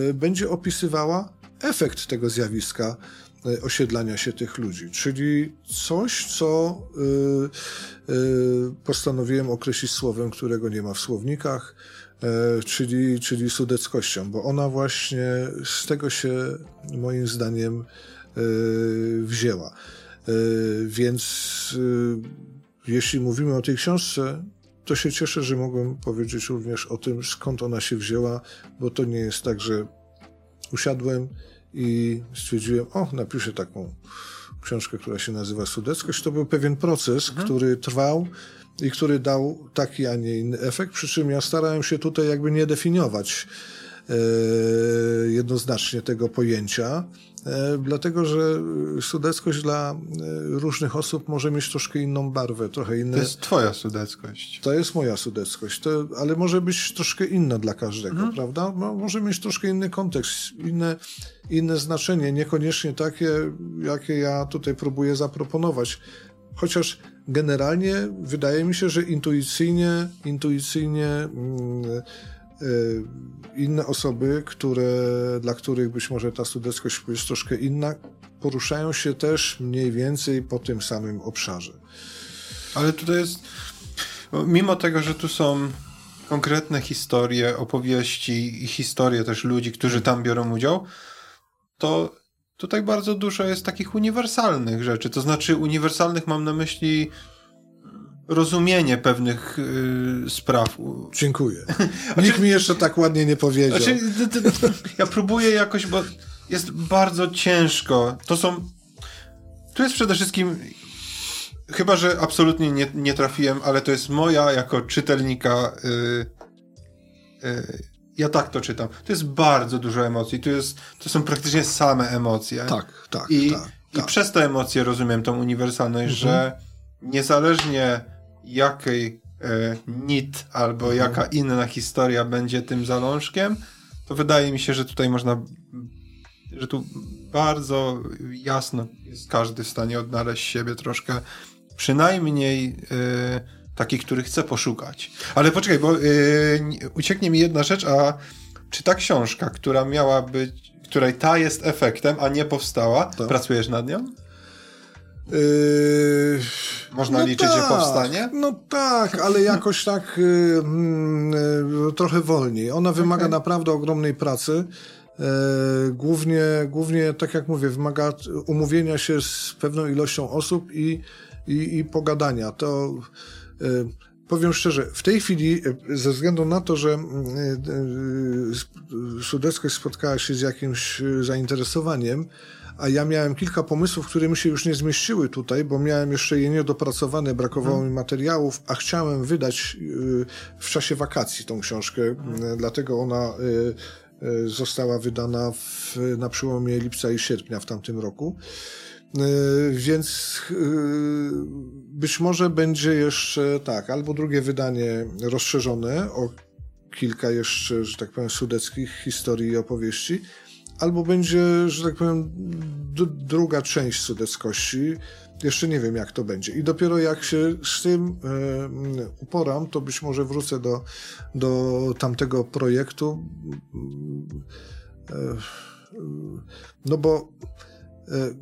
e, będzie opisywała efekt tego zjawiska e, osiedlania się tych ludzi, czyli coś, co postanowiłem określić słowem, którego nie ma w słownikach, czyli, czyli sudeckością, bo ona właśnie z tego się moim zdaniem wzięła. Więc jeśli mówimy o tej książce, to się cieszę, że mogłem powiedzieć również o tym, skąd ona się wzięła, bo to nie jest tak, że usiadłem i stwierdziłem, o, napiszę taką książkę, która się nazywa Sudeckość. To był pewien proces, mhm. który trwał i który dał taki, a nie inny efekt, przy czym ja starałem się tutaj jakby nie definiować e, jednoznacznie tego pojęcia, dlatego że sudeckość dla e, różnych osób może mieć troszkę inną barwę, trochę inne. To jest twoja sudeckość. To jest moja sudeckość, to, ale może być troszkę inna dla każdego, mhm. prawda? No, może mieć troszkę inny kontekst, inne, inne znaczenie, niekoniecznie takie, jakie ja tutaj próbuję zaproponować. Chociaż generalnie wydaje mi się, że intuicyjnie, intuicyjnie. Mm, inne osoby, które, dla których być może ta studeckość jest troszkę inna, poruszają się też mniej więcej po tym samym obszarze. Ale tutaj jest, mimo tego, że tu są konkretne historie, opowieści i historie też ludzi, którzy tam biorą udział, to tutaj bardzo dużo jest takich uniwersalnych rzeczy. To znaczy, uniwersalnych mam na myśli rozumienie pewnych y, spraw. Dziękuję. Nikt mi jeszcze tak ładnie nie powiedział. Znaczy, ja próbuję jakoś, bo jest bardzo ciężko. To są. Tu jest przede wszystkim. Chyba, że absolutnie nie, nie trafiłem, ale to jest moja jako czytelnika. Y, y, ja tak to czytam. To jest bardzo dużo emocji. Tu jest, to są praktycznie same emocje. Tak, tak. I, tak, i tak. przez te emocje rozumiem tą uniwersalność, mhm. że niezależnie jakiej e, nit albo mhm. jaka inna historia będzie tym zalążkiem, to wydaje mi się, że tutaj można, że tu bardzo jasno jest każdy w stanie odnaleźć siebie troszkę, przynajmniej e, taki, który chce poszukać. Ale poczekaj, bo e, ucieknie mi jedna rzecz, a czy ta książka, która miała być, której ta jest efektem, a nie powstała, to. pracujesz nad nią? Yy, Można no liczyć, tak, że powstanie? No tak, ale jakoś tak yy, yy, trochę wolniej. Ona wymaga okay. naprawdę ogromnej pracy. Yy, głównie, głównie, tak jak mówię, wymaga umówienia się z pewną ilością osób i, i, i pogadania. To yy, powiem szczerze, w tej chwili, ze względu na to, że Sudeckość spotkała się z jakimś zainteresowaniem, a ja miałem kilka pomysłów, które mi się już nie zmieściły tutaj, bo miałem jeszcze je niedopracowane, brakowało hmm. mi materiałów, a chciałem wydać y, w czasie wakacji tą książkę, hmm. dlatego ona y, y, została wydana w, na przełomie lipca i sierpnia w tamtym roku. Więc być może będzie jeszcze tak, albo drugie wydanie rozszerzone o kilka jeszcze, że tak powiem, sudeckich historii i opowieści, albo będzie, że tak powiem, druga część sudeckości. Jeszcze nie wiem, jak to będzie. I dopiero jak się z tym e, uporam, to być może wrócę do, do tamtego projektu. E, no bo e,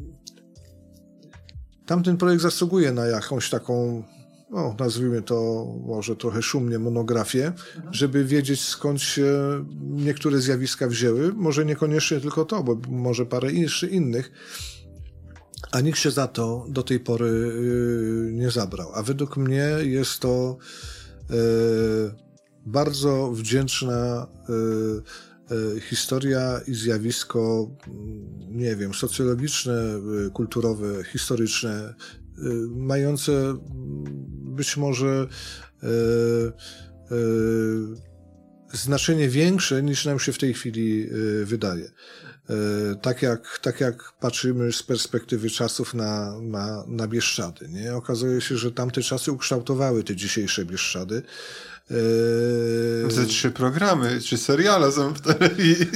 tamten projekt zasługuje na jakąś taką no, nazwijmy to może trochę szumnie, monografię, żeby wiedzieć skąd się niektóre zjawiska wzięły. Może niekoniecznie tylko to, bo może parę innych. A nikt się za to do tej pory y, nie zabrał. A według mnie jest to y, bardzo wdzięczna y, historia i zjawisko, mm, nie wiem, socjologiczne, kulturowe, historyczne, mające mm, być może znaczenie większe niż nam się w tej chwili wydaje. Tak jak, tak jak patrzymy z perspektywy czasów na, na, na Bieszczady. Nie? Okazuje się, że tamte czasy ukształtowały te dzisiejsze Bieszczady. Ze trzy programy, czy seriale są w telewizji.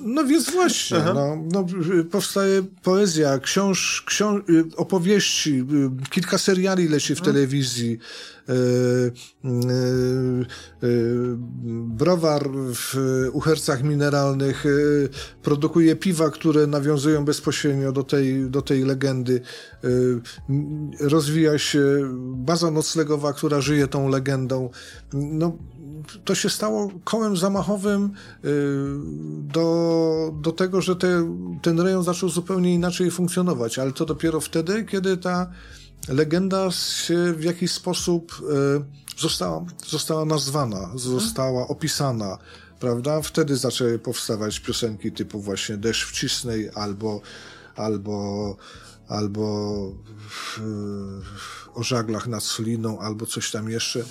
No więc właśnie, no, no, powstaje poezja, książ, książ, opowieści, kilka seriali leci w telewizji. E, e, browar w uhercach mineralnych produkuje piwa, które nawiązują bezpośrednio do tej, do tej legendy. Rozwija się baza noclegowa, która żyje tą legendą no, to się stało kołem zamachowym y, do, do tego, że te, ten rejon zaczął zupełnie inaczej funkcjonować, ale to dopiero wtedy, kiedy ta legenda się w jakiś sposób y, została, została nazwana, została opisana, prawda? Wtedy zaczęły powstawać piosenki typu właśnie Deszcz wcisnej albo, albo, albo o żaglach nad Soliną albo coś tam jeszcze. E,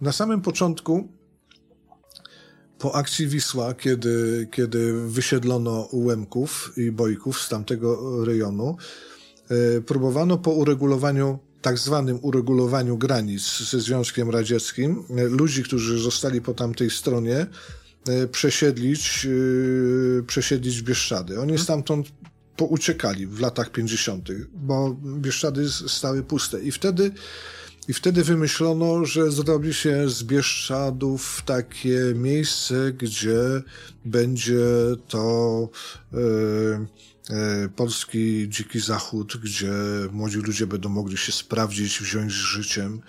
na samym początku, po akcji Wisła, kiedy, kiedy wysiedlono Łemków i Bojków z tamtego rejonu, e, próbowano po uregulowaniu tak zwanym uregulowaniu granic ze Związkiem Radzieckim, e, ludzi, którzy zostali po tamtej stronie, przesiedlić, przesiedlić Bieszczady. Oni mhm. stamtąd pouciekali w latach 50., bo Bieszczady stały puste. I wtedy, i wtedy wymyślono, że zrobi się z Bieszczadów takie miejsce, gdzie będzie to e, e, polski dziki zachód, gdzie młodzi ludzie będą mogli się sprawdzić, wziąć z życiem,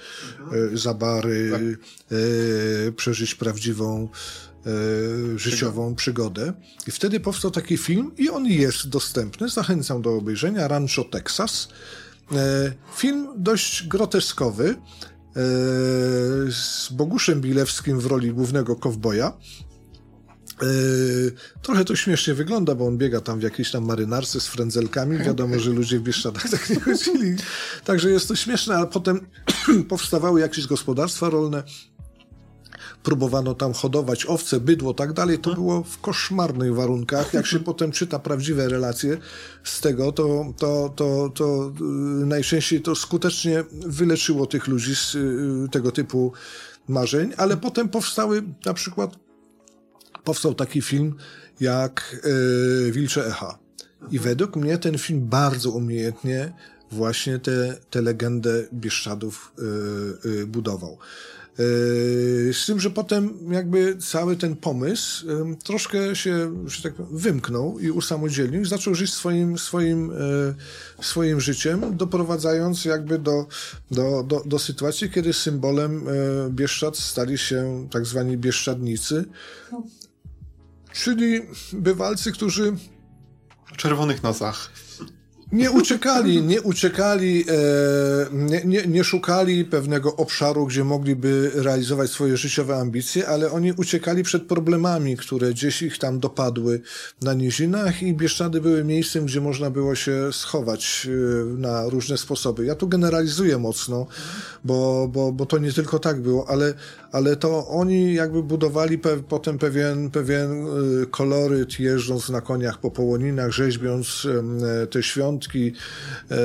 e, za bary, tak. e, przeżyć prawdziwą e, życiową przygodę. I wtedy powstał taki film i on jest dostępny. Zachęcam do obejrzenia. Rancho Texas. E, film dość groteskowy e, z Boguszem Bilewskim w roli głównego kowboja. E, trochę to śmiesznie wygląda, bo on biega tam w jakiejś tam marynarce z frędzelkami. Wiadomo, że ludzie w Bieszczadach tak nie chodzili. Także jest to śmieszne, ale potem powstawały jakieś gospodarstwa rolne próbowano tam hodować owce, bydło, tak dalej. To było w koszmarnych warunkach. Jak się potem czyta prawdziwe relacje z tego, to, to, to, to y, najczęściej to skutecznie wyleczyło tych ludzi z y, tego typu marzeń, ale potem powstały na przykład powstał taki film jak y, Wilcze Echa. I według mnie ten film bardzo umiejętnie właśnie tę te, te legendę Bieszczadów budował. Yy, z tym, że potem jakby cały ten pomysł troszkę się, że tak powiem, wymknął i usamodzielnił i zaczął żyć swoim, swoim, e, swoim życiem, doprowadzając jakby do, do, do, do sytuacji, kiedy symbolem e, Bieszczad stali się tak zwani Bieszczadnicy, czyli bywalcy, którzy czerwonych nosach. Nie uciekali, nie uciekali, e, nie, nie, nie, szukali pewnego obszaru, gdzie mogliby realizować swoje życiowe ambicje, ale oni uciekali przed problemami, które gdzieś ich tam dopadły na nizinach i Bieszczady były miejscem, gdzie można było się schować e, na różne sposoby. Ja tu generalizuję mocno, bo, bo, bo to nie tylko tak było, ale, ale to oni jakby budowali pe, potem pewien, pewien e, koloryt, jeżdżąc na koniach po połoninach, rzeźbiąc te świąt, e,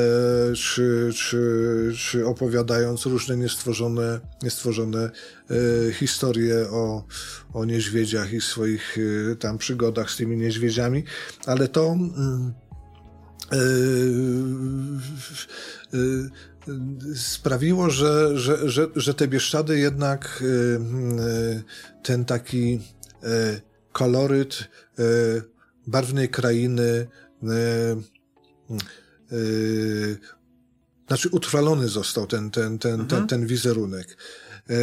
czy, czy, czy opowiadając różne niestworzone, niestworzone e, historie o, o niedźwiedziach i swoich e, tam przygodach z tymi niedźwiedziami, ale to mm, sprawiło, że, że, że, że te Bieszczady jednak ten taki koloryt barwnej krainy Y, znaczy utrwalony został ten, ten, ten, Mhm. ten, ten wizerunek. E,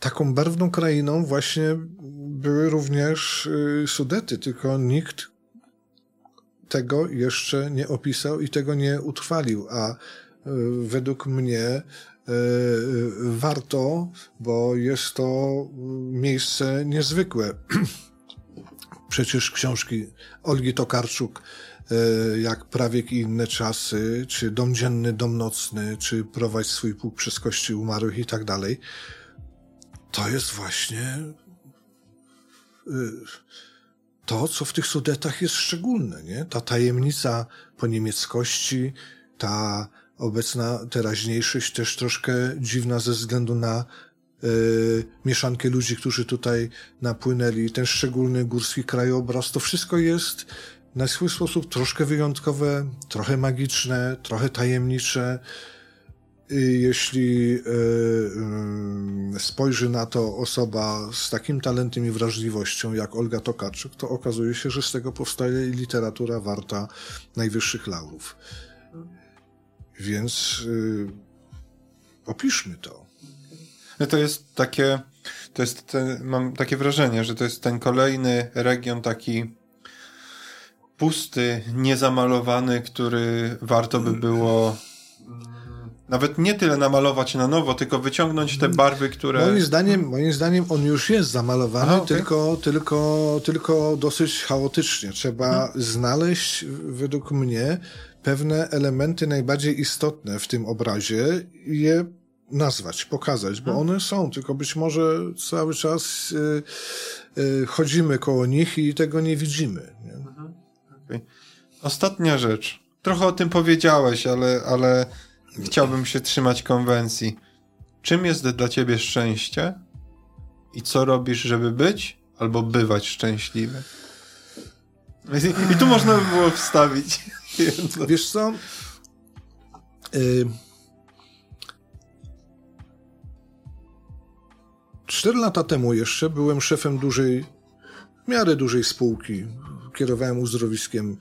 taką barwną krainą właśnie były również e, Sudety, tylko nikt tego jeszcze nie opisał i tego nie utrwalił, a e, według mnie e, warto, bo jest to miejsce niezwykłe. Przecież książki Olgi Tokarczuk, jak Prawiek i inne czasy, czy Dom dzienny, Dom nocny, czy Prowadź swój pług przez kości umarłych i tak dalej, to jest właśnie y, to, co w tych Sudetach jest szczególne, nie? Ta tajemnica po niemieckości, ta obecna teraźniejszość też troszkę dziwna ze względu na y, mieszankę ludzi, którzy tutaj napłynęli, ten szczególny górski krajobraz, to wszystko jest na swój sposób troszkę wyjątkowe, trochę magiczne, trochę tajemnicze. Jeśli y, y, spojrzy na to osoba z takim talentem i wrażliwością jak Olga Tokarczyk, to okazuje się, że z tego powstaje literatura warta najwyższych laurów. Więc y, opiszmy to. No to jest takie, to jest mam takie wrażenie, że to jest ten kolejny region taki pusty, niezamalowany, który warto by było nawet nie tyle namalować na nowo, tylko wyciągnąć te barwy, które... Moim zdaniem, moim zdaniem on już jest zamalowany, Aha, okej. tylko, tylko, tylko dosyć chaotycznie. Trzeba Mhm. znaleźć, według mnie, pewne elementy najbardziej istotne w tym obrazie i je nazwać, pokazać, bo Mhm. one są, tylko być może cały czas y, y, chodzimy koło nich i tego nie widzimy. Nie? Ostatnia rzecz. Trochę o tym powiedziałeś, ale, ale chciałbym się trzymać konwencji. Czym jest dla ciebie szczęście? I co robisz, żeby być albo bywać szczęśliwy? I, tu można by było wstawić. Wiesz co? Cztery lata temu jeszcze byłem szefem dużej, w miarę dużej spółki. Kierowałem uzdrowiskiem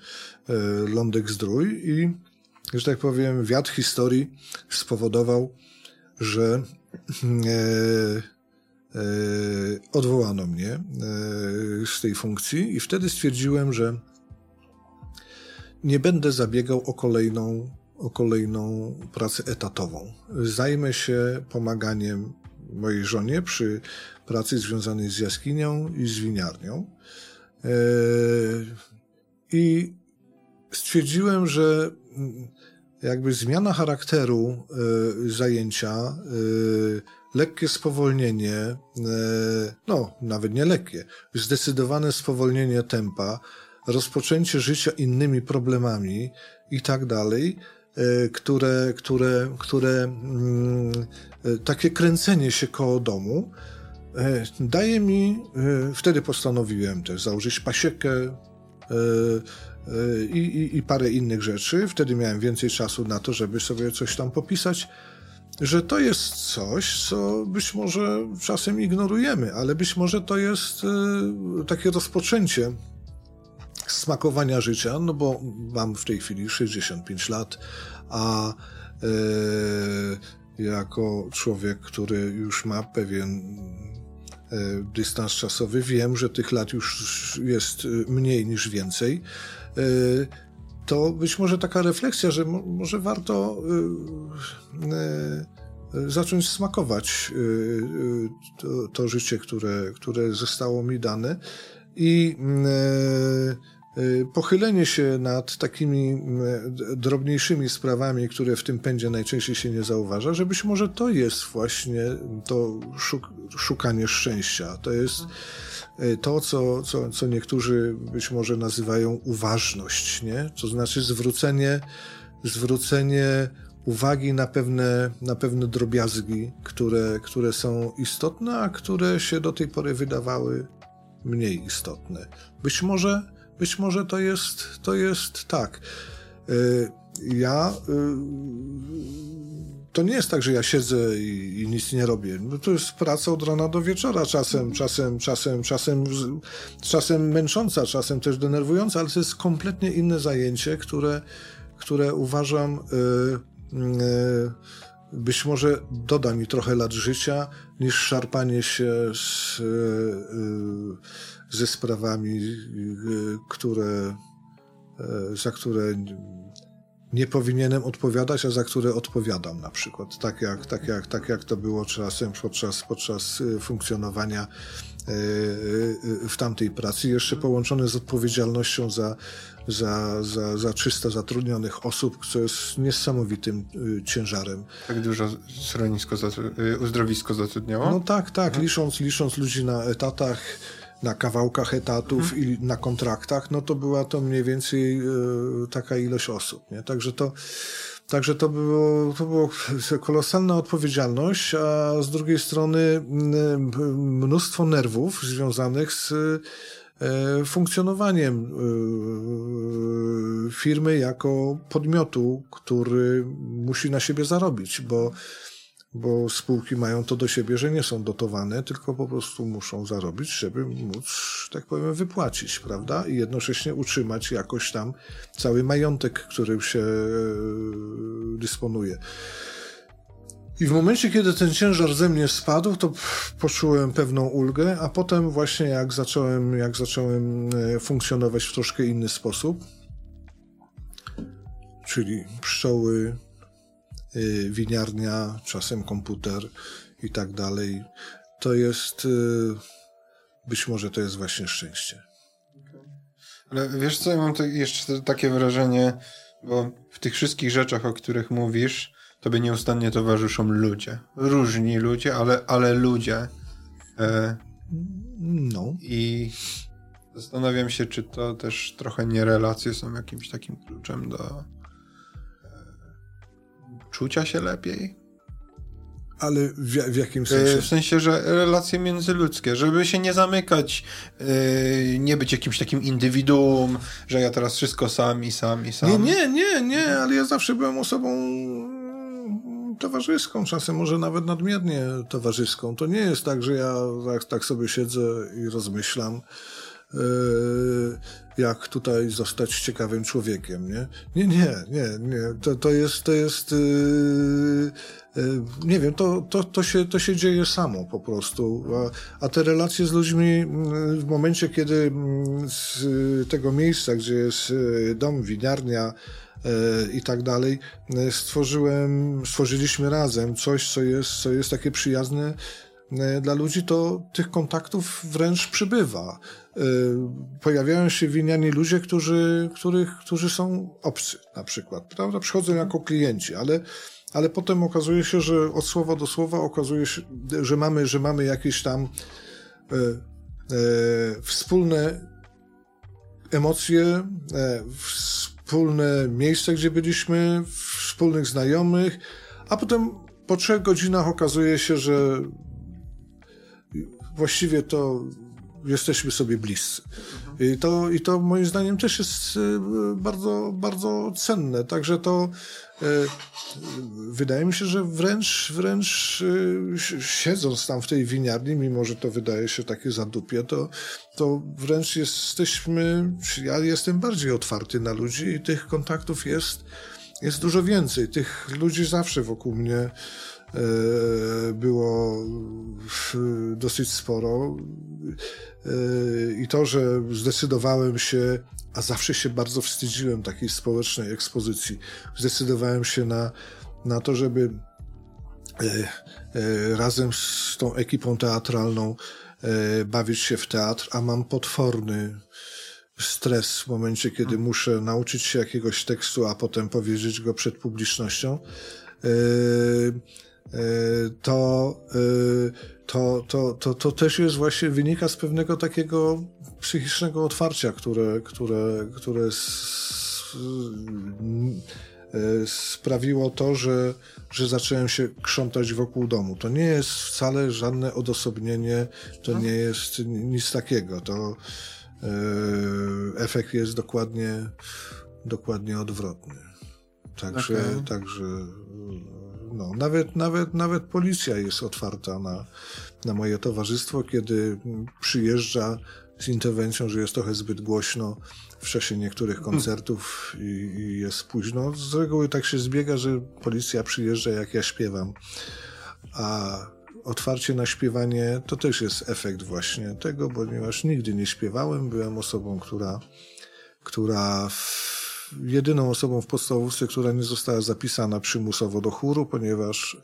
e, Lądek Zdrój i, że tak powiem, wiatr historii spowodował, że e, e, odwołano mnie z tej funkcji i wtedy stwierdziłem, że nie będę zabiegał o kolejną, o kolejną pracę etatową. Zajmę się pomaganiem mojej żonie przy pracy związanej z jaskinią i z winiarnią. E, I stwierdziłem, że jakby zmiana charakteru e, zajęcia, e, lekkie spowolnienie, no nawet nie lekkie, zdecydowane spowolnienie tempa, rozpoczęcie życia innymi problemami i tak dalej, które, które, które mm, takie kręcenie się koło domu daje mi, e, wtedy postanowiłem też założyć pasiekę e, e, i, i, i parę innych rzeczy. Wtedy miałem więcej czasu na to, żeby sobie coś tam popisać że to jest coś, co być może czasem ignorujemy, ale być może to jest e, takie rozpoczęcie smakowania życia, no bo mam w tej chwili 65 lat, a e, jako człowiek, który już ma pewien e, dystans czasowy, wiem, że tych lat już jest e, mniej niż więcej. E, to być może taka refleksja, że mo- może warto e, e, zacząć smakować e, e, to, życie, które, które zostało mi dane i e, e, pochylenie się nad takimi d- drobniejszymi sprawami, które w tym pędzie najczęściej się nie zauważa, że być może to jest właśnie to szuk szukanie szczęścia. To jest e, to, co, co, co niektórzy być może nazywają uważność, nie? To znaczy zwrócenie, zwrócenie uwagi na pewne, na pewne drobiazgi, które, które są istotne, a które się do tej pory wydawały mniej istotne. Być może, być może to jest, to jest tak. Y, Ja. y, To nie jest tak, że ja siedzę i, i nic nie robię. No to jest praca od rana do wieczora, czasem, czasem, czasem, czasem, czasem męcząca, czasem też denerwująca, ale to jest kompletnie inne zajęcie, które, które uważam być może doda mi trochę lat życia, niż szarpanie się z, ze sprawami, które, za które nie powinienem odpowiadać, a za które odpowiadam na przykład. Tak jak, tak jak, tak jak to było czasem podczas, podczas y, funkcjonowania y, y, w tamtej pracy, jeszcze połączone z odpowiedzialnością za, za, za, za 300 zatrudnionych osób, co jest niesamowitym ciężarem. Tak dużo schronisko, uzdrowisko zatrudniało? No tak, tak, mhm. licząc, licząc ludzi na etatach, na kawałkach etatów mhm. i na kontraktach, no to była to mniej więcej e, taka ilość osób. Nie? Także to, Także to było, to było kolosalna odpowiedzialność, a z drugiej strony mnóstwo nerwów związanych z e, funkcjonowaniem e, firmy jako podmiotu, który musi na siebie zarobić, bo bo spółki mają to do siebie, że nie są dotowane, tylko po prostu muszą zarobić, żeby móc, tak powiem, wypłacić, prawda? I jednocześnie utrzymać jakoś tam cały majątek, którym się e, dysponuje. I w momencie, kiedy ten ciężar ze mnie spadł, to poczułem pewną ulgę, a potem właśnie jak zacząłem, jak zacząłem e, funkcjonować w troszkę inny sposób, czyli pszczoły, winiarnia, czasem komputer i tak dalej. To jest, y, być może to jest właśnie szczęście. Ale wiesz co, ja mam jeszcze takie wrażenie, bo w tych wszystkich rzeczach, o których mówisz, tobie nieustannie towarzyszą ludzie. Różni ludzie, ale, ale ludzie. E, no. I zastanawiam się, czy to też trochę nie relacje są jakimś takim kluczem do, czucia się lepiej. Ale w, w, jakim sensie? W sensie, że relacje międzyludzkie, żeby się nie zamykać, yy, nie być jakimś takim indywiduum, że ja teraz wszystko sam i sam i sam. Nie, nie, nie, nie, ale ja zawsze byłem osobą towarzyską, czasem może nawet nadmiernie towarzyską. To nie jest tak, że ja tak, tak sobie siedzę i rozmyślam jak tutaj zostać ciekawym człowiekiem, nie? Nie, nie, nie, nie. To, to jest, to jest, yy, yy, nie wiem, to, to, to, się, to się dzieje samo po prostu. A, a te relacje z ludźmi w momencie, kiedy z tego miejsca, gdzie jest dom, winiarnia, i tak dalej, stworzyłem, stworzyliśmy razem coś, co jest, co jest takie przyjazne dla ludzi, to tych kontaktów wręcz przybywa. Y, pojawiają się winiani ludzie, którzy, których, którzy są obcy na przykład, prawda? Przychodzą jako klienci, ale, ale potem okazuje się, że od słowa do słowa okazuje się, że mamy, że mamy jakieś tam e, e, wspólne emocje, e, wspólne miejsce, gdzie byliśmy, wspólnych znajomych, a potem po trzech godzinach okazuje się, że właściwie to jesteśmy sobie bliscy. I to, I to moim zdaniem też jest y, bardzo, bardzo cenne. Także to y, wydaje mi się, że wręcz, wręcz y, siedząc tam w tej winiarni, mimo że to wydaje się takie zadupie, to, to wręcz jesteśmy, ja jestem bardziej otwarty na ludzi i tych kontaktów jest, jest dużo więcej. Tych ludzi zawsze wokół mnie było dosyć sporo. E, I to, że zdecydowałem się, a zawsze się bardzo wstydziłem takiej społecznej ekspozycji, zdecydowałem się na, na to, żeby e, razem z tą ekipą teatralną bawić się w teatr, a mam potworny stres w momencie, kiedy muszę nauczyć się jakiegoś tekstu, a potem powiedzieć go przed publicznością. Y, to, y, to, to, to, to też jest właśnie wynika z pewnego takiego psychicznego otwarcia, które, które, które y, sprawiło to, że, że zacząłem się krzątać wokół domu. To nie jest wcale żadne odosobnienie, to nie jest nic takiego. To efekt jest dokładnie, dokładnie odwrotny. Także, okay. także no, nawet, nawet, nawet policja jest otwarta na, na moje towarzystwo, kiedy przyjeżdża z interwencją, że jest trochę zbyt głośno w czasie niektórych koncertów i, i jest późno. Z reguły tak się zbiega, że policja przyjeżdża jak ja śpiewam. A otwarcie na śpiewanie to też jest efekt właśnie tego, ponieważ nigdy nie śpiewałem. Byłem osobą, która, która w, jedyną osobą w podstawówce, która nie została zapisana przymusowo do chóru, ponieważ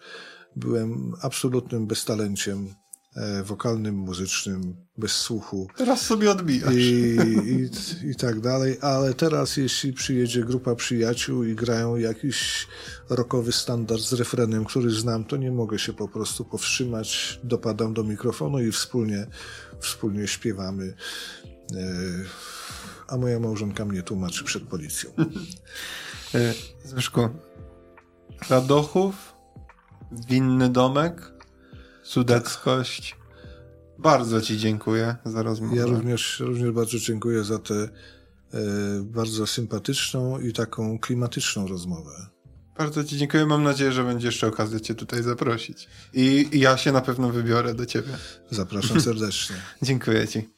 byłem absolutnym beztalenciem e, wokalnym, muzycznym, bez słuchu. Teraz sobie odbijasz. I, i, I tak dalej, ale teraz jeśli przyjedzie grupa przyjaciół i grają jakiś rockowy standard z refrenem, który znam, to nie mogę się po prostu powstrzymać, dopadam do mikrofonu i wspólnie, wspólnie śpiewamy. A moja małżonka mnie tłumaczy przed policją. E, Zbyszku, Radochów, Winny Domek, Sudeckość. Bardzo Ci dziękuję za rozmowę. Ja również, również bardzo dziękuję za tę e, bardzo sympatyczną i taką klimatyczną rozmowę. Bardzo Ci dziękuję. Mam nadzieję, że będzie jeszcze okazja Cię tutaj zaprosić. I, i ja się na pewno wybiorę do Ciebie. Zapraszam serdecznie. Dziękuję Ci.